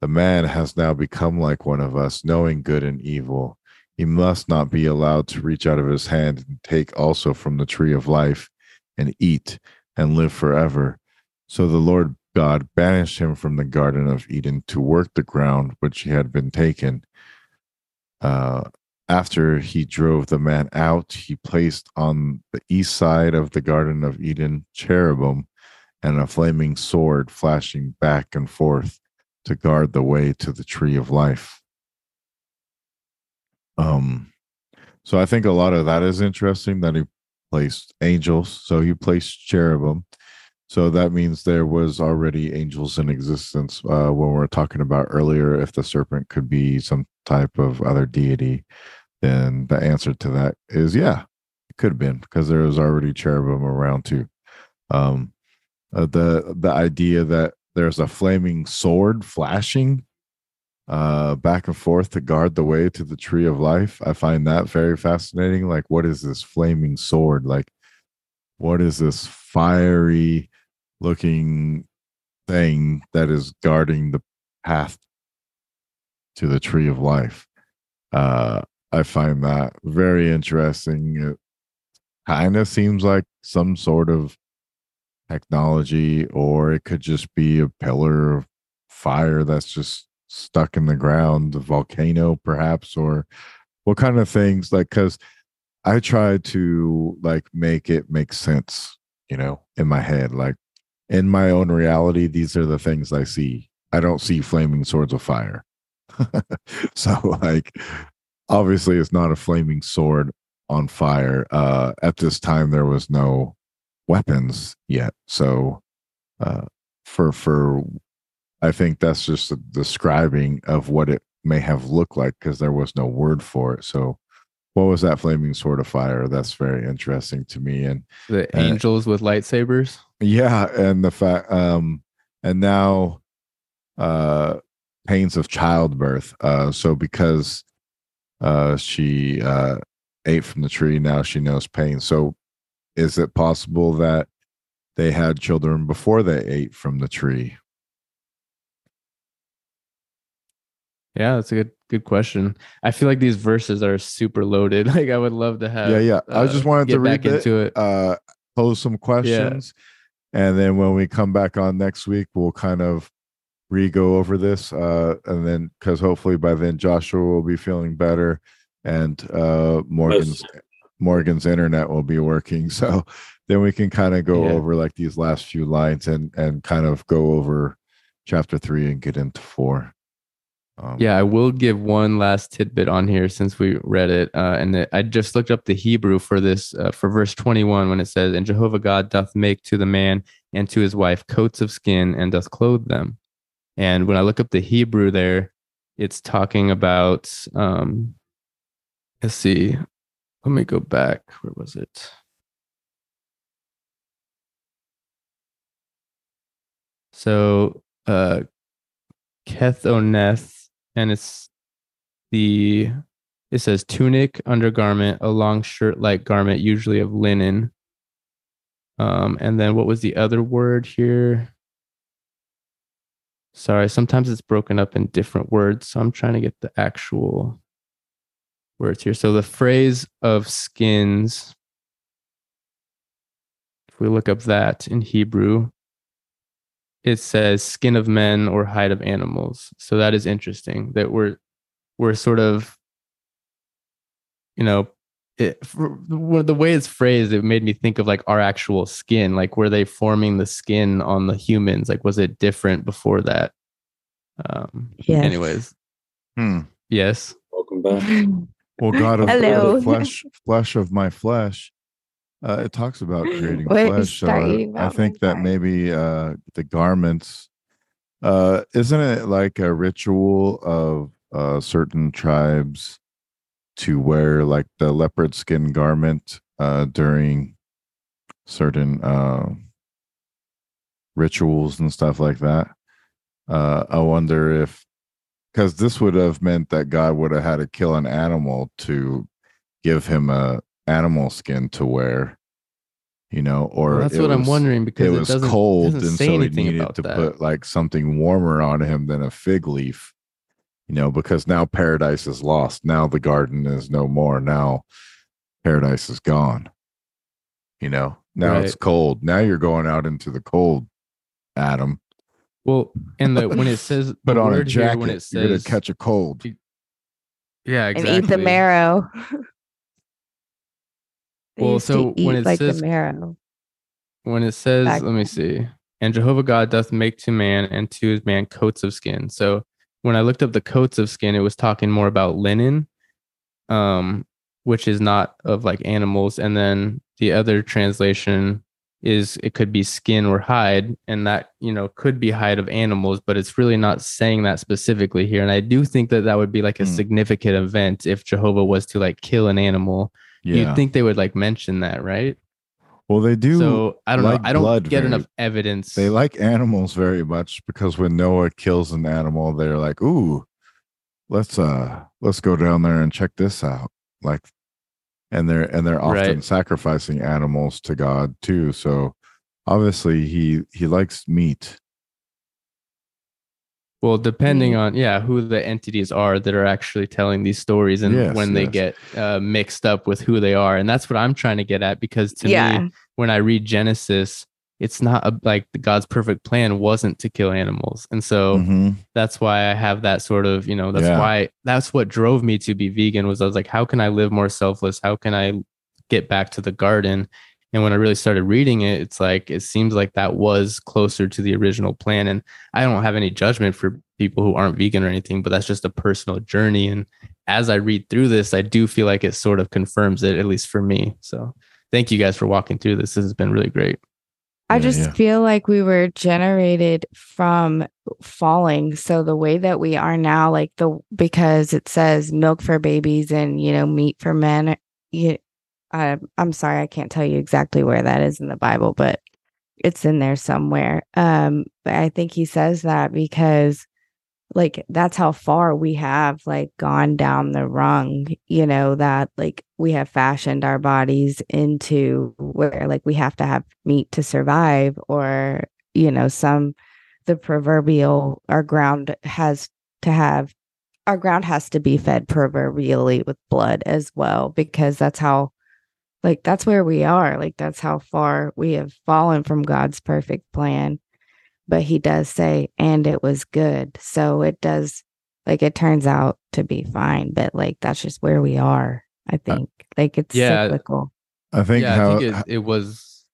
[SPEAKER 2] The man has now become like one of us, knowing good and evil. He must not be allowed to reach out of his hand and take also from the tree of life and eat and live forever. So the Lord God banished him from the Garden of Eden to work the ground which he had been taken. Uh, after he drove the man out, he placed on the east side of the Garden of Eden cherubim and a flaming sword flashing back and forth to guard the way to the tree of life. Um, so I think a lot of that is interesting that he placed angels. So he placed cherubim. So that means there was already angels in existence uh, when we are talking about earlier if the serpent could be some type of other deity. Then the answer to that is yeah, it could have been because there was already cherubim around too. Um, uh, the the idea that there's a flaming sword flashing uh, back and forth to guard the way to the tree of life. I find that very fascinating. Like, what is this flaming sword? Like, what is this fiery looking thing that is guarding the path to the tree of life? Uh, I find that very interesting. It kind of seems like some sort of technology, or it could just be a pillar of fire that's just stuck in the ground, a volcano perhaps, or what kind of things like because I try to like make it make sense, you know, in my head. Like in my own reality, these are the things I see. I don't see flaming swords of fire. (laughs) so like obviously it's not a flaming sword on fire. Uh at this time there was no weapons yet. So uh for for I think that's just a describing of what it may have looked like because there was no word for it. So, what was that flaming sword of fire? That's very interesting to me. And
[SPEAKER 4] the angels with lightsabers.
[SPEAKER 2] Yeah, and the fact, um, and now, uh, pains of childbirth. Uh, so because, uh, she uh ate from the tree, now she knows pain. So, is it possible that they had children before they ate from the tree?
[SPEAKER 4] Yeah, that's a good good question. I feel like these verses are super loaded. (laughs) Like I would love to have.
[SPEAKER 2] Yeah, yeah. I
[SPEAKER 4] uh,
[SPEAKER 2] just wanted to read
[SPEAKER 4] back into it.
[SPEAKER 2] Uh, pose some questions, and then when we come back on next week, we'll kind of re-go over this, uh, and then because hopefully by then Joshua will be feeling better, and uh, Morgan's Morgan's internet will be working. (laughs) So then we can kind of go
[SPEAKER 4] Yeah.
[SPEAKER 2] over like these last few lines and and kind of go over chapter three and get into four. Um,
[SPEAKER 4] Yeah, I will give one last tidbit on here since we read it, uh, and it, I just looked up the Hebrew for this uh, for verse twenty-one when it says, "And Jehovah God doth make to the man and to his wife coats of skin and doth clothe them." And when I look up the Hebrew there, it's talking about. Um, let's see, let me go back. Where was it? So, uh, Kethoneth, and it's the it says tunic, undergarment, a long shirt like garment, usually of linen. Um, and then what was the other word here? Sorry, sometimes it's broken up in different words, so I'm trying to get the actual words here. So the phrase of skins, if we look up that in Hebrew, it says skin of men or hide of animals. So that is interesting that we're we're sort of you know it, for, the way it's phrased, it made me think of like our actual skin. Like, were they forming the skin on the humans? Like, was it different before that? Um,
[SPEAKER 6] Yes.
[SPEAKER 4] Anyways,
[SPEAKER 2] Hmm.
[SPEAKER 4] yes.
[SPEAKER 3] Welcome back. (laughs)
[SPEAKER 2] Well, God of
[SPEAKER 6] Hello.
[SPEAKER 2] the flesh, flesh of my flesh. Uh, it talks about creating
[SPEAKER 6] Wait,
[SPEAKER 2] flesh. So I, I think that maybe uh, the garments. Uh, isn't it like a ritual of uh, certain tribes to wear like the leopard skin garment uh, during certain uh, rituals and stuff like that? Uh, I wonder if because this would have meant that God would have had to kill an animal to give him a animal skin to wear, you know, or
[SPEAKER 4] Well, that's
[SPEAKER 2] it
[SPEAKER 4] what I'm wondering because
[SPEAKER 2] it
[SPEAKER 4] it,
[SPEAKER 2] was
[SPEAKER 4] doesn't,
[SPEAKER 2] cold
[SPEAKER 4] doesn't
[SPEAKER 2] and
[SPEAKER 4] say
[SPEAKER 2] so he needed to
[SPEAKER 4] that.
[SPEAKER 2] put like something warmer on him than a fig leaf you know because now paradise is lost. Now the garden is no more. Now paradise is gone you know? Now it's cold. Now you're going out into the cold adam.
[SPEAKER 4] Well, and the when it (laughs) says
[SPEAKER 2] but
[SPEAKER 4] the
[SPEAKER 2] on a
[SPEAKER 4] word here,
[SPEAKER 2] jacket.
[SPEAKER 4] when it
[SPEAKER 2] you're gonna catch a cold.
[SPEAKER 4] yeah, exactly.
[SPEAKER 6] and eat the marrow. (laughs) They
[SPEAKER 4] Well,
[SPEAKER 6] used
[SPEAKER 4] so
[SPEAKER 6] to
[SPEAKER 4] when it
[SPEAKER 6] like
[SPEAKER 4] says-
[SPEAKER 6] the marrow.
[SPEAKER 4] when it says,
[SPEAKER 6] back
[SPEAKER 4] let me see, and Jehovah God doth make to man and to his man coats of skin. So when I looked up the coats of skin, it was talking more about linen, um, which is not of like animals. And then the other translation is it could be skin or hide, and that you know could be hide of animals, but it's really not saying that specifically here. And I do think that that would be like a
[SPEAKER 2] Hmm.
[SPEAKER 4] significant event if Jehovah was to like kill an animal.
[SPEAKER 2] Yeah
[SPEAKER 4] You'd think they would like mention that, right?
[SPEAKER 2] well they do
[SPEAKER 4] so I don't
[SPEAKER 2] like
[SPEAKER 4] know. I don't get
[SPEAKER 2] very-
[SPEAKER 4] enough evidence.
[SPEAKER 2] they like animals very much because when noah kills an animal they're like ooh let's uh let's go down there and check this out like and they're and they're often
[SPEAKER 4] Right.
[SPEAKER 2] sacrificing animals to god too so obviously he he likes meat
[SPEAKER 4] well, depending
[SPEAKER 6] Mm.
[SPEAKER 4] on yeah who the entities are that are actually telling these stories and
[SPEAKER 2] Yes,
[SPEAKER 4] when they get uh, mixed up with who they are, and that's what I'm trying to get at because to
[SPEAKER 6] yeah.
[SPEAKER 4] me, when I read Genesis, it's not a, like God's perfect plan wasn't to kill animals, and so
[SPEAKER 2] Mhm.
[SPEAKER 4] that's why I have that sort of, you know, that's
[SPEAKER 2] Yeah.
[SPEAKER 4] why that's what drove me to be vegan was I was like, how can I live more selfless? How can I get back to the garden? And when I really started reading it, it's like it seems like that was closer to the original plan. And I don't have any judgment for people who aren't vegan or anything, but that's just a personal journey. And as I read through this, I do feel like it sort of confirms it, at least for me. So thank you guys for walking through this. This has been really great.
[SPEAKER 6] I
[SPEAKER 2] Yeah,
[SPEAKER 6] just
[SPEAKER 2] yeah.
[SPEAKER 6] feel like we were generated from falling. So the way that we are now, like the because it says milk for babies and you know meat for men. You, I, I'm sorry, I can't tell you exactly where that is in the Bible, but it's in there somewhere. Um, but I think he says that because like that's how far we have like gone down the rung you know that like we have fashioned our bodies into where like we have to have meat to survive or you know some the proverbial our ground has to have our ground has to be fed proverbially with blood as well because that's how like that's where we are like that's how far we have fallen from God's perfect plan but he does say and it was good so it does like it turns out to be fine but like that's just where we are i think like it's
[SPEAKER 4] yeah.
[SPEAKER 6] cyclical
[SPEAKER 2] i think
[SPEAKER 4] yeah,
[SPEAKER 2] how
[SPEAKER 4] I think it, it was.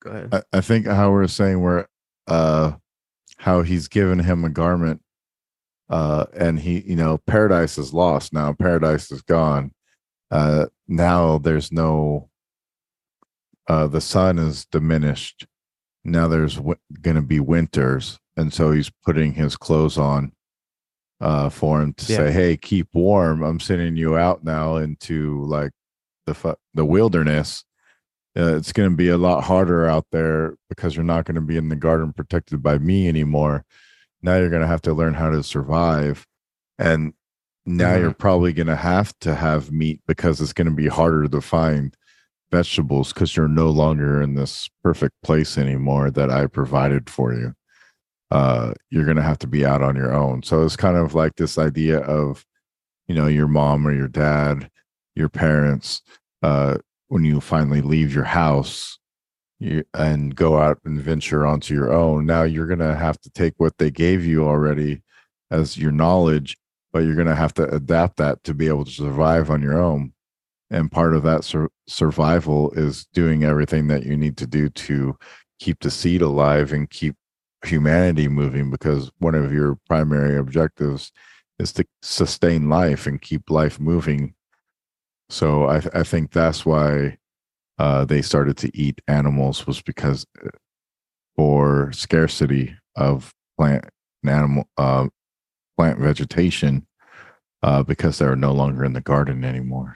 [SPEAKER 4] Go ahead.
[SPEAKER 2] I, I think how we're saying where uh how he's given him a garment uh and he you know paradise is lost now paradise is gone uh now there's no uh the sun is diminished now there's w- gonna be winters and so he's putting his clothes on uh for him to
[SPEAKER 4] Yeah.
[SPEAKER 2] say hey keep warm i'm sending you out now into like the fu- the wilderness uh, it's going to be a lot harder out there because you're not going to be in the garden protected by me anymore. Now you're going to have to learn how to survive. And now
[SPEAKER 4] Mhm.
[SPEAKER 2] you're probably going to have to have meat because it's going to be harder to find vegetables because you're no longer in this perfect place anymore that I provided for you. Uh, you're going to have to be out on your own. So it's kind of like this idea of, you know, your mom or your dad, your parents, uh, when you finally leave your house you, and go out and venture onto your own now you're going to have to take what they gave you already as your knowledge but you're going to have to adapt that to be able to survive on your own. And part of that sur- survival is doing everything that you need to do to keep the seed alive and keep humanity moving because one of your primary objectives is to sustain life and keep life moving. So i, th- I think that's why uh, they started to eat animals was because uh, for scarcity of plant and animal uh, plant vegetation uh, because they're no longer in the garden anymore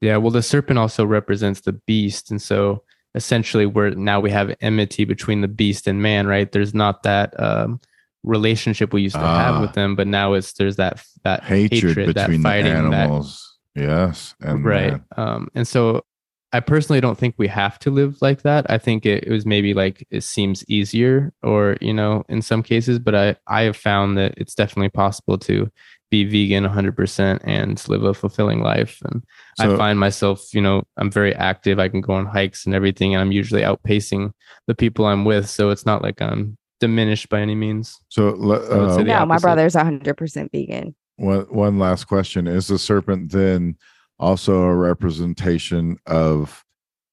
[SPEAKER 4] Yeah, well, the serpent also represents the beast, and so essentially, we're now we have enmity between the beast and man, right? There's not that um, relationship we used to have
[SPEAKER 2] Ah.
[SPEAKER 4] with them, but now it's there's that that
[SPEAKER 2] hatred,
[SPEAKER 4] hatred, that
[SPEAKER 2] between the
[SPEAKER 4] fighting, that
[SPEAKER 2] animals yes and
[SPEAKER 4] right um and so i personally don't think we have to live like that. I think it, it was maybe like it seems easier or you know in some cases but i i have found that it's definitely possible to be vegan 100% and live a fulfilling life. And i find myself you know i'm very active. I can go on hikes and everything and i'm usually outpacing the people i'm with. So it's not like i'm diminished by any means.
[SPEAKER 2] So le-
[SPEAKER 4] I would say
[SPEAKER 2] uh,
[SPEAKER 4] the
[SPEAKER 6] no, my
[SPEAKER 4] opposite.
[SPEAKER 6] brother's 100% vegan.
[SPEAKER 2] one one last question. Is the serpent then also a representation of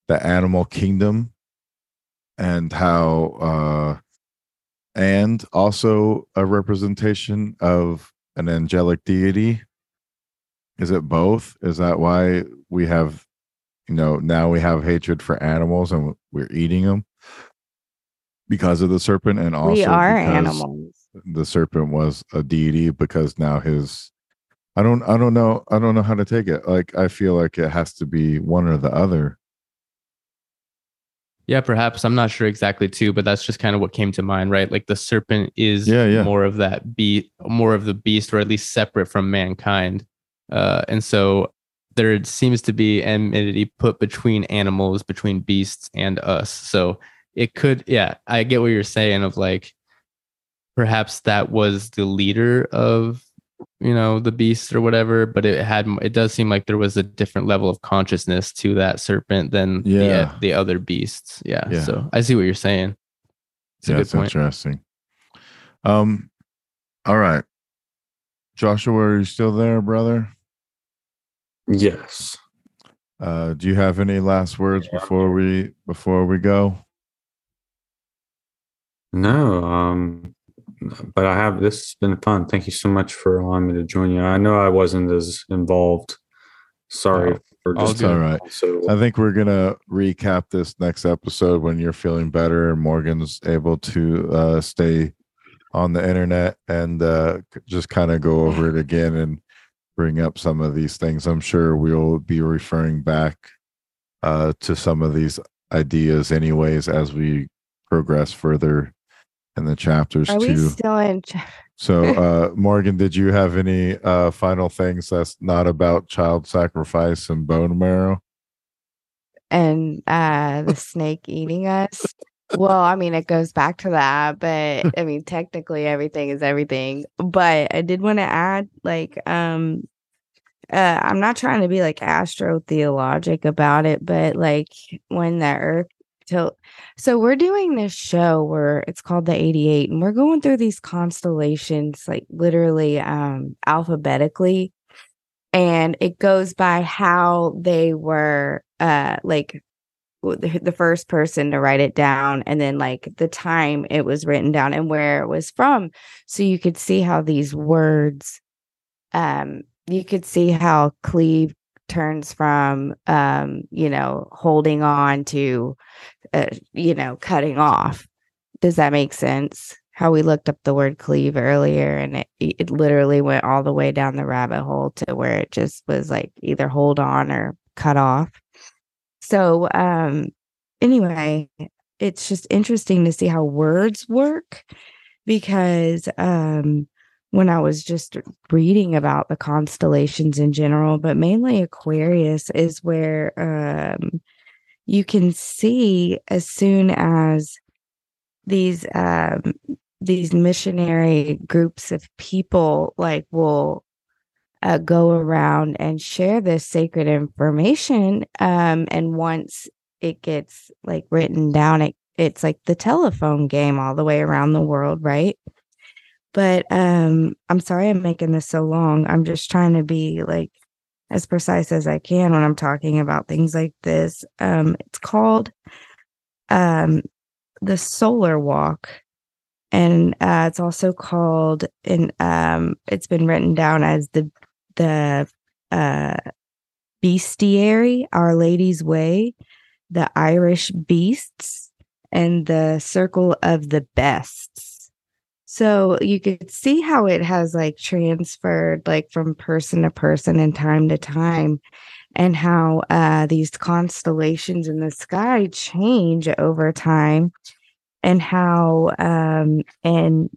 [SPEAKER 2] the animal kingdom and how uh and also a representation of an angelic deity. Is it both? Is that why we have you know now we have hatred for animals and we're eating them because of the serpent and also
[SPEAKER 6] we are animals.
[SPEAKER 2] the serpent was a deity because now his I don't I don't know I don't know how to take it. Like I feel like it has to be one or the other.
[SPEAKER 4] Yeah, perhaps. I'm not sure exactly too, but that's just kind of what came to mind, right? Like the serpent is
[SPEAKER 2] Yeah, yeah.
[SPEAKER 4] more of that be more of the beast, or at least separate from mankind. Uh, and so there seems to be enmity put between animals, between beasts and us. So it could, yeah, I get what you're saying of like perhaps that was the leader of you know the beast or whatever but it had it does seem like there was a different level of consciousness to that serpent than
[SPEAKER 2] Yeah.
[SPEAKER 4] the, the other beasts yeah,
[SPEAKER 2] Yeah.
[SPEAKER 4] so i see what you're saying it's
[SPEAKER 2] yeah,
[SPEAKER 4] a good
[SPEAKER 2] that's
[SPEAKER 4] point
[SPEAKER 2] interesting. Um all right. Joshua, are you still there, brother?
[SPEAKER 3] Yes.
[SPEAKER 2] Uh do you have any last words before we before we go?
[SPEAKER 3] No, um, but I have. This has been fun. Thank you so much for allowing me to join you. I know I wasn't as involved. Sorry for just.
[SPEAKER 2] All right.
[SPEAKER 3] So
[SPEAKER 2] I think we're gonna recap this next episode when you're feeling better and Morgan's able to uh, stay on the internet and uh, just kind of go over it again and bring up some of these things. I'm sure we'll be referring back uh, to some of these ideas, anyways, as we progress further in the chapters
[SPEAKER 6] Are still in?
[SPEAKER 2] So, (laughs) uh, Morgan, did you have any uh, final things that's not about child sacrifice and bone marrow?
[SPEAKER 6] and uh the snake eating us well i mean it goes back to that but i mean technically everything is everything but i did want to add like um uh i'm not trying to be like astrotheologic about it but like when the earth tilt so we're doing this show where it's called the 88 and we're going through these constellations like literally um alphabetically and it goes by how they were uh like the first person to write it down and then like the time it was written down and where it was from. So you could see how these words um you could see how cleave turns from um you know holding on to uh, you know cutting off. Does that make sense? How we looked up the word cleave earlier and it it literally went all the way down the rabbit hole to where it just was like either hold on or cut off. So um anyway it's just interesting to see how words work because um when i was just reading about the constellations in general but mainly aquarius is where um you can see as soon as these um these missionary groups of people like will uh, go around and share this sacred information um and once it gets like written down it it's like the telephone game all the way around the world right? But um i'm sorry i'm making this so long. I'm just trying to be like as precise as I can when I'm talking about things like this. Um, it's called um, the Solar Walk, and uh, it's also called and Um, it's been written down as the the uh, Bestiary, Our Lady's Way, the Irish Beasts, and the Circle of the Bests. So you could see how it has like transferred like from person to person and time to time and how uh, these constellations in the sky change over time and how um in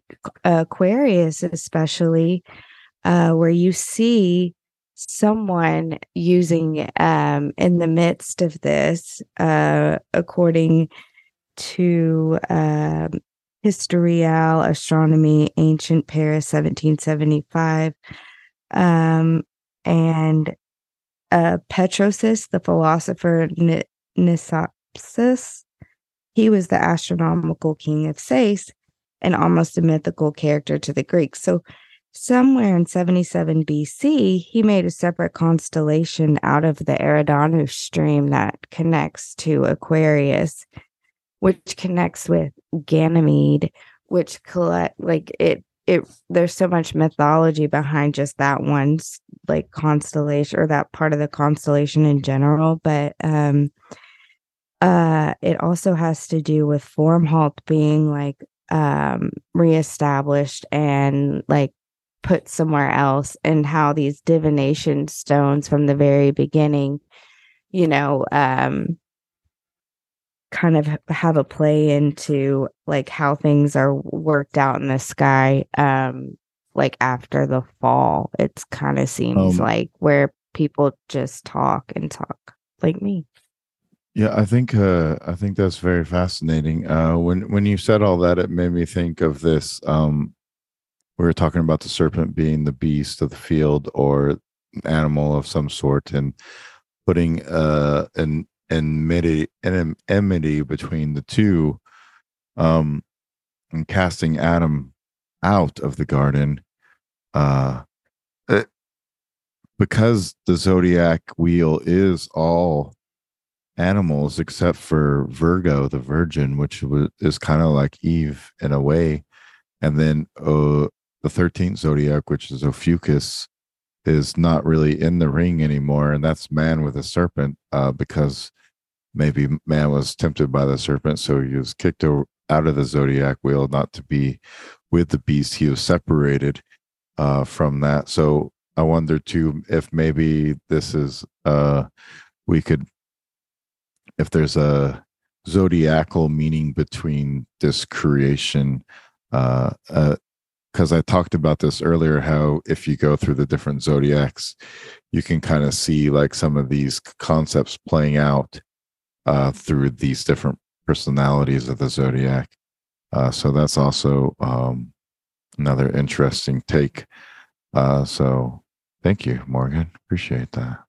[SPEAKER 6] aquarius especially uh where you see someone using um in the midst of this uh according to um Historial Astronomy, Ancient Paris, 1775. Um, and uh, Petrosus, the philosopher N- Nisopsis, he was the astronomical king of Sais and almost a mythical character to the Greeks. So, somewhere in 77 BC, he made a separate constellation out of the Eridanus stream that connects to Aquarius which connects with Ganymede, which collect like it it there's so much mythology behind just that one like constellation or that part of the constellation in general but um uh it also has to do with Fomalhaut being like um reestablished and like put somewhere else and how these divination stones from the very beginning you know um kind of have a play into like how things are worked out in the sky um like after the fall it's kind of seems
[SPEAKER 2] Um,
[SPEAKER 6] like where people just talk and talk like me
[SPEAKER 2] Yeah, I think uh, I think that's very fascinating. Uh, when when you said all that, it made me think of this. Um, we were talking about the serpent being the beast of the field or animal of some sort, and putting uh, an enmity enmity between the two, um, and casting Adam out of the garden. Uh, it, because the zodiac wheel is all animals except for Virgo, the Virgin, which is kind of like Eve in a way. And then uh, the 13th zodiac, which is Ophiuchus, is not really in the ring anymore. And that's man with a serpent uh, because maybe man was tempted by the serpent. So he was kicked out of the zodiac wheel, not to be with the beast. He was separated uh, from that. So I wonder too if maybe this is, uh, we could if there's a zodiacal meaning between this creation uh because i talked about this earlier how if you go through the different zodiacs you can kind of see like some of these concepts playing out uh through these different personalities of the zodiac. Uh so that's also um another interesting take. Uh so thank you morgan. Appreciate that.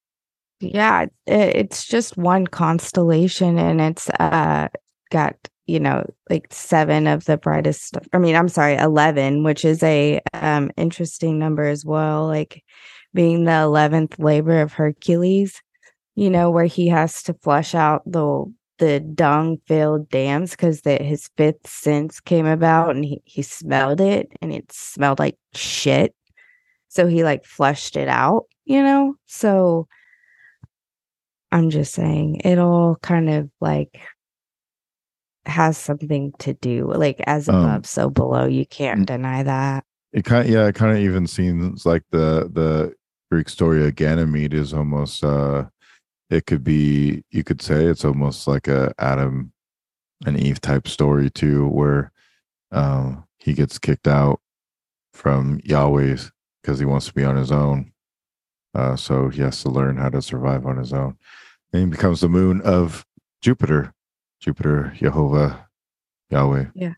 [SPEAKER 6] Yeah it's just one constellation and it's uh got you know like seven of the brightest i mean i'm sorry 11 which is a um interesting number as well like being the 11th labor of hercules you know where he has to flush out the the dung filled dams because that his fifth sense came about and he, he smelled it and it smelled like shit. So he like flushed it out you know? So I'm just saying it all kind of like has something to do like as
[SPEAKER 2] Um,
[SPEAKER 6] above so below you can't deny that.
[SPEAKER 2] It kind of, yeah it kind of even seems like the the greek story of ganymede is almost uh it could be you could say it's almost like a adam and eve type story too where um he gets kicked out from yahweh's because he wants to be on his own. Uh so he has to learn how to survive on his own. And he becomes the moon of jupiter jupiter jehovah yahweh
[SPEAKER 6] Yeah.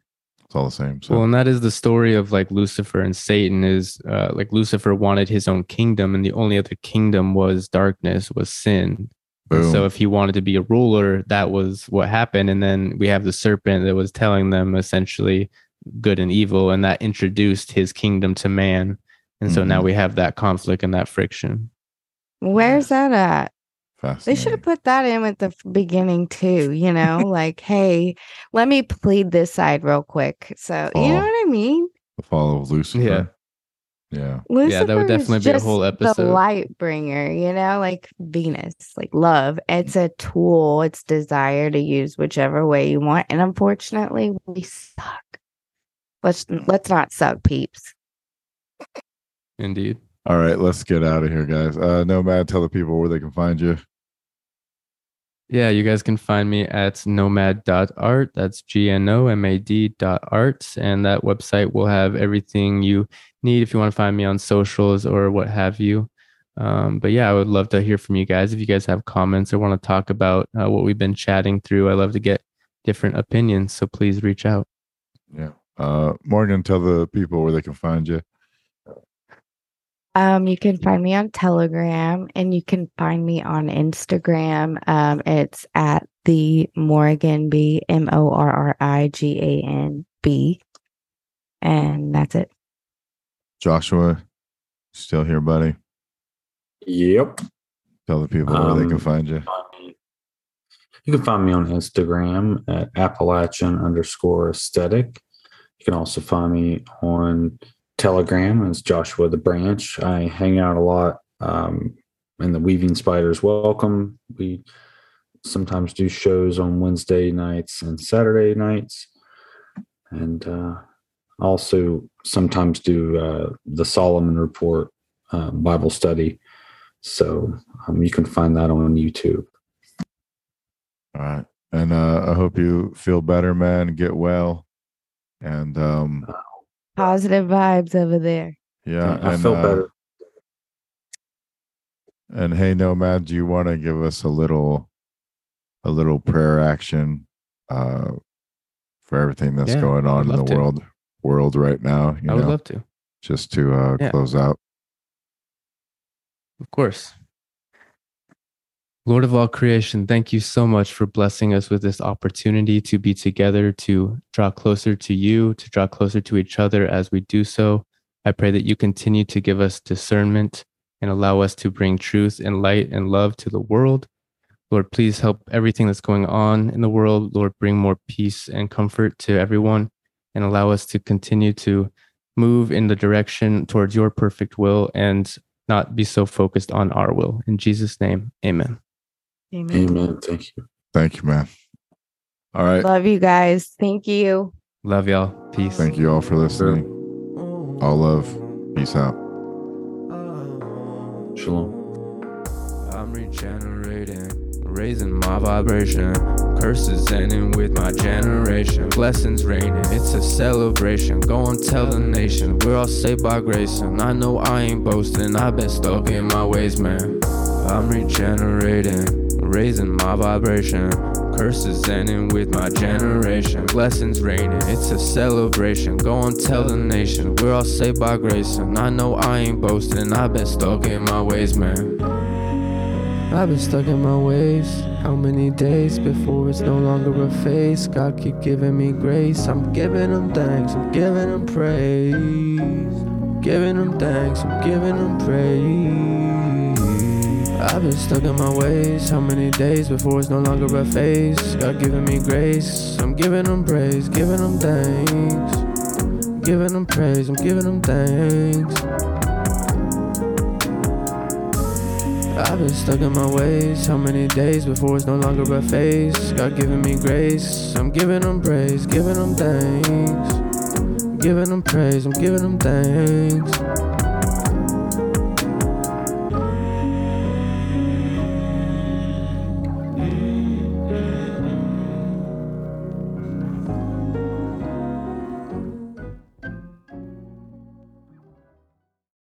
[SPEAKER 2] it's all the same so
[SPEAKER 4] Well, and that is the story of like Lucifer and Satan is uh, like Lucifer wanted his own kingdom, and the only other kingdom was darkness, was sin. So if he wanted to be a ruler, that was what happened. And then we have the serpent that was telling them essentially good and evil, and that introduced his kingdom to man. And so now
[SPEAKER 2] Mhm.
[SPEAKER 4] we have that conflict and that friction.
[SPEAKER 6] Where's that at? They should have put that in at the beginning too, you know, (laughs) like, hey, let me plead this side real quick. So, you know
[SPEAKER 2] Oh.
[SPEAKER 6] what I mean?
[SPEAKER 2] The fall of Lucifer.
[SPEAKER 4] Yeah.
[SPEAKER 2] Yeah.
[SPEAKER 4] Yeah, that would definitely be a
[SPEAKER 6] just
[SPEAKER 4] whole
[SPEAKER 6] The
[SPEAKER 4] episode.
[SPEAKER 6] light bringer, you know, like Venus, like love. It's a tool, it's desire to use whichever way you want. And unfortunately, we suck. Let's let's not suck, peeps.
[SPEAKER 4] Indeed.
[SPEAKER 2] All right, let's get out of here, guys. Uh Gnomad, tell the people where they can find you.
[SPEAKER 4] Yeah, you guys can find me at gnomad.art. That's G N O M A D dot art. And that website will have everything you need if you want to find me on socials or what have you. Um, but yeah, I would love to hear from you guys. If you guys have comments or want to talk about uh, what we've been chatting through, I love to get different opinions. So please reach out.
[SPEAKER 2] Yeah. Uh Morgan, tell the people where they can find you.
[SPEAKER 6] Um, you can find me on Telegram and you can find me on Instagram. Um, it's at the Morgan B M O R R I G A N B. And that's it.
[SPEAKER 2] Joshua, still here, buddy.
[SPEAKER 3] Yep.
[SPEAKER 2] Tell the people where they can
[SPEAKER 3] Um,
[SPEAKER 2] find you.
[SPEAKER 3] You can find me on Instagram at Appalachian underscore aesthetic. You can also find me on Telegram as Joshua the Branch. I hang out a lot um, in the Weaving Spiders Welcome. We sometimes do shows on Wednesday nights and Saturday nights. And uh, also sometimes do uh, the Solomon Report uh, Bible study. So um, you can find that on YouTube.
[SPEAKER 2] All right. And uh I hope you feel better, man. Get well. And um
[SPEAKER 6] Positive vibes over there.
[SPEAKER 2] yeah,
[SPEAKER 3] I
[SPEAKER 2] and,
[SPEAKER 3] feel
[SPEAKER 2] uh,
[SPEAKER 3] better.
[SPEAKER 2] And hey, Gnomad, do you want to give us a little, a little prayer action, uh, for everything that's
[SPEAKER 4] Yeah,
[SPEAKER 2] going on in the
[SPEAKER 4] to.
[SPEAKER 2] world, world right now? You
[SPEAKER 4] I would
[SPEAKER 2] know,
[SPEAKER 4] love to.
[SPEAKER 2] just to uh,
[SPEAKER 4] Yeah.
[SPEAKER 2] close out.
[SPEAKER 4] Of course. Lord of all creation, thank you so much for blessing us with this opportunity to be together, to draw closer to you, to draw closer to each other as we do so. I pray that you continue to give us discernment and allow us to bring truth and light and love to the world. Lord, please help everything that's going on in the world. Lord, bring more peace and comfort to everyone and allow us to continue to move in the direction towards your perfect will and not be so focused on our will. In Jesus' name, amen.
[SPEAKER 3] Amen. Amen. Thank you.
[SPEAKER 2] Thank you, man. All right.
[SPEAKER 6] Love you guys. Thank you.
[SPEAKER 4] Love y'all. Peace.
[SPEAKER 2] Thank you all for listening. All love. Peace out.
[SPEAKER 3] Shalom.
[SPEAKER 1] I'm regenerating, raising my vibration. Curses ending with my generation. Blessings raining, it's a celebration. Go and tell the nation we're all saved by grace. And I know I ain't boasting, I've been stuck in my ways, man. I'm regenerating, raising my vibration. Curses ending with my generation. Blessings raining, it's a celebration. Go and tell the nation we're all saved by grace. And I know I ain't boasting, I've been stuck in my ways, man. I've been stuck in my ways. How many days before it's no longer a phase? God keep giving me grace. I'm giving him thanks. I'm giving him praise. Giving him thanks. I'm giving him praise. I've been stuck in my ways. How many days before it's no longer a phase? God giving me grace. I'm giving them praise. Giving them thanks. Giving him praise. I'm giving them thanks. I've been stuck in my ways. How many days before it's no longer a phase? God giving me grace. I'm giving them praise, giving them thanks. Giving him praise, I'm giving him thanks.